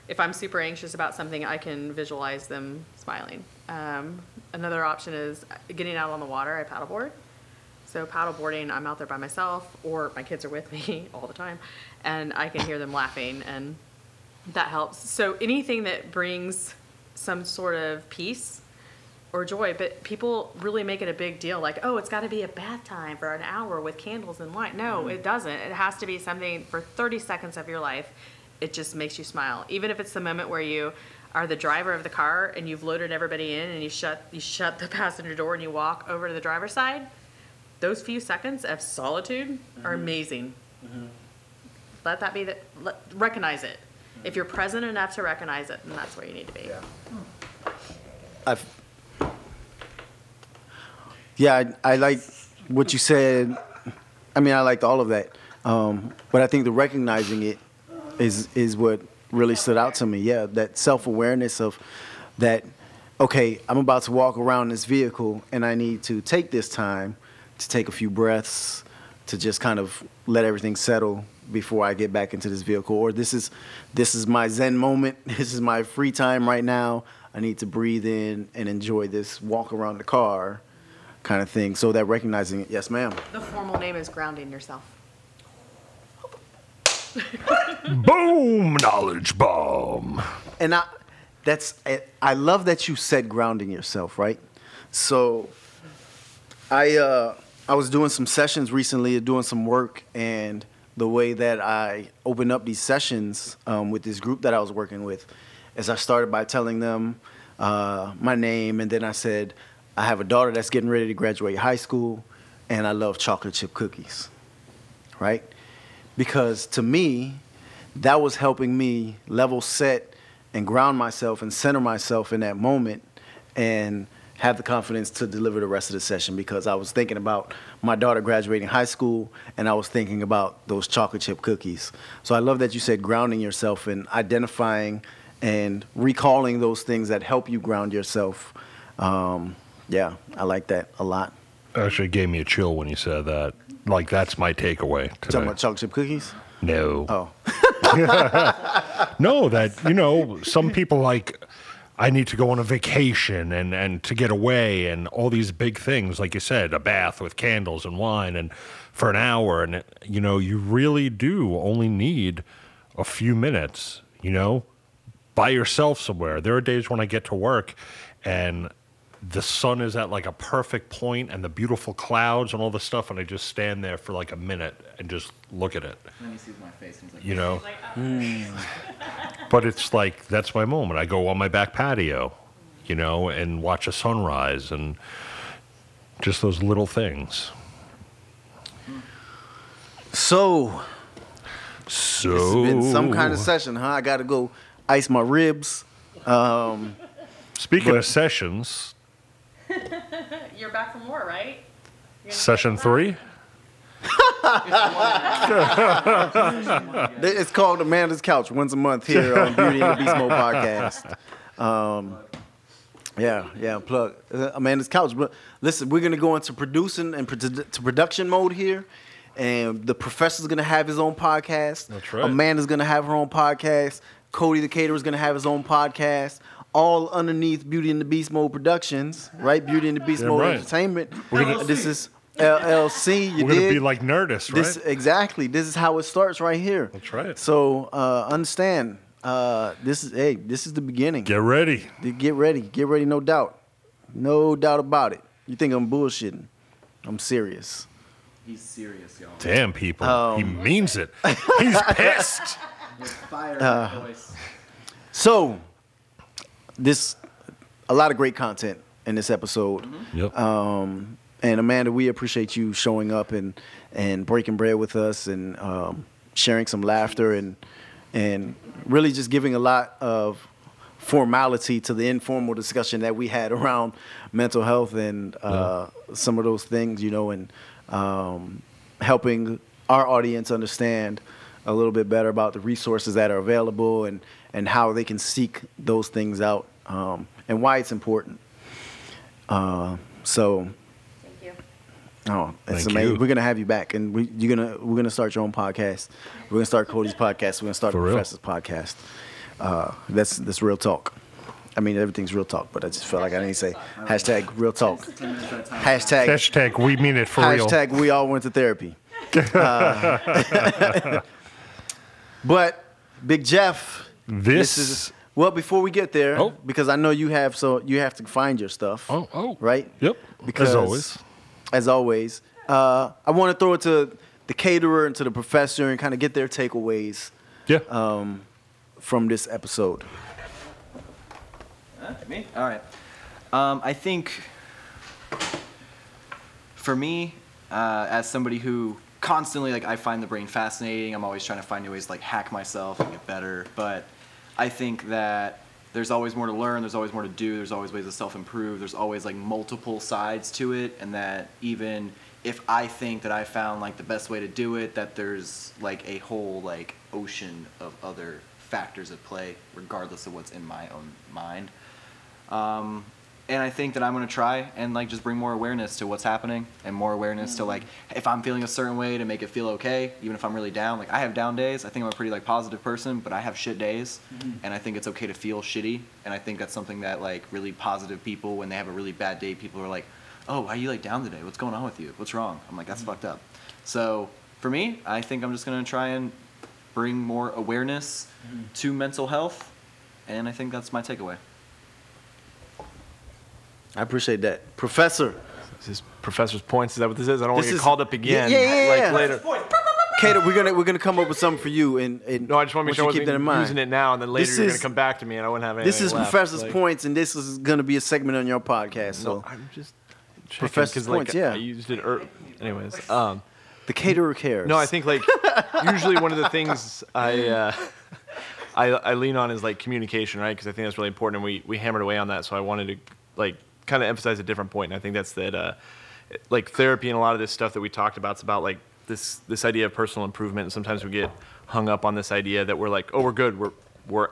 Speaker 5: if I'm super anxious about something, I can visualize them smiling. Um, another option is getting out on the water. I paddleboard. So paddleboarding, I'm out there by myself, or my kids are with me all the time, and I can hear them laughing, and that helps. So anything that brings some sort of peace or joy, but people really make it a big deal, like, oh, it's got to be a bath time for an hour with candles and wine. No, mm-hmm. it doesn't. It has to be something for 30 seconds of your life. It just makes you smile, even if it's the moment where you are the driver of the car and you've loaded everybody in and you shut you shut the passenger door and you walk over to the driver's side. Those few seconds of solitude are mm-hmm. amazing. Mm-hmm. Let that be the let, recognize it. If you're present enough to recognize it, then that's where you need to be. Yeah. Hmm.
Speaker 2: I've, yeah, I, I like what you said. I mean, I liked all of that, um, but I think the recognizing it is is what really stood out to me. Yeah, that self awareness of that. Okay, I'm about to walk around this vehicle, and I need to take this time to take a few breaths, to just kind of let everything settle before I get back into this vehicle. Or this is this is my Zen moment. This is my free time right now. I need to breathe in and enjoy this walk around the car kind of thing. So that recognizing it, yes, ma'am.
Speaker 5: The formal name is grounding yourself.
Speaker 1: Boom! Knowledge bomb.
Speaker 2: And I that's I- I love that you said grounding yourself, right? So I uh I was doing some sessions recently, doing some work, and the way that I opened up these sessions um, with this group that I was working with is I started by telling them uh, my name, and then I said, I have a daughter that's getting ready to graduate high school, and I love chocolate chip cookies, right? Because to me, that was helping me level set and ground myself and center myself in that moment and have the confidence to deliver the rest of the session because I was thinking about my daughter graduating high school and I was thinking about those chocolate chip cookies. So I love that you said grounding yourself and identifying and recalling those things that help you ground yourself. Um, yeah, I like that a lot.
Speaker 1: Actually, it gave me a chill when you said that. Like that's my takeaway
Speaker 2: Talking about chocolate chip cookies?
Speaker 1: No.
Speaker 2: Oh,
Speaker 1: No, that you know, some people like I need to go on a vacation and and to get away and all these big things, like you said, a bath with candles and wine and for an hour, and you know, you really do only need a few minutes, you know, by yourself somewhere. There are days when I get to work and the sun is at like a perfect point and the beautiful clouds and all the stuff and I just stand there for like a minute and just look at it.
Speaker 4: And then he sees my face and like,
Speaker 1: You know?
Speaker 5: Like, uh,
Speaker 1: But it's like that's my moment. I go on my back patio, you know, and watch a sunrise and just those little things.
Speaker 2: So
Speaker 1: So
Speaker 2: this has been some kind of session, huh? I got to go ice my ribs. Um,
Speaker 1: Speaking
Speaker 2: but-
Speaker 1: of sessions,
Speaker 5: you're back from war, right?
Speaker 1: Session three.
Speaker 2: it's called Amanda's Couch once a month here on Beauty and the Beast Mode podcast. Um, yeah, yeah, plug uh, Amanda's Couch. But listen, we're gonna go into producing and produ- to production mode here. And the professor's gonna have his own podcast.
Speaker 1: That's right.
Speaker 2: Amanda's gonna have her own podcast. Cody the Caterer is gonna have his own podcast. All underneath Beauty and the Beast Mode Productions, right? Beauty and the Beast
Speaker 1: Yeah,
Speaker 2: Mode
Speaker 1: right.
Speaker 2: Entertainment.
Speaker 1: We're gonna-
Speaker 2: this is LLC. You
Speaker 1: We're gonna be like Nerdist, right?
Speaker 2: This exactly. This is how it starts right here.
Speaker 1: That's right.
Speaker 2: So uh, understand. Uh, this is hey. This is the beginning.
Speaker 1: Get ready.
Speaker 2: Get ready. Get ready. No doubt. No doubt about it. You think I'm bullshitting? I'm serious.
Speaker 4: he's serious, y'all.
Speaker 1: Damn people,
Speaker 2: Um,
Speaker 1: he means it. He's pissed.
Speaker 4: With fire
Speaker 2: Uh,
Speaker 4: in his voice.
Speaker 2: So this a lot of great content in this episode.
Speaker 1: Yep.
Speaker 2: Um, and Amanda, we appreciate you showing up and and breaking bread with us and um, sharing some laughter and and really just giving a lot of formality to the informal discussion that we had around mental health and uh, some of those things, you know, and um, helping our audience understand a little bit better about the resources that are available and and how they can seek those things out um, and why it's important. Uh, so
Speaker 5: Thank you.
Speaker 2: Oh, it's
Speaker 1: Thank
Speaker 2: amazing.
Speaker 1: you.
Speaker 2: We're gonna have you back, and we, you're gonna we're gonna start your own podcast. We're gonna start Cody's podcast. We're gonna start
Speaker 1: For
Speaker 2: the
Speaker 1: real?
Speaker 2: Professor's podcast. Uh, that's that's real talk. I mean, everything's real talk, but I just felt like I need to say hashtag real talk.
Speaker 4: Ten minutes at a time.
Speaker 2: Hashtag
Speaker 1: Hashtag we mean it for real.
Speaker 2: hashtag we all went to therapy. Uh, but Big Jeff,
Speaker 1: This,
Speaker 2: is well before we get there,
Speaker 1: Oh.
Speaker 2: because I know you have so you have to find your stuff.
Speaker 1: Oh, oh.
Speaker 2: right.
Speaker 1: Yep.
Speaker 2: Because
Speaker 1: As always.
Speaker 2: as always. Uh, I want to throw it to the caterer and to the professor and kind of get their takeaways
Speaker 1: Yeah.
Speaker 2: um, from this episode.
Speaker 4: Huh? Me? All right. Um, I think for me, uh, as somebody who constantly like I find the brain fascinating. I'm always trying to find new ways to like hack myself and get better. But I think that there's always more to learn. There's always more to do. There's always ways to self improve. There's always like multiple sides to it, and that even if I think that I found like the best way to do it, that there's like a whole like ocean of other factors at play, regardless of what's in my own mind. Um, and I think that I'm gonna try and like just bring more awareness to what's happening and more awareness to like if I'm feeling a certain way to make it feel okay, even if I'm really down. Like I have down days. I think I'm a pretty like positive person, but I have shit days, mm-hmm. and I think it's okay to feel shitty. And I think that's something that like really positive people, when they have a really bad day, people are like, "Oh, why are you like down today? What's going on with you? What's wrong?" I'm like, "That's mm-hmm. fucked up." So for me, I think I'm just gonna try and bring more awareness mm-hmm. to mental health, and I think that's my takeaway.
Speaker 2: I appreciate that, Professor.
Speaker 3: Is this professor's points? Is that what this is? I don't want to get
Speaker 2: is-
Speaker 3: called up again.
Speaker 2: Yeah, yeah, yeah,
Speaker 3: like
Speaker 2: yeah.
Speaker 3: later.
Speaker 2: Cater, we're gonna we're gonna come up with something for you, and, and
Speaker 3: No, I just want to make sure I
Speaker 2: want you
Speaker 3: wasn't
Speaker 2: keep that in mind.
Speaker 3: using it now, and then later
Speaker 2: This
Speaker 3: you're
Speaker 2: is-
Speaker 3: to come back to me, and I wouldn't have anything
Speaker 2: This is
Speaker 3: left.
Speaker 2: Professor's
Speaker 3: Like,
Speaker 2: points, and this is gonna be a segment on your podcast. So
Speaker 3: No, I'm just checking,
Speaker 2: Professor's
Speaker 3: like,
Speaker 2: points, yeah.
Speaker 3: I used it. Er- anyways, um,
Speaker 2: the caterer cares.
Speaker 3: no, I think like usually one of the things I, uh, I I lean on is like communication, right? Because I think that's really important, and we we hammered away on that. So I wanted to like kind of emphasize a different point, and I think that's that uh, like therapy and a lot of this stuff that we talked about. It's about like this this idea of personal improvement, and sometimes we get hung up on this idea that we're like, oh, we're good, we're we're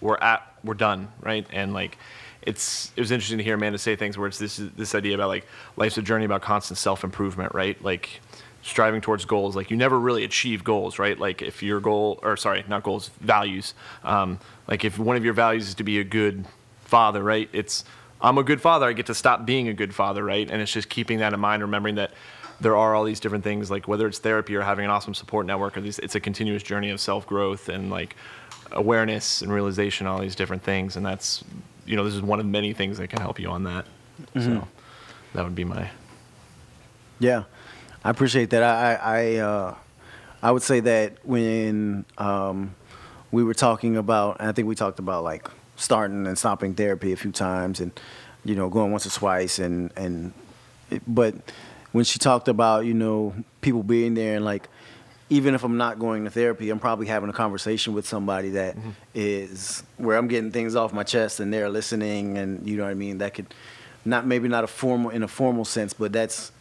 Speaker 3: we're at we're done, right? And like it's it was interesting to hear Amanda say things where it's this this idea about like life's a journey about constant self improvement, right? Like striving towards goals. Like you never really achieve goals, right? Like if your goal or sorry, not goals, values. Um, like if one of your values is to be a good father, right? It's I'm a good father. I get to stop being a good father, right? And it's just keeping that in mind, remembering that there are all these different things like whether it's therapy or having an awesome support network or these, it's a continuous journey of self-growth and like awareness and realization all these different things and that's you know this is one of many things that can help you on that so that would be my
Speaker 2: Yeah, I appreciate that. I I I, uh, I would say that when um, we were talking about, and I think we talked about like starting and stopping therapy a few times, and you know going once or twice, and and it- but when she talked about you know people being there and like even if I'm not going to therapy, I'm probably having a conversation with somebody that mm-hmm. is where I'm getting things off my chest and they're listening, and you know what I mean. That could not maybe not a formal in a formal sense, but that's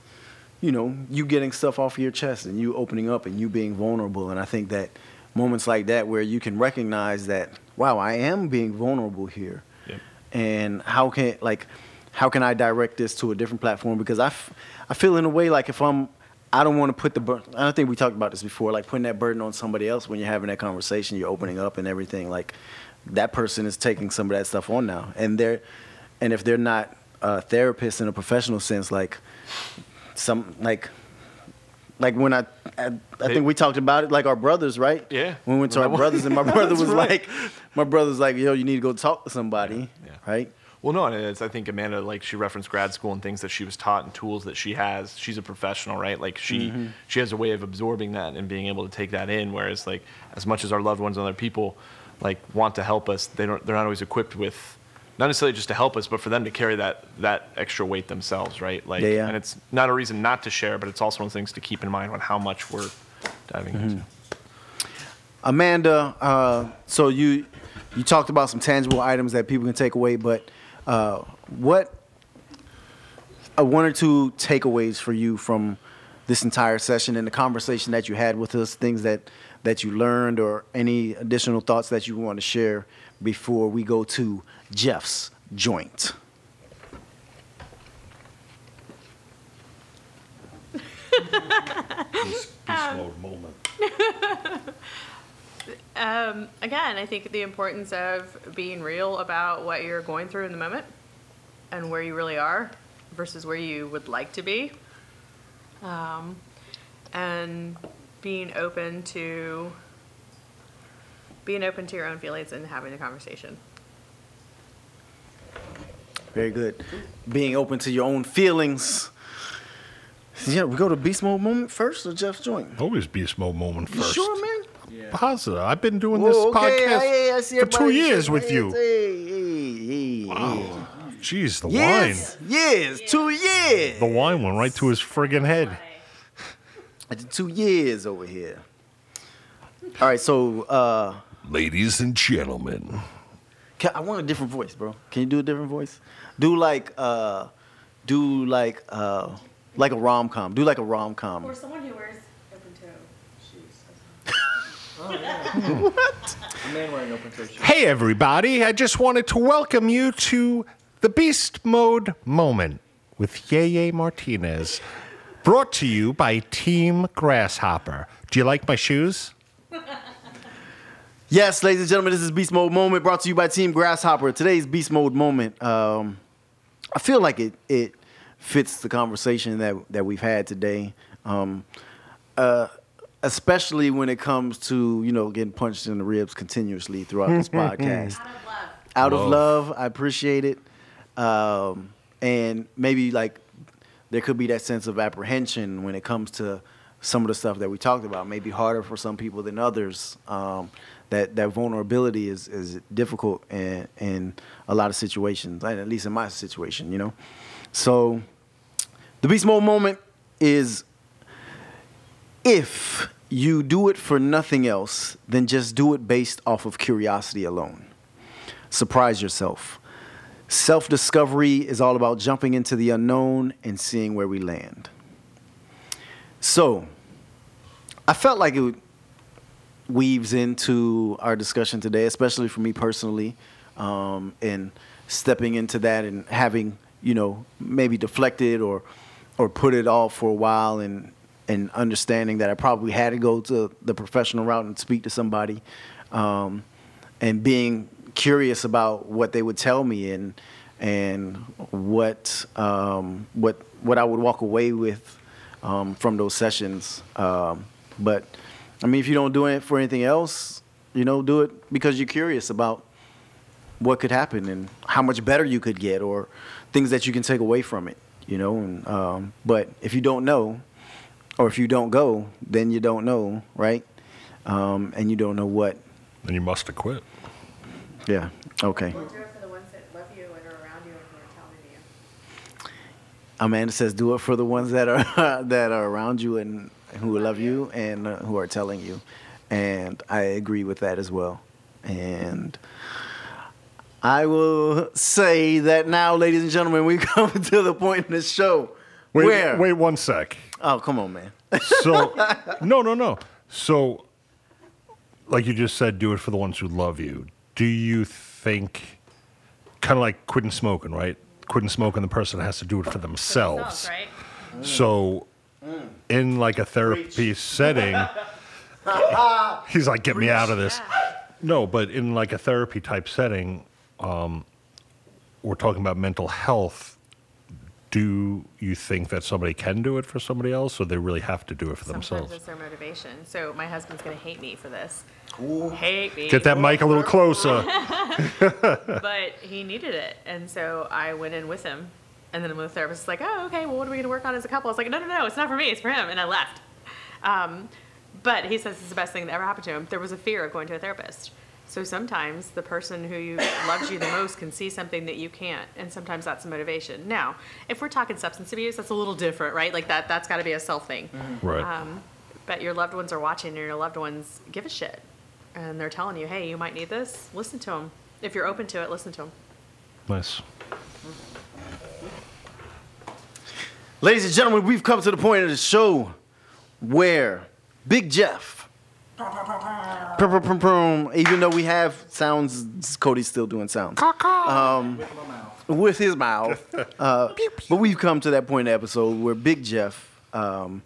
Speaker 2: you know, you getting stuff off your chest and you opening up and you being vulnerable. And I think that moments like that where you can recognize that, wow, I am being vulnerable here.
Speaker 3: Yep.
Speaker 2: And how can, like, how can I direct this to a different platform? Because I, f- I feel in a way like if I'm, I don't want to put the burden, I don't think we talked about this before, like putting that burden on somebody else when you're having that conversation, you're opening up and everything. Like, that person is taking some of that stuff on now. And they're, and if they're not a therapist in a professional sense, like, some like like when I, I, I think we talked about it like our brothers, right?
Speaker 3: Yeah.
Speaker 2: When we went to our brothers, and my brother was
Speaker 3: right.
Speaker 2: like, my brother's like, yo, you need to go talk to somebody,
Speaker 3: Yeah.
Speaker 2: right?
Speaker 3: Well, no, and it's, I think Amanda, like she referenced grad school and things that she was taught and tools that she has. She's a professional, right? Like she mm-hmm. she has a way of absorbing that and being able to take that in. Whereas, like as much as our loved ones and other people like want to help us, they don't. They're not always equipped with not necessarily just to help us, but for them to carry that that extra weight themselves, right? Like,
Speaker 2: Yeah, yeah.
Speaker 3: and it's not a reason not to share, but it's also one of the things to keep in mind on how much we're diving into.
Speaker 2: Amanda, uh, so you you talked about some tangible items that people can take away, but uh, what uh, one or two takeaways for you from this entire session and the conversation that you had with us, things that that you learned, or any additional thoughts that you want to share before we go to Jeff's joint.
Speaker 1: This beast mode moment.
Speaker 5: Um, again, I think the importance of being real about what you're going through in the moment and where you really are versus where you would like to be. Um, and being open to being open to your own feelings and having a conversation.
Speaker 2: Very good. Being open to your own feelings. Yeah, we go to beast mode moment first or Jeff's joint.
Speaker 1: Always beast mode moment first.
Speaker 2: You
Speaker 1: first.
Speaker 2: sure, man?
Speaker 1: Positive. I've been doing
Speaker 2: Whoa,
Speaker 1: this
Speaker 2: okay,
Speaker 1: podcast
Speaker 2: hey, I see
Speaker 1: for two years
Speaker 2: shaking
Speaker 1: with you.
Speaker 2: hands. Hey, hey, hey, hey.
Speaker 1: Jeez, the
Speaker 2: Years, years, two years.
Speaker 1: wine. The wine went right to his friggin' head.
Speaker 2: That's Two years over here. All right, so uh,
Speaker 1: Ladies and gentlemen.
Speaker 2: Can, I want a different voice, bro. Can you do a different voice? Do like, uh, do like, uh, like a rom com. Do like a rom com.
Speaker 5: Or someone who wears open toe shoes.
Speaker 4: A man wearing open toe shoes.
Speaker 1: Hey, everybody. I just wanted to welcome you to the Beast Mode Moment with Yeye Martinez. Brought to you by Team Grasshopper. Do you like my shoes?
Speaker 2: Yes, ladies and gentlemen, this is Beast Mode Moment brought to you by Team Grasshopper. Today's Beast Mode Moment, um, I feel like it it fits the conversation that that we've had today, um, uh, especially when it comes to you know getting punched in the ribs continuously throughout this podcast. Out of love, I appreciate it, um, and maybe like there could be that sense of apprehension when it comes to some of the stuff that we talked about. may be harder for some people than others. Um, that that vulnerability is is difficult in in a lot of situations, at least in my situation, you know. So, the beast mode moment is if you do it for nothing else, then just do it based off of curiosity alone. Surprise yourself. Self discovery is all about jumping into the unknown and seeing where we land. So, I felt like it weaves into our discussion today, especially for me personally, um, and stepping into that and having, you know, maybe deflected or or put it off for a while and and understanding that I probably had to go to the professional route and speak to somebody, um, and being curious about what they would tell me and and what um, what what I would walk away with um, from those sessions. Um, but I mean, if you don't do it for anything else, you know, do it because you're curious about what could happen and how much better you could get or things that you can take away from it. You know, and um, but if you don't know, or if you don't go, then you don't know, right? Um, and you don't know what.
Speaker 1: Then you must have quit.
Speaker 2: Yeah. Okay.
Speaker 5: Or do it for the ones that love you and are around you and who are telling you.
Speaker 2: Amanda says, "Do it for the ones that are that are around you and who love you and uh, who are telling you," and I agree with that as well. And I will say that now, ladies and gentlemen, we come to the point in the show
Speaker 1: Wait,
Speaker 2: where.
Speaker 1: wait one sec.
Speaker 2: Oh, come on, man.
Speaker 1: So, no, no, no. So, like you just said, do it for the ones who love you. Do you think, kind of like quitting smoking, right? Quitting smoking, the person has to do it for themselves.
Speaker 5: right?
Speaker 1: So, in like a therapy setting, he's like, "Get me out of this." No, but in like a therapy type setting, um, we're talking about mental health. Do you think that somebody can do it for somebody else, or they really have to do it for
Speaker 5: Sometimes
Speaker 1: themselves?
Speaker 5: it's their motivation. So my husband's gonna hate me for this. Hate me.
Speaker 1: Get that mic a little closer.
Speaker 5: but he needed it, and so I went in with him. And then the therapist was like, "Oh, okay. Well, what are we gonna work on as a couple?" I was like, "No, no, no. It's not for me. It's for him." And I left. Um, but he says it's the best thing that ever happened to him. There was a fear of going to a therapist. So sometimes the person who you loves you the most can see something that you can't, and sometimes that's a motivation. Now, if we're talking substance abuse, that's a little different, right? Like that that's got to be a self thing.
Speaker 1: Right.
Speaker 5: Um, but your loved ones are watching, and your loved ones give a shit, and they're telling you, "Hey, you might need this. Listen to them. If you're open to it, listen to them."
Speaker 1: nice.
Speaker 2: Ladies and gentlemen, we've come to the point of the show where Big Jeff, even though we have sounds, Cody's still doing sounds. Um, with his mouth. Uh, but we've come to that point in the episode where Big Jeff um,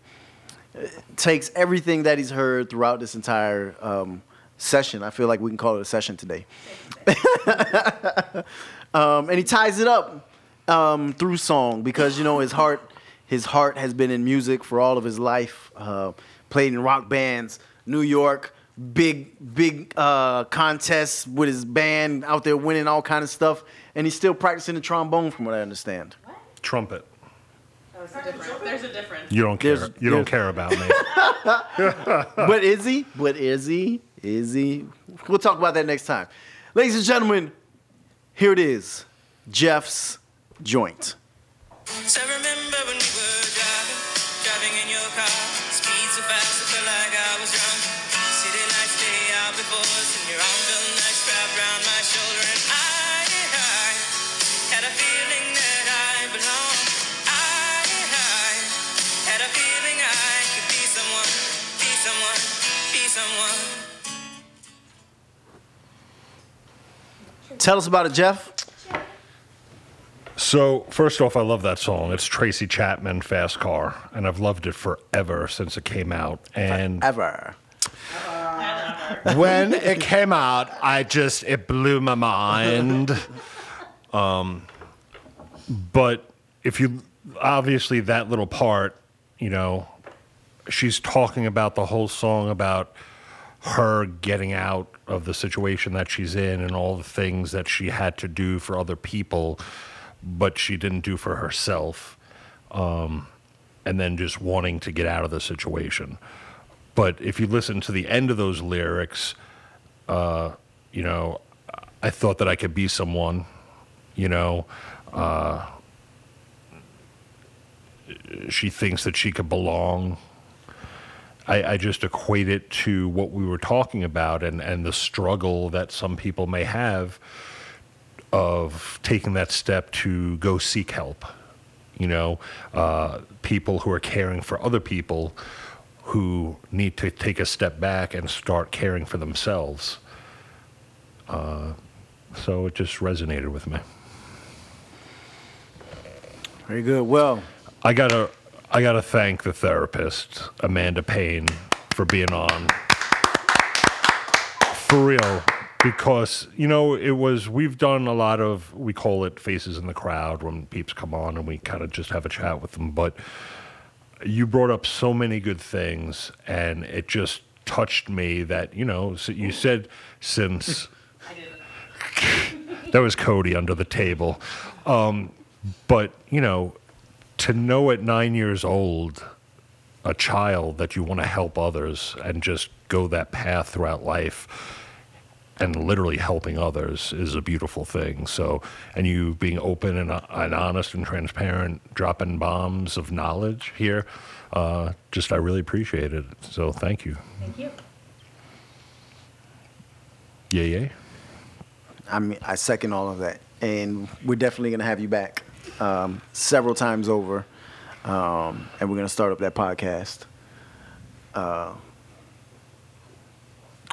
Speaker 2: takes everything that he's heard throughout this entire um, session. I feel like we can call it a session today. um, and he ties it up um, through song because you know his heart his heart has been in music for all of his life. Uh, played in rock bands, New York, big big uh, contests with his band out there winning all kind of stuff, and he's still practicing the trombone, from what I understand.
Speaker 1: Trumpet.
Speaker 5: There's a difference. There's a difference.
Speaker 1: You don't care.
Speaker 2: There's-
Speaker 1: you don't care about me.
Speaker 2: but is he? But is he? Is he? We'll talk about that next time. Ladies and gentlemen, here it is Jeff's joint.
Speaker 7: So
Speaker 2: Tell us about it, Jeff.
Speaker 1: So first off, I love that song. It's Tracy Chapman, "Fast Car," and I've loved it forever since it came out. And
Speaker 2: Ever.
Speaker 1: when it came out, I just it blew my mind. Um, but if you obviously that little part, you know, she's talking about the whole song about her getting out of the situation that she's in and all the things that she had to do for other people, but she didn't do for herself. Um, and then just wanting to get out of the situation. But if you listen to the end of those lyrics, uh, you know, I thought that I could be someone, you know. Uh, she thinks that she could belong. I, I just equate it to what we were talking about and, and the struggle that some people may have of taking that step to go seek help. You know, uh, people who are caring for other people who need to take a step back and start caring for themselves. Uh, so it just resonated with me.
Speaker 2: Very good. Well,
Speaker 1: I gotta, I gotta thank the therapist Amanda Payne for being on. For real, because you know it was. We've done a lot of. We call it faces in the crowd when peeps come on, and we kind of just have a chat with them. But you brought up so many good things, and it just touched me that you know so you said since that was Cody under the table, um, but you know to know at nine years old a child that you want to help others and just go that path throughout life and literally helping others is a beautiful thing. So, and you being open and, uh, and honest and transparent, dropping bombs of knowledge here, uh, just I really appreciate it. So, thank you.
Speaker 5: Thank you.
Speaker 1: Yeah, yeah.
Speaker 2: I mean, I second all of that, and we're definitely gonna have you back um, several times over, um, and we're gonna start up that podcast. Uh,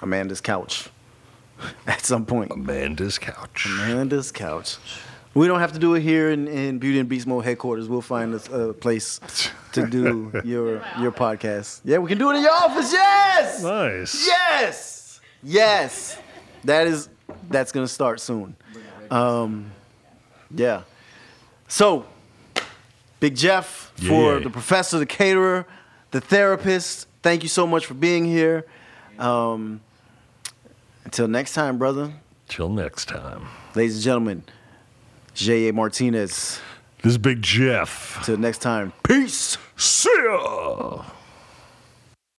Speaker 2: Amanda's couch. At some point,
Speaker 1: Amanda's couch.
Speaker 2: Amanda's couch. We don't have to do it here in, in Beauty and Beast Mode headquarters. We'll find a, a place to do your your podcast. Yeah, we can do it in your office. Yes.
Speaker 1: Nice.
Speaker 2: Yes. Yes. That is that's gonna start soon. Um, yeah. So, Big Jeff, for
Speaker 1: Yeah.
Speaker 2: the professor, the caterer, the therapist, thank you so much for being here. Um, until next time, brother.
Speaker 1: Till next time.
Speaker 2: Ladies and gentlemen, J.A. Martinez.
Speaker 1: This is Big Jeff.
Speaker 2: Till next time, peace.
Speaker 1: See ya.